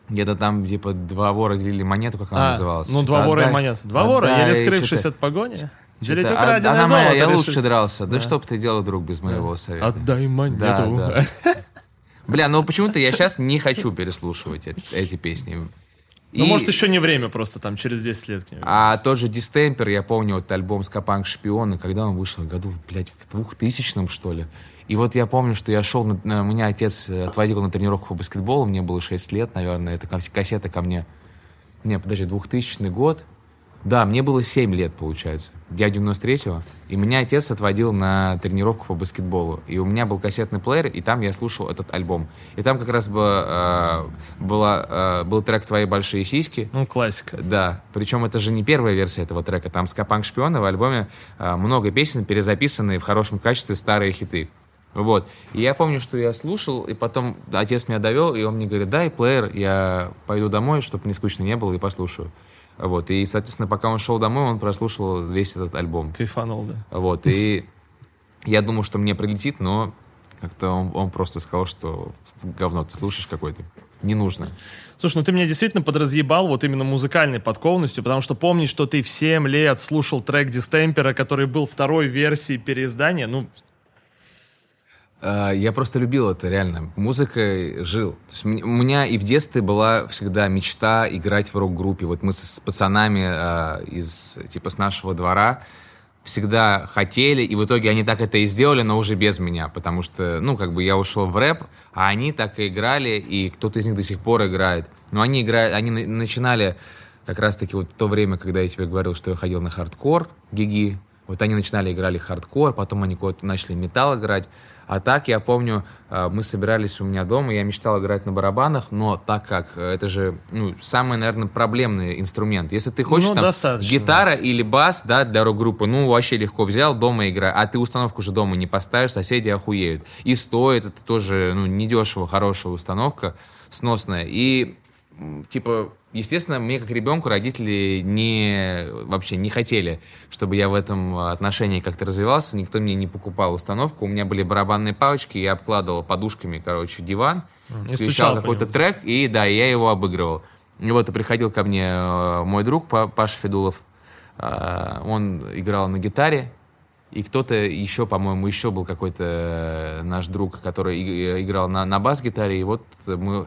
где-то там, типа, два вора делили монету, как она А, называлась. ну, два вора и «Отдай- монета. Два вора, отдай», еле скрывшись от погони. Что-то, Делить «А- украденное Она моя, я лучше дрался. Да, Да. что бы ты делал, друг, без моего совета? Отдай монету. Да, да. Бля, ну почему-то я сейчас не хочу переслушивать эти, песни. Ну, И- может, еще не время просто там, через 10 лет. а тот же Дистемпер, я помню, вот альбом Скопанк Шпиона, когда он вышел, году, блядь, в 2000 что ли. И вот я помню, что я шел, на, на- меня отец э, отводил на тренировку по баскетболу, мне было 6 лет, наверное, это кас- кассета ко мне. Не, подожди, 2000 год. Да, мне было 7 лет, получается. Я 93-го. И меня отец отводил на тренировку по баскетболу. И у меня был кассетный плеер, и там я слушал этот альбом. И там как раз бы, э, была, э, был трек «Твои большие сиськи». Ну, классика. Да, причем это же не первая версия этого трека. Там «Скопанк шпиона» в альбоме а, много песен, перезаписанные в хорошем качестве старые хиты. Вот. И я помню, что я слушал, и потом отец меня довел, и он мне говорит, дай плеер, я пойду домой, чтобы мне скучно не было, и послушаю. Вот. И, соответственно, пока он шел домой, он прослушал весь этот альбом. Кайфанул, да. Вот. И я думал, что мне прилетит, но как-то он, он просто сказал, что говно ты слушаешь какой-то. Не нужно. Слушай, ну ты меня действительно подразъебал вот именно музыкальной подкованностью, потому что помнишь, что ты в 7 лет слушал трек Дистемпера, который был второй версией переиздания, ну, Я просто любил это, реально. Музыкой жил. То есть у меня и в детстве была всегда мечта играть в рок-группе. Вот мы с, пацанами а, из, типа, с нашего двора всегда хотели, и в итоге они так это и сделали, но уже без меня, потому что, ну, как бы я ушел в рэп, а они так и играли, и кто-то из них до сих пор играет. Но они играют, они на- начинали как раз-таки вот в то время, когда я тебе говорил, что я ходил на хардкор, гиги, вот они начинали играли хардкор, потом они куда-то начали металл играть. А так, я помню, э, мы собирались у меня дома, я мечтал играть на барабанах, но так как э, это же, ну, самый, наверное, проблемный инструмент. Если ты хочешь Ну, там достаточно. гитара или бас, да, для рок-группы, ну, вообще легко взял, дома играй, а ты установку же дома не поставишь, соседи охуеют. И стоит это тоже, ну, недешево, хорошая установка, сносная. И, типа, естественно, мне как ребенку родители не, вообще не хотели, чтобы я в этом отношении как-то развивался, никто мне не покупал установку, у меня были барабанные палочки, я обкладывал подушками, короче, диван, И включал какой-то трек, и да, я его обыгрывал. И вот и приходил ко мне э, мой друг Па- Паша Федулов, Э, он играл на гитаре, и кто-то еще, по-моему, еще был какой-то э, наш друг, который играл на, на бас-гитаре, и вот мы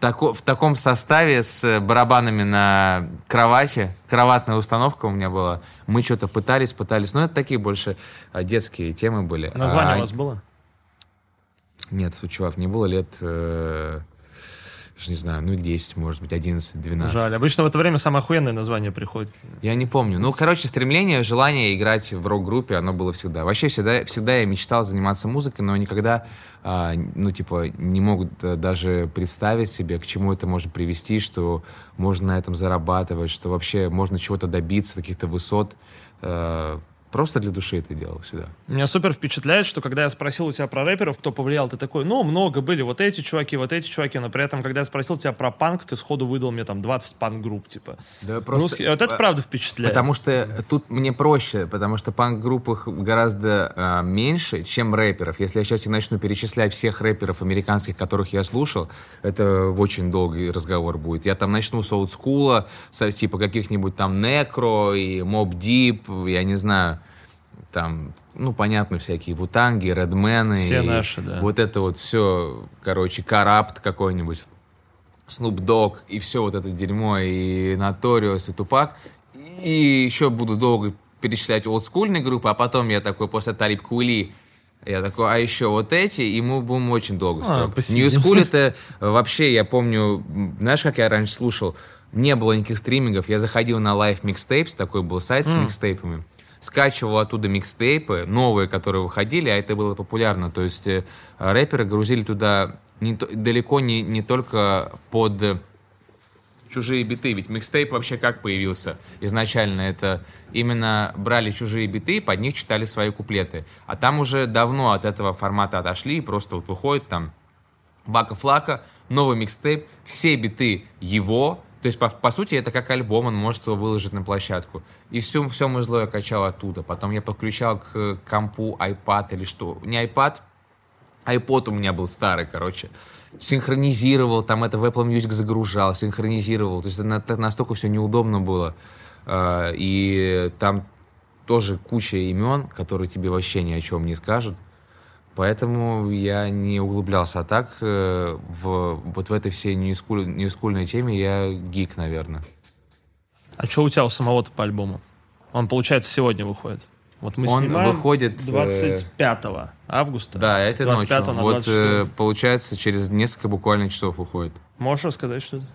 тако, в таком составе с барабанами на кровати, кроватная установка у меня была. Мы что-то пытались, пытались, но это такие больше а, детские темы были. Название А, у вас было? Нет, чувак, не было лет, э, не знаю, ну 10, может быть, 11, 12. Жаль. Обычно в это время самое охуенное название приходит. Я не помню. Ну, короче, стремление, желание играть в рок-группе, оно было всегда. Вообще, всегда, всегда я мечтал заниматься музыкой, но никогда, а, ну, типа, не могут э, даже представить себе, к чему это может привести, что можно на этом зарабатывать, что вообще можно чего-то добиться, каких-то высот. Э, Просто для души это делал всегда. Меня супер впечатляет, что когда я спросил у тебя про рэперов, кто повлиял, ты такой, ну, много были вот эти чуваки, вот эти чуваки, но при этом, когда я спросил тебя про панк, ты сходу выдал мне там 20 панк-групп, типа. Да Русский- Вот это э, правда впечатляет. Потому что тут мне проще, потому что панк-группах гораздо а, меньше, чем рэперов. Если я сейчас начну перечислять всех рэперов американских, которых я слушал, это очень долгий разговор будет. Я там начну с олдскула, со, типа каких-нибудь там Некро и Моб Дип, я не знаю, там, ну, понятно, всякие Вутанги, Редмены. Все и наши, да. Вот это вот все, короче, Карапт какой-нибудь. Snoop Dogg и все вот это дерьмо, и Notorious, и Тупак. И еще буду долго перечислять олдскульные группы, а потом я такой после Талиб Кули, я такой, а еще вот эти, и мы будем очень долго. А, School это вообще, я помню, знаешь, как я раньше слушал? Не было никаких стримингов, я заходил на Live Mixtapes, такой был сайт с микстейпами, скачивал оттуда микстейпы, новые, которые выходили, а это было популярно. То есть э, рэперы грузили туда не далеко не, не только под чужие биты. Ведь микстейп вообще как появился изначально? Это именно брали чужие биты, под них читали свои куплеты. А там уже давно от этого формата отошли, и просто вот выходит там Бака Флака, новый микстейп, все биты его, то есть, по, по сути, это как альбом, он может его выложить на площадку. И все, все зло я качал оттуда. Потом я подключал к компу iPad или что. Не iPad, iPod у меня был старый, короче. Синхронизировал, там это в Apple Music загружал, синхронизировал. То есть, это на- настолько все неудобно было. А, И там тоже куча имен, которые тебе вообще ни о чем не скажут. Поэтому я не углублялся. А так, э, в, вот в этой всей ньюскуль- ньюскульной теме я гик, наверное. А что у тебя у самого-то по альбому? Он, получается, сегодня выходит. Вот мы Он снимаем выходит, э, 25 августа. Да, это 25 ночью. на Вот, 26. э, получается, через несколько буквально часов уходит. Можешь рассказать что-то?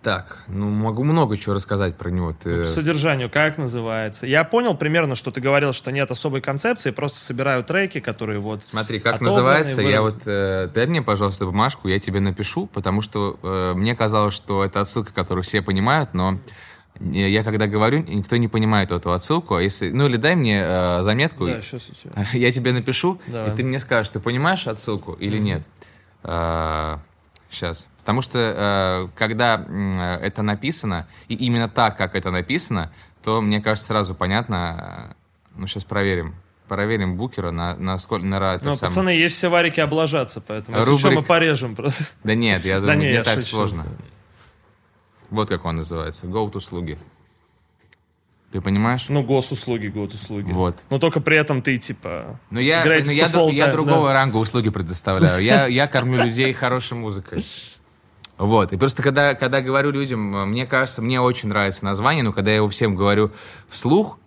Так, ну могу много чего рассказать про него. Ты- По содержанию, как называется? Я понял примерно, что ты говорил, что нет особой концепции, просто собираю треки, которые вот... Смотри, как называется, я выраб- вот... э, дай мне, пожалуйста, бумажку, я тебе напишу, потому что э, мне казалось, что это отсылка, которую все понимают, но я я когда говорю, никто не понимает эту отсылку, а если... Ну или дай мне э, заметку, Да, сейчас тебя. я тебе напишу, Давай. и ты мне скажешь, ты понимаешь отсылку или нет. сейчас. Потому что э, когда э, это написано, и именно так, как это написано, то, мне кажется, сразу понятно. э, Ну, сейчас проверим. Проверим букера на, на сколько... На, это Ну, самое. пацаны, есть все варики облажаться, поэтому если Рубрик- что, мы порежем. просто. Да нет, я Да думаю, не, не, я так шучу. сложно. Вот как он называется. Go to слуги. Ты понимаешь? Ну, госуслуги, госуслуги. Вот. Но только при этом ты, типа... Но я, но я, я time, другого да. ранга услуги предоставляю. Я, я кормлю людей хорошей музыкой. Вот. И просто когда, когда говорю людям, мне кажется, мне очень нравится название, но когда я его всем говорю вслух,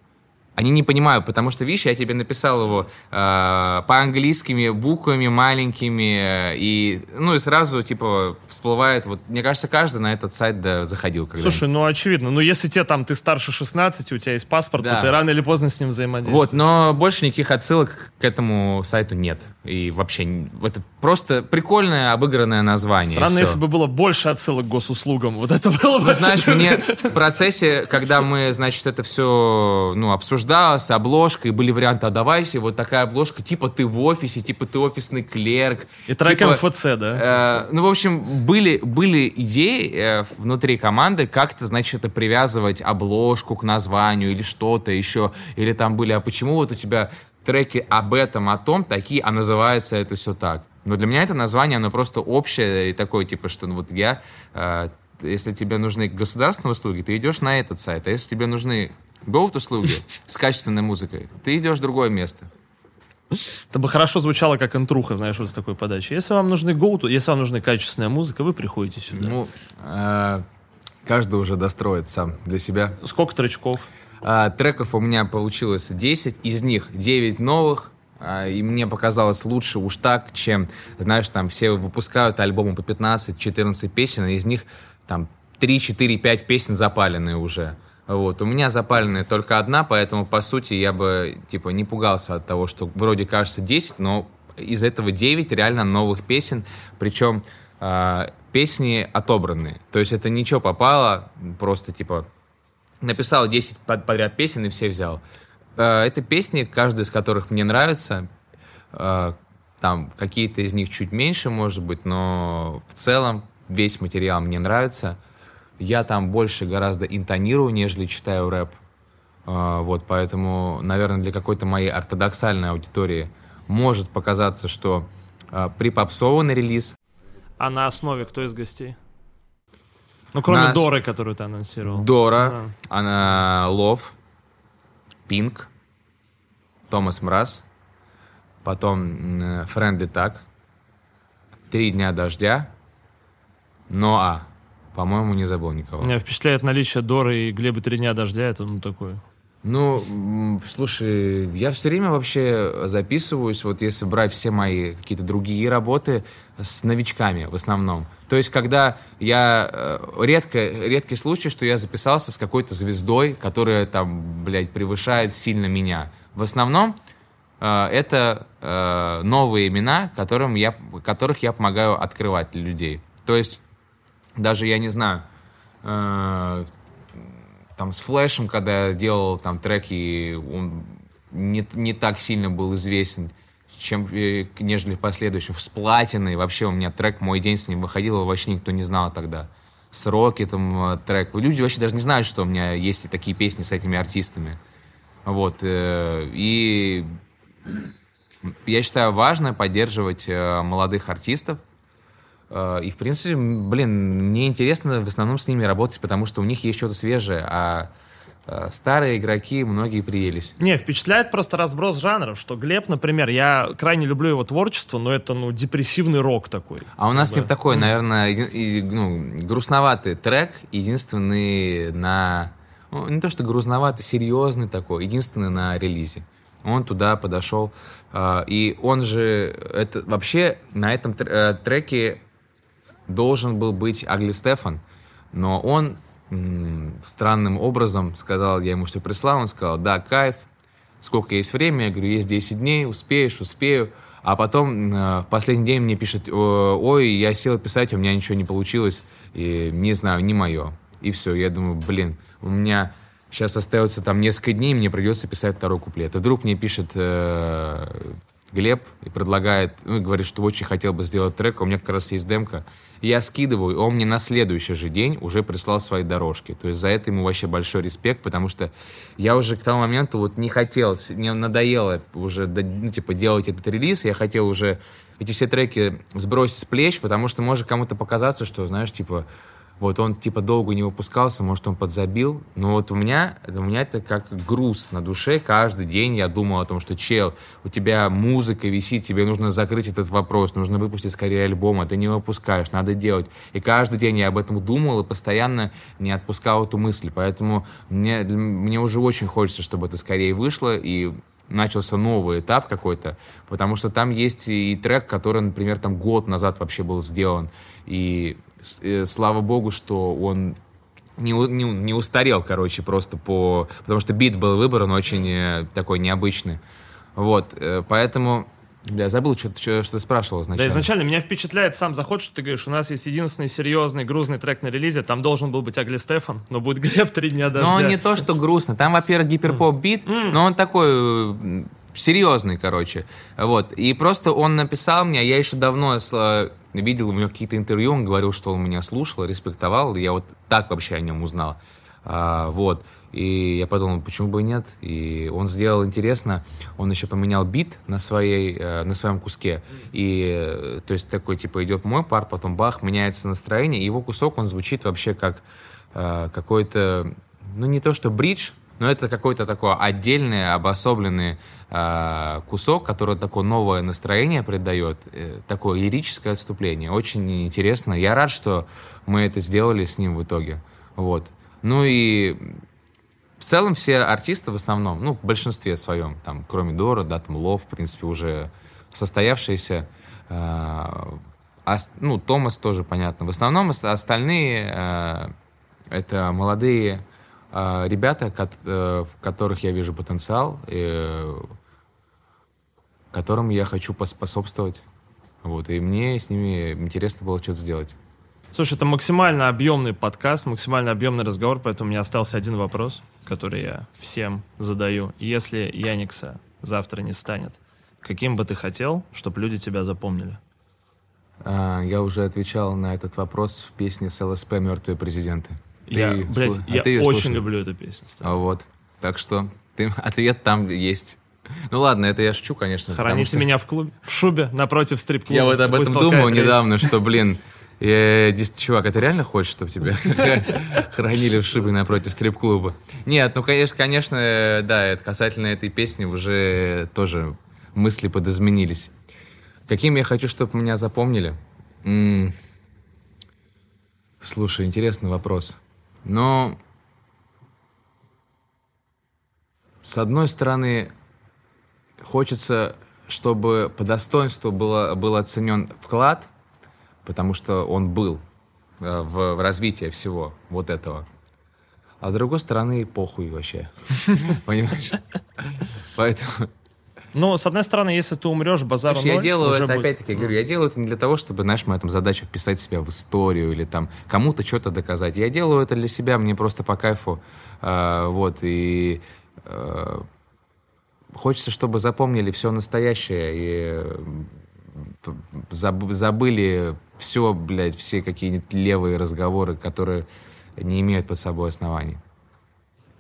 они не понимают, потому что, видишь, я тебе написал его э, по-английскими буквами маленькими, э, и, ну, и сразу, типа, всплывает, вот, мне кажется, каждый на этот сайт да, заходил Слушай, ну, очевидно. Ну, если тебе там, ты старше 16, у тебя есть паспорт, Да. то ты рано или поздно с ним взаимодействуешь. Вот, но больше никаких отсылок к этому сайту нет. И вообще, это просто прикольное обыгранное название. Странно, если бы было больше отсылок к госуслугам. Вот это было бы... Ну, знаешь, мне в процессе, когда мы, значит, это все, ну, обсуждалось, обложка, и были варианты, а давайте вот такая обложка, типа ты в офисе, типа ты офисный клерк. И трек типа, МФЦ, да? Э, ну, в общем, были, были идеи э, внутри команды как-то, значит, это привязывать обложку к названию или что-то еще. Или там были, а почему вот у тебя треки об этом, о том такие, а называется это все так. Но для меня это название, оно просто общее и такое, типа, что ну, вот я... э, если тебе нужны государственные услуги, ты идешь на этот сайт. А если тебе нужны GoTo услуги с качественной музыкой, ты идешь в другое место. Это бы хорошо звучало как интруха, знаешь, вот с такой подачей. Если вам нужны гоуту, если вам нужна качественная музыка, вы приходите сюда. Ну, э, каждый уже достроит сам для себя. Сколько тречков? А, треков у меня получилось 10, из них 9 новых, а, и мне показалось лучше уж так, чем, знаешь, там все выпускают альбомы по 15-14 песен, и из них там 3, 4, 5 песен запаленные уже. Вот. У меня запаленная только одна, поэтому, по сути, я бы, типа, не пугался от того, что вроде кажется 10, но из этого 9 реально новых песен, причем э, песни отобранные. То есть это ничего попало, просто, типа, написал 10 подряд песен и все взял. Э, это песни, каждая из которых мне нравится. Э, там какие-то из них чуть меньше, может быть, но в целом весь материал мне нравится. Я там больше гораздо интонирую, нежели читаю рэп. Э, вот, поэтому, наверное, для какой-то моей ортодоксальной аудитории может показаться, что припопсованный релиз. А на основе кто из гостей? Ну, кроме Нас... Доры, которую ты анонсировал. Дора, а. она Лов, Пинк, Томас Мраз, потом Френдли Так, Три дня дождя, Ноа. По-моему, не забыл никого. Меня впечатляет наличие Доры и Глеба Три дня дождя. Это ну такое. Ну, слушай, я все время вообще записываюсь, вот если брать все мои какие-то другие работы с новичками в основном. То есть, когда я... Э, редко, редкий случай, что я записался с какой-то звездой, которая там, блядь, превышает сильно меня. В основном э, это э, новые имена, которым я, которых я помогаю открывать людей. То есть, даже, я не знаю, там с Флэшем, когда я делал там треки, он не, не так сильно был известен, чем, э, нежели в последующем. С Платиной вообще у меня трек «Мой день» с ним выходил, вообще никто не знал тогда. С Рокетом э, трек. Люди вообще даже не знают, что у меня есть такие песни с этими артистами. Вот. Э, и я считаю важно поддерживать молодых артистов, Э, и, в принципе, блин, мне интересно в основном с ними работать, потому что у них есть что-то свежее, а э, старые игроки, многие приелись. Не, впечатляет просто разброс жанров, что Глеб, например, я крайне люблю его творчество, но это, ну, депрессивный рок такой. А у нас с ним такой, наверное, и, ну, грустноватый трек, единственный на... Ну, не то, что грустноватый, серьезный такой, единственный на релизе. Он туда подошел, э, и он же, это вообще на этом треке должен был быть Агли Стефан, но он странным образом сказал, я ему что прислал, он сказал, да, кайф, сколько есть время, я говорю, есть 10 дней, успеешь, успею, а потом э, в последний день мне пишет, ой, я сел писать, у меня ничего не получилось, и не знаю, не мое. И все, я думаю, блин, у меня сейчас остается там несколько дней, мне придется писать второй куплет. Вдруг мне пишет э, Глеб и предлагает, ну, говорит, что очень хотел бы сделать трек, а у меня как раз есть демка, я скидываю, он мне на следующий же день уже прислал свои дорожки. То есть за это ему вообще большой респект, потому что я уже к тому моменту вот не хотел, мне надоело уже, ну, типа, делать этот релиз, я хотел уже эти все треки сбросить с плеч, потому что может кому-то показаться, что, знаешь, типа, вот он типа долго не выпускался, может он подзабил, но вот у меня, у меня это как груз на душе. Каждый день я думал о том, что чел, у тебя музыка висит, тебе нужно закрыть этот вопрос, нужно выпустить скорее альбом, а ты не выпускаешь, надо делать. И каждый день я об этом думал и постоянно не отпускал эту мысль. Поэтому мне, мне уже очень хочется, чтобы это скорее вышло и начался новый этап какой-то, потому что там есть и трек, который, например, там год назад вообще был сделан, и слава богу, что он не, не, не устарел, короче, просто по... Потому что бит был выбран очень э, такой необычный. Вот, э, поэтому... Бля, забыл, что, что, что ты спрашивал изначально. Да, изначально меня впечатляет сам заход, что ты говоришь, у нас есть единственный серьезный грузный трек на релизе, там должен был быть Агли Стефан, но будет Глеб три дня дождя. Но он не то, что грустно, там, во-первых, гиперпоп бит, mm. но он такой серьезный, короче. Вот, и просто он написал мне, я еще давно видел у него какие-то интервью, он говорил, что он меня слушал, респектовал, я вот так вообще о нем узнал. А, вот. И я подумал, почему бы и нет. И он сделал интересно, он еще поменял бит на, своей, э, на своем куске. И, э, то есть, такой, типа, идет мой пар, потом бах, меняется настроение, и его кусок, он звучит вообще как э, какой-то, ну, не то что бридж, Но это какой-то такой отдельный, обособленный э, кусок, который такое новое настроение придает, э, такое лирическое отступление. Очень интересно. Я рад, что мы это сделали с ним в итоге. Вот. Ну и в целом все артисты в основном, ну, в большинстве своем, там, кроме Дора, да, там, Лов, в принципе, уже состоявшиеся, э, а, ну, Томас тоже, понятно. В основном остальные э, это молодые ребята, э, в которых я вижу потенциал, э, которым я хочу поспособствовать. Вот, и мне с ними интересно было что-то сделать. Слушай, это максимально объемный подкаст, максимально объемный разговор, поэтому у меня остался один вопрос, который я всем задаю. Если Яникса завтра не станет, каким бы ты хотел, чтобы люди тебя запомнили? А, я уже отвечал на этот вопрос в песне с ЛСП «Мертвые президенты». Ты я, блядь, слу... я а очень слушай. люблю эту песню. А вот. Так что ты, ответ там есть. Ну ладно, это я шучу, конечно. Храните что... меня в клубе, в шубе напротив стрип-клуба. Я вот об этом думал недавно, что, блин, я, чувак, это реально хочешь, чтобы тебя хранили в шубе напротив стрип-клуба? Нет, ну, конечно, конечно, да, это касательно этой песни уже тоже мысли подизменились. Каким я хочу, чтобы меня запомнили? М -м Слушай, интересный вопрос. Но, с одной стороны, хочется, чтобы по достоинству было, был оценен вклад, потому что он был э, в, в развитии всего вот этого. А с другой стороны, похуй вообще. Понимаешь? Поэтому ну, с одной стороны, если ты умрешь, базар ноль, я делаю это, будет... опять-таки, говорю, я делаю это не для того, чтобы, знаешь, мою там задачу вписать себя в историю или там кому-то что-то доказать. Я делаю это для себя, мне просто по кайфу. Э, вот, и э, хочется, чтобы запомнили все настоящее и забыли все, блядь, все какие-нибудь левые разговоры, которые не имеют под собой оснований.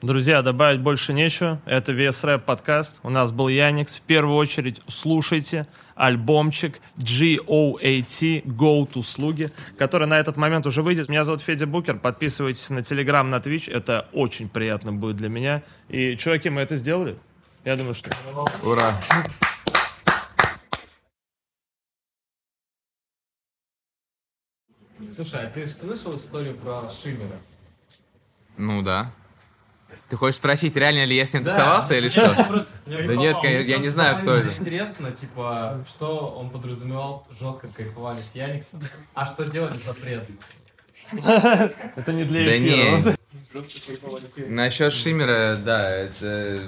Друзья, добавить больше нечего. Это вес рэп подкаст. У нас был Яникс. В первую очередь слушайте альбомчик GOAT Go to Слуги, который на этот момент уже выйдет. Меня зовут Федя Букер. Подписывайтесь на Телеграм, на Twitch. Это очень приятно будет для меня. И, чуваки, мы это сделали. Я думаю, что... Ура! Слушай, а ты слышал историю про Шиммера? Ну да. Ты хочешь спросить, реально ли я с ним тусовался или что? Да нет, я не знаю, кто это. Интересно, типа, что он подразумевал, жестко кайфовали с Яниксом, а что делали запрет? Это не для эфира. Да не. Насчет Шиммера, да, это...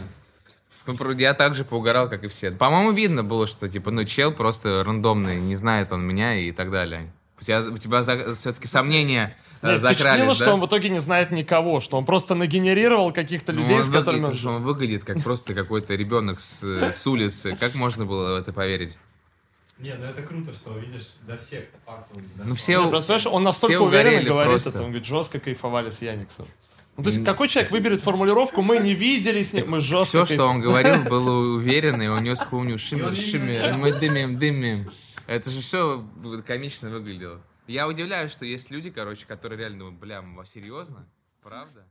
Ну, я также поугорал, как и все. По-моему, видно было, что, типа, ну, чел просто рандомный, не знает он меня и так далее. У тебя, у тебя все-таки сомнения нет, закрались, да? что он в итоге не знает никого, что он просто нагенерировал каких-то ну, людей, ну, с которыми... Выглядит, что он выглядит как просто какой-то ребенок с, с улицы. Как можно было в это поверить? Не, ну это круто, что видишь, до всех фактов. Ну все, Нет, просто, он настолько уверенно говорит просто. это, он говорит, жестко кайфовали с Яниксом. Ну, то есть, какой человек выберет формулировку, мы не видели с ним, мы жестко... Все, что он говорил, было уверенно, и у него склонил шиммер, шиммер, мы дымим, дымим. Это же все комично выглядело. Я удивляюсь, что есть люди, короче, которые реально думают, бля, серьезно? Правда?